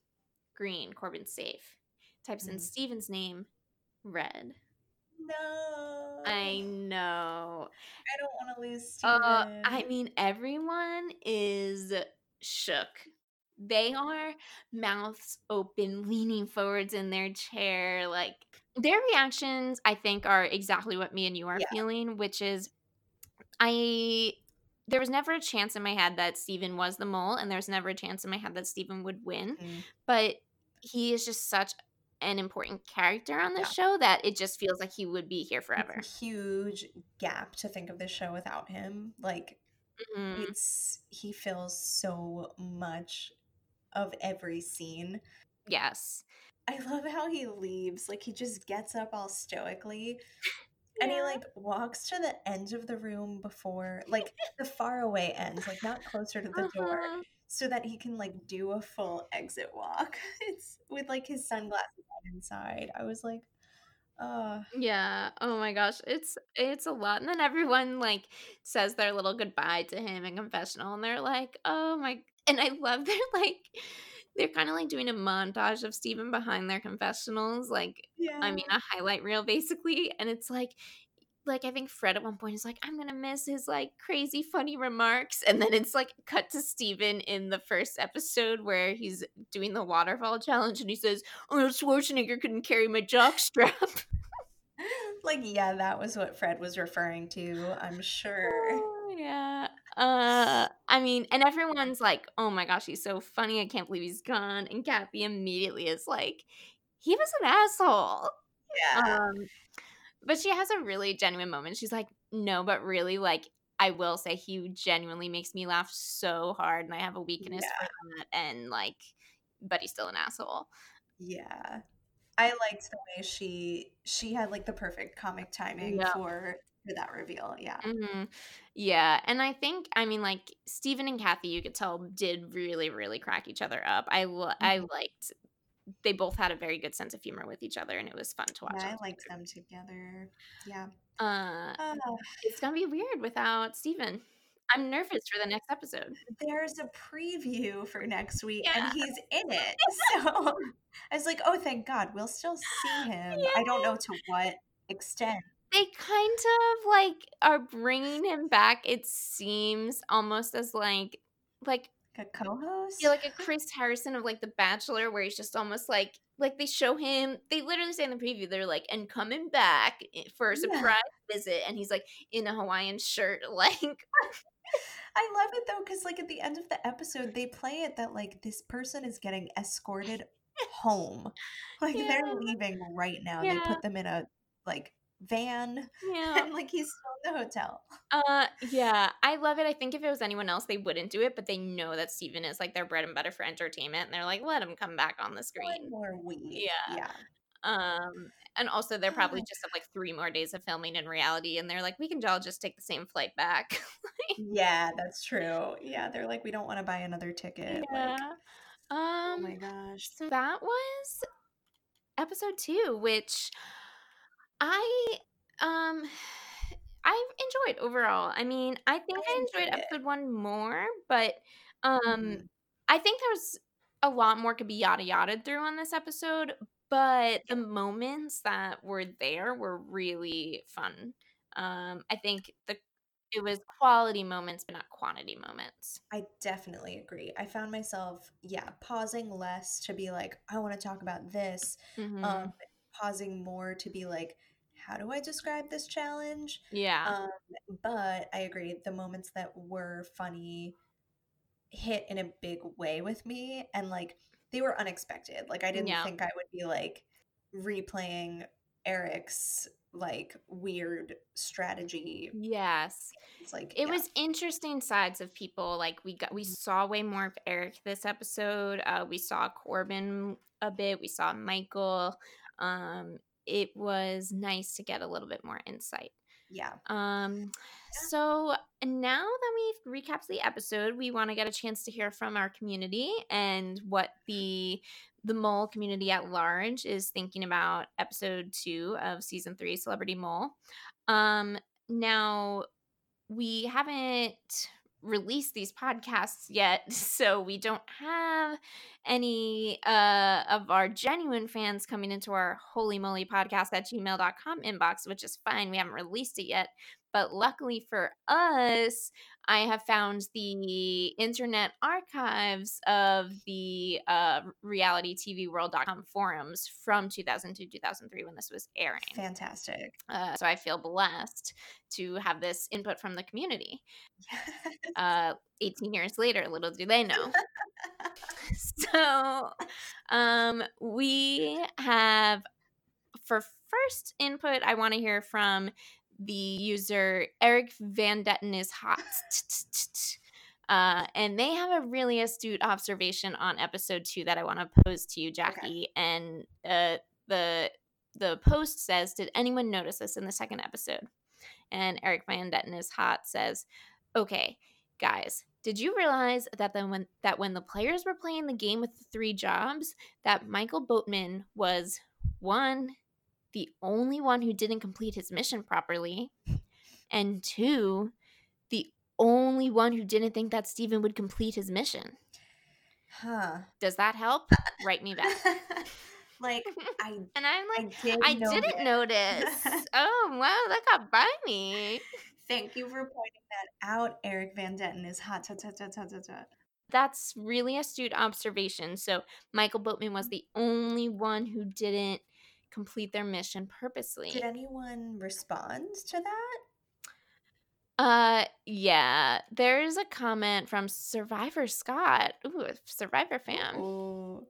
green, Corbin safe. Types in Mm. Stephen's name, red. No. I (laughs) know. I don't want to lose Stephen. Uh, I mean, everyone is shook. They are mouths open, leaning forwards in their chair. Like their reactions, I think, are exactly what me and you are Yeah. feeling, which is I. There was never a chance in my head that Stephen was the mole, and there's never a chance in my head that Stephen would win. Mm. But he is just such an important character on this Yeah. show that it just feels like he would be here forever. It's a huge gap to think of the show without him. Like Mhm. it's he fills so much of every scene. Yes. I love how he leaves. Like he just gets up all stoically. And he like walks to the end of the room before like (laughs) the far away end, like not closer to the door, Uh-huh. so that he can like do a full exit walk. (laughs) It's with like his sunglasses on inside. I was like, uh Yeah. Oh my gosh. It's it's a lot. And then everyone like says their little goodbye to him in confessional and they're like, "Oh my." And I love they're like they're kind of like doing a montage of Stephen behind their confessionals, like yeah. I mean a highlight reel basically, and it's like like I think Fred at one point is like, I'm gonna miss his like crazy funny remarks, and then it's like cut to Stephen in the first episode where he's doing the waterfall challenge, and he says, "Oh, Schwarzenegger couldn't carry my jock strap." (laughs) like yeah, that was what Fred was referring to, I'm sure. Oh, yeah. Uh, I mean, and everyone's like, "Oh my gosh, he's so funny! I can't believe he's gone." And Kathy immediately is like, "He was an asshole." Yeah. Um, but she has a really genuine moment. She's like, "No, but really, like, I will say, he genuinely makes me laugh so hard, and I have a weakness for that." And like, but he's still an asshole. Yeah. I liked the way she she had like the perfect comic timing Yeah. for for that reveal. Yeah. hmm Yeah, and I think I mean like Stephen and Kathy, you could tell did really really crack each other up. I lo- I liked they both had a very good sense of humor with each other, and it was fun to watch. Yeah, I liked together. them together. Yeah. Uh, Uh, it's gonna be weird without Stephen. I'm nervous for the next episode. there's a preview for next week Yeah. and he's in it. (laughs) So I was like, oh thank God, we'll still see (laughs) him. I don't know to what extent. They kind of like are bringing him back. It seems almost as like like a co-host? Yeah, like a Chris Harrison of like The Bachelor, where he's just almost like like they show him. They literally say in the preview, they're like, "And coming back eh, for a Yeah. surprise visit," and he's like in a Hawaiian shirt, (laughs) like I love it though, because like at the end of the episode, they play it that like this person is getting escorted (laughs) home. Like Yeah. they're leaving right now. They put them in a like van (laughs) yeah, and like he's still in the hotel. uh, yeah. I love it. I think if it was anyone else, they wouldn't do it, but they know that Stephen is like their bread and butter for entertainment, and they're like, let him come back on the One screen. more week. Yeah. Yeah. Um, and also they're probably just have like three more days of filming in reality, and they're like, we can all just take the same flight back. (laughs) Yeah, that's true. Yeah, they're like, we don't want to buy another ticket. yeah. Like, oh Um. my gosh. So that was episode two, which I um (sighs) I enjoyed overall. I mean, I think I I enjoyed enjoyed episode one more, but um Mhm. I think there was a lot more could be yada yada through on this episode, but the moments that were there were really fun. Um I think the it was quality moments but not quantity moments. I definitely agree. I found myself, yeah, pausing less to be like, I want to talk about this. Mhm. Um, pausing more to be like, how do I describe this challenge? yeah. Um, but I agree, the moments that were funny hit in a big way with me and like they were unexpected. Like I didn't Yeah. think I would be like replaying Eric's like weird strategy. yes. It's like it yeah. was interesting sides of people like we got we saw way more of eric this episode uh we saw corbin a bit we saw michael um it was nice to get a little bit more insight Yeah. Um, so now that we've recapped the episode, we want to get a chance to hear from our community and what the the mole community at large is thinking about episode two of season three, Celebrity Mole. Um, now we haven't released these podcasts yet, (laughs) so we don't have any uh, of our genuine fans coming into our holy moly podcast at gmail.com inbox, which is fine. We haven't released it yet. But luckily for us, I have found the internet archives of the uh, realitytvworld.com forums from 2002 2003 when this was airing. Fantastic. Uh, so I feel blessed to have this input from the community. (laughs) Uh, 18 years later, little do they know. (laughs) (laughs) so um, we have, for first input, I want to hear from the user Eric Van Detten is hot. (laughs) Uh, and they have a really astute observation on episode two that I want to pose to you, Jackie. And uh, the the post says, "Did anyone notice this in the second episode?" And Eric Van Detten is hot says, "Okay, guys, did you realize that then when that when the players were playing the game with the three jobs, that Michael Boatman was one, the only one who didn't complete his mission properly, and two, the only one who didn't think that Stephen would complete his mission. Huh. Does that help? Write me back. (laughs) like (laughs) I and I'm like I, did I didn't notice. (laughs) oh wow, that got by me. Thank you for pointing that out. Eric Van Detten is hot. Ta, ta, ta, ta, ta, ta. That's really astute observation. So Michael Boatman was mm-hmm. the only one who didn't complete their mission purposely. Did anyone respond to that? Uh, yeah. There's a comment from Survivor Scott. Ooh, Survivor fam. Ooh.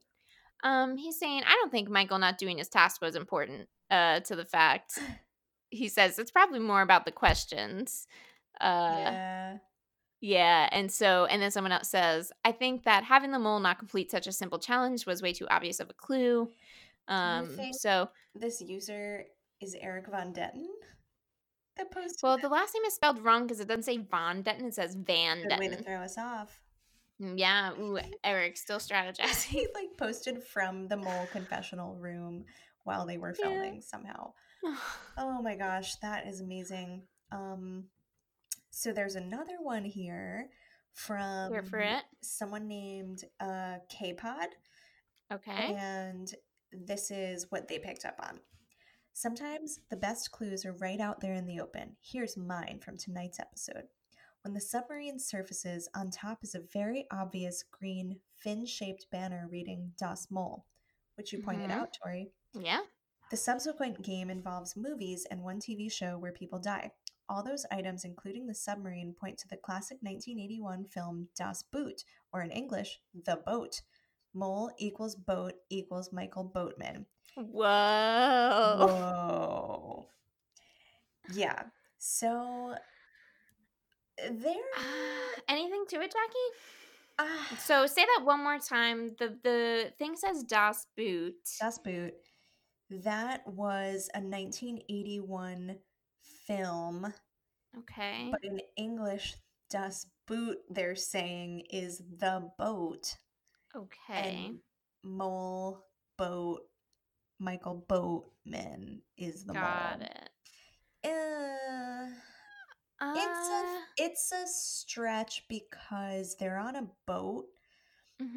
Um, he's saying, I don't think Michael not doing his task was important. Uh, to the fact, (laughs) he says it's probably more about the questions. Uh, yeah. yeah, and so, and then someone else says, I think that having the mole not complete such a simple challenge was way too obvious of a clue. Um, so, This user is Eric Von Detten. That posted well, the last name is spelled wrong because it doesn't say Von Detten; it says Van Good way to throw us off. Mm, Yeah, ooh, (laughs) Eric still strategizing. he like posted from the mole confessional room while they were Yeah. filming somehow. (sighs) Oh my gosh, that is amazing. Um so there's another one here from Here for it. someone named uh K-Pod Okay. and this is what they picked up on. Sometimes the best clues are right out there in the open. Here's mine from tonight's episode. When the submarine surfaces, on top is a very obvious green fin shaped banner reading Das Mole, which you pointed Mhm. out, Tori. Yeah. The subsequent game involves movies and one TV show where people die. All those items, including the submarine, point to the classic 1981 film Das Boot, or in English, The Boat. Mole equals boat equals Michael Boatman. Whoa. (laughs) Whoa. Yeah. So there. Uh, anything to it, Jackie? Ah, So say that one more time. The the thing says Das Boot. Das Boot. That was a 1981 film, Okay. but in English, Das Boot, they're saying, is the boat. Okay. And Mole Boat, Michael Boatman is the Got mole. it. Uh, Uh, it's a it's a stretch because they're on a boat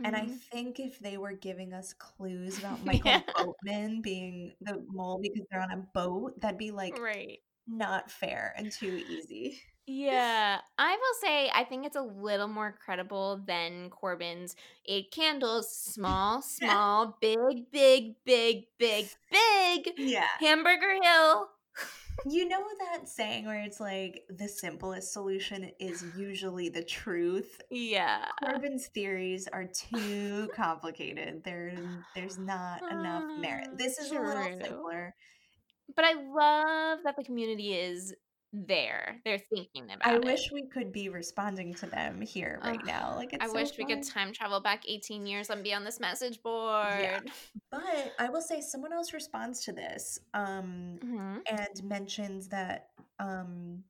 and i mhm. think if they were giving us clues about (laughs) michael Yeah. boatman being the mole because they're on a boat that'd be like right. not fair and too easy Yeah, I will say I think it's a little more credible than Corbin's eight candles, small, (laughs) small, big, big, big, big, big, yeah Hamburger Hill. (laughs) you know that saying where it's like the simplest solution is usually the truth Yeah. corbin's theories are too complicated there there's not enough merit Ah, this is a little true. simpler But I love that the community is there. They're thinking about I it. wish we could be responding to them here right now. Like it's I so wish we could time travel back 18 years and be on this message board. (laughs) But I will say someone else responds to this um, Mhm. and mentions that um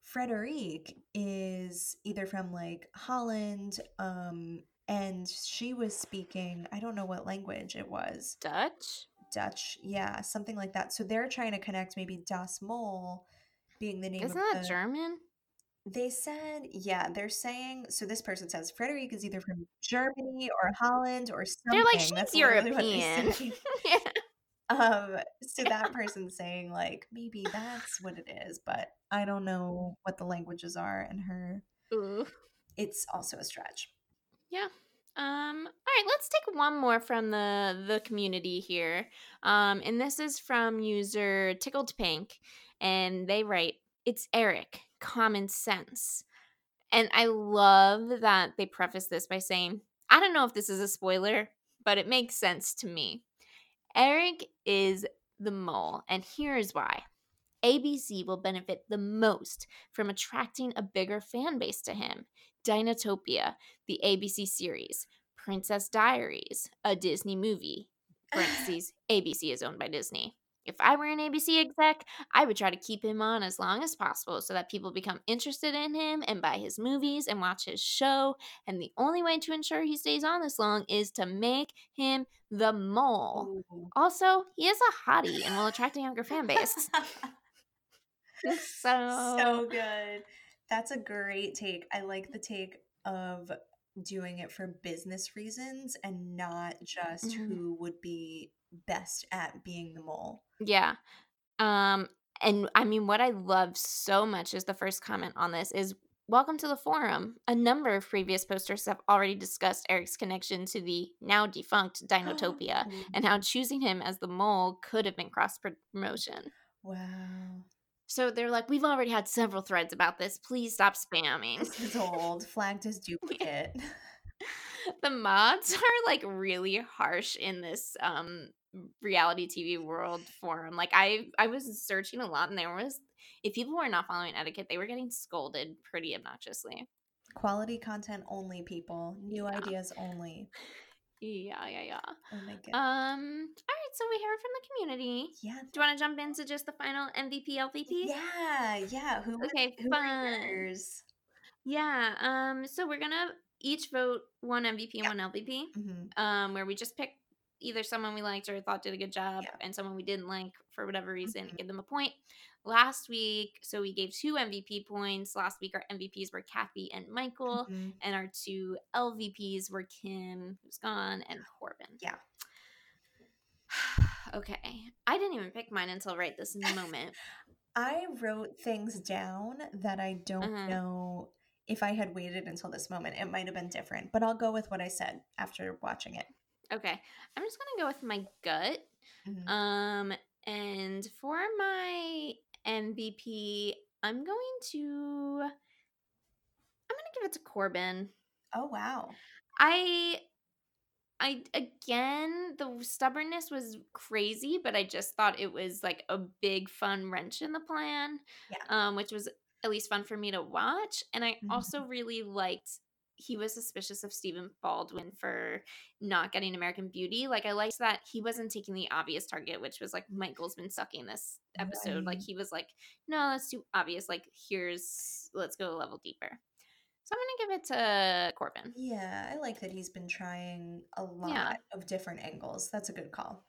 Frederique is either from like Holland, um, and she was speaking, I don't know what language it was. Dutch? Dutch, yeah, something like that. So they're trying to connect maybe Das Mol being the name Isn't that the, German? They said, yeah, they're saying so this person says Frederique is either from Germany or Holland or something. They're like, she's That's literally what they European. (laughs) yeah. (laughs) Um, so that (laughs) person's saying like maybe that's what it is, but I don't know what the languages are, and her Ooh. it's also a stretch. Yeah. Um, all right, let's take one more from the the community here. Um, and this is from user Tickled Pink, and they write, It's Eric, common sense. And I love that they preface this by saying, I don't know if this is a spoiler, but it makes sense to me. Eric is the mole, and here's why. ABC will benefit the most from attracting a bigger fan base to him. Dinotopia, the ABC series, Princess Diaries, a Disney movie. (sighs) Parentheses, ABC is owned by Disney. If I were an ABC exec, I would try to keep him on as long as possible so that people become interested in him and buy his movies and watch his show. And the only way to ensure he stays on this long is to make him the mole. Also, he is a hottie and will attract a younger fan base. (laughs) (laughs) (laughs) (laughs) so, so good. That's a great take. I like the take of doing it for business reasons and not just Mhm. who would be best at being the mole. Yeah. Um and I mean what I love so much is the first comment on this is welcome to the forum. A number of previous posters have already discussed Eric's connection to the now defunct (gasps) Dinotopia and how choosing him as the mole could have been cross promotion. Wow. So they're like, we've already had several threads about this. Please stop spamming. This is old, flagged as (laughs) duplicate. the mods (laughs) are like really harsh in this um reality TV world forum. Like I I was searching a lot and there was if people were not following etiquette, they were getting scolded pretty obnoxiously. Quality content only, people. New Yeah. ideas only. Yeah, yeah, yeah. Oh my god. Um all right, so we heard from the community. yeah. Do you want to jump into just the final MVP LVP? Yeah, yeah. Who Okay, who fun. yours? Yeah. Um so we're going to each vote one MVP and Yeah. one LVP. Mhm. um, where we just pick either someone we liked or thought did a good job Yeah. and someone we didn't like for whatever reason Mhm. give them a point last week so we gave two mvp points last week our mvps were kathy and michael Mhm. and our two lvps were kim who's gone and corbin Yeah. (sighs) okay i didn't even pick mine until right this moment (laughs) I wrote things down that I don't Uh-huh. know if I had waited until this moment. It might have been different, but I'll go with what I said after watching it. okay i'm just gonna go with my gut Mhm. Um, and for my MVP, I'm going to I'm gonna give it to Corbin. oh wow. I I again the stubbornness was crazy, but I just thought it was like a big fun wrench in the plan. Yeah. Um, which was at least fun for me to watch. And I Mhm. also really liked he was suspicious of Stephen Baldwin for not getting American Beauty. Like I liked that he wasn't taking the obvious target, which was like Michael's been sucking this episode. Like he was like, no, that's too obvious. Like here's let's go a level deeper. So I'm gonna give it to Corbin. Yeah, I like that he's been trying a lot Yeah. of different angles. That's a good call.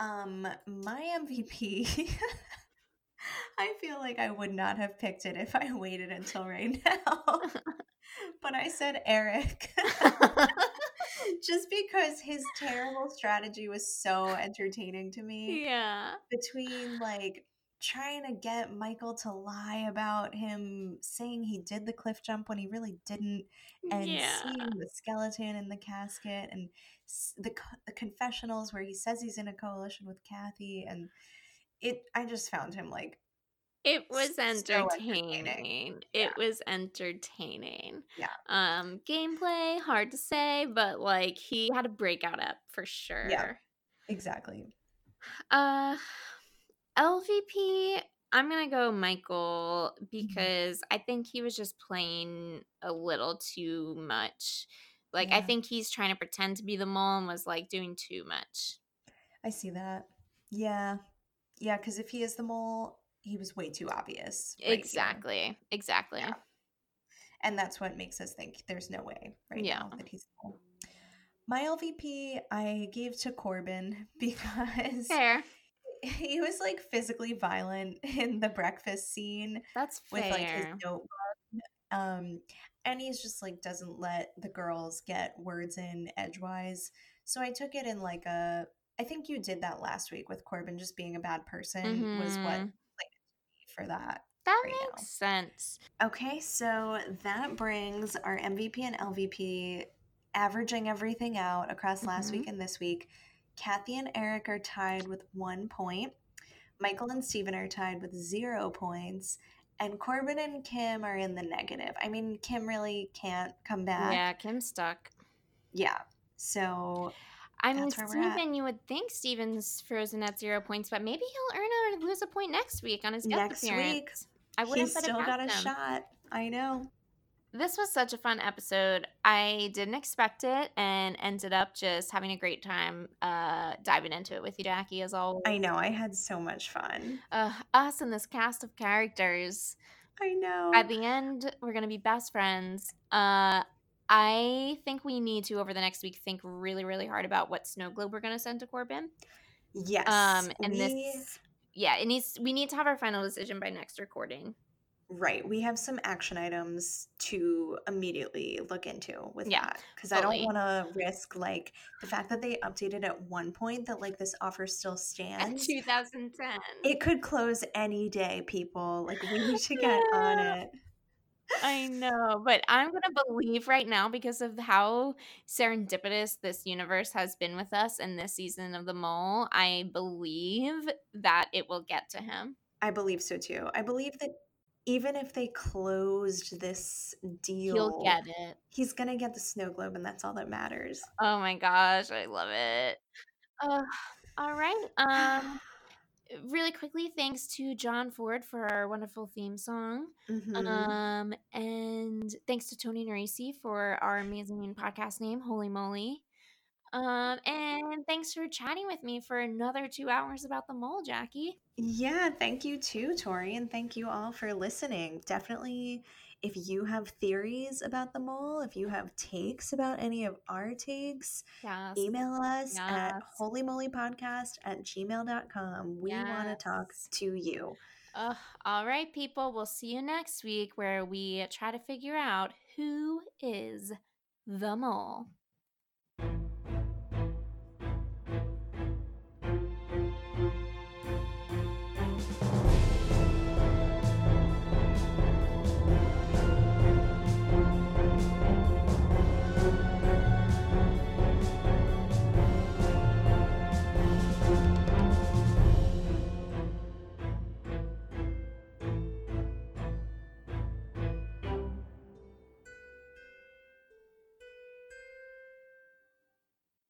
Um, my MVP. (laughs) I feel like I would not have picked it if I (laughs) waited until right now. (laughs) but I said Eric. (laughs) (laughs) Just because his terrible strategy was so entertaining to me yeah. between like trying to get Michael to lie about him saying he did the cliff jump when he really didn't and yeah. seeing the skeleton in the casket and the co- the confessionals where he says he's in a coalition with Kathy and it I just found him like It was so entertaining. entertaining. It was entertaining. Yeah. Um, gameplay hard to say, but like he had a breakout up for sure. Yeah. Exactly Uh, LVP. I'm gonna go Michael because I think he was just playing a little too much. Like I think he's trying to pretend to be the mole and was like doing too much. I see that yeah yeah because if he is the mole he was way too obvious. right here. Exactly. Exactly. Yeah. And that's what makes us think there's no way right Yeah. now that he's. My LVP I gave to Corbin (laughs) because Fair. he was like physically violent in the breakfast scene That's with fair. like his notebook. Um, and he's just like doesn't let the girls get words in edgewise. So I took it in like a. I think you did that last week with Corbin just being a bad person was what Mhm. like for that. that right makes now. sense. Okay, so that brings our MVP and LVP averaging everything out across last mm-hmm. week and this week. Kathy and Eric are tied with one point. Michael and Stephen are tied with zero points. And Corbin and Kim are in the negative. I mean, Kim really can't come back. Yeah, Kim's stuck. Yeah. So I mean, That's where. Stephen, you would think Stephen's frozen at zero points, but maybe he'll earn or lose a point next week on his guest next week. I put it still got a him. shot. I know. This was such a fun episode. I didn't expect it and ended up just having a great time uh, diving into it with you, Jackie, as always. I know. I had so much fun. Uh, us and this cast of characters. I know. At the end, we're gonna be best friends. Uh, I think we need to over the next week think really, really hard about what snow globe we're gonna send to Corbin. yes. Um, and we- this, yeah, it needs. We need to have our final decision by next recording. Right. We have some action items to immediately look into with Yeah, that. Because I don't want to risk like the fact that they updated at one point that like this offer still At stands. 2010. It could close any day, people. Like we need to get on (laughs) it. I know, but I'm gonna believe right now because of how serendipitous this universe has been with us in this season of the mole. I believe that it will get to him. I believe so too. I believe that even if they closed this deal, He'll get it. he's gonna get the snow globe, and that's all that matters. Oh my gosh, I love it. Uh, all right. (sighs) Um, really quickly, thanks to John Ford for our wonderful theme song. Mhm. Um, and thanks to Tony Narisi for our amazing podcast name, Holy Moly. Um, and thanks for chatting with me for another two hours about the mole, Jackie. Yeah, thank you too, Tori, and thank you all for listening. Definitely, if you have theories about the mole, if you have takes about any of our takes, Yes. email us at Yes. holymolypodcast at gmail.com. We want to talk to you. Uh, all right, people. We'll see you next week where we try to figure out who is the mole.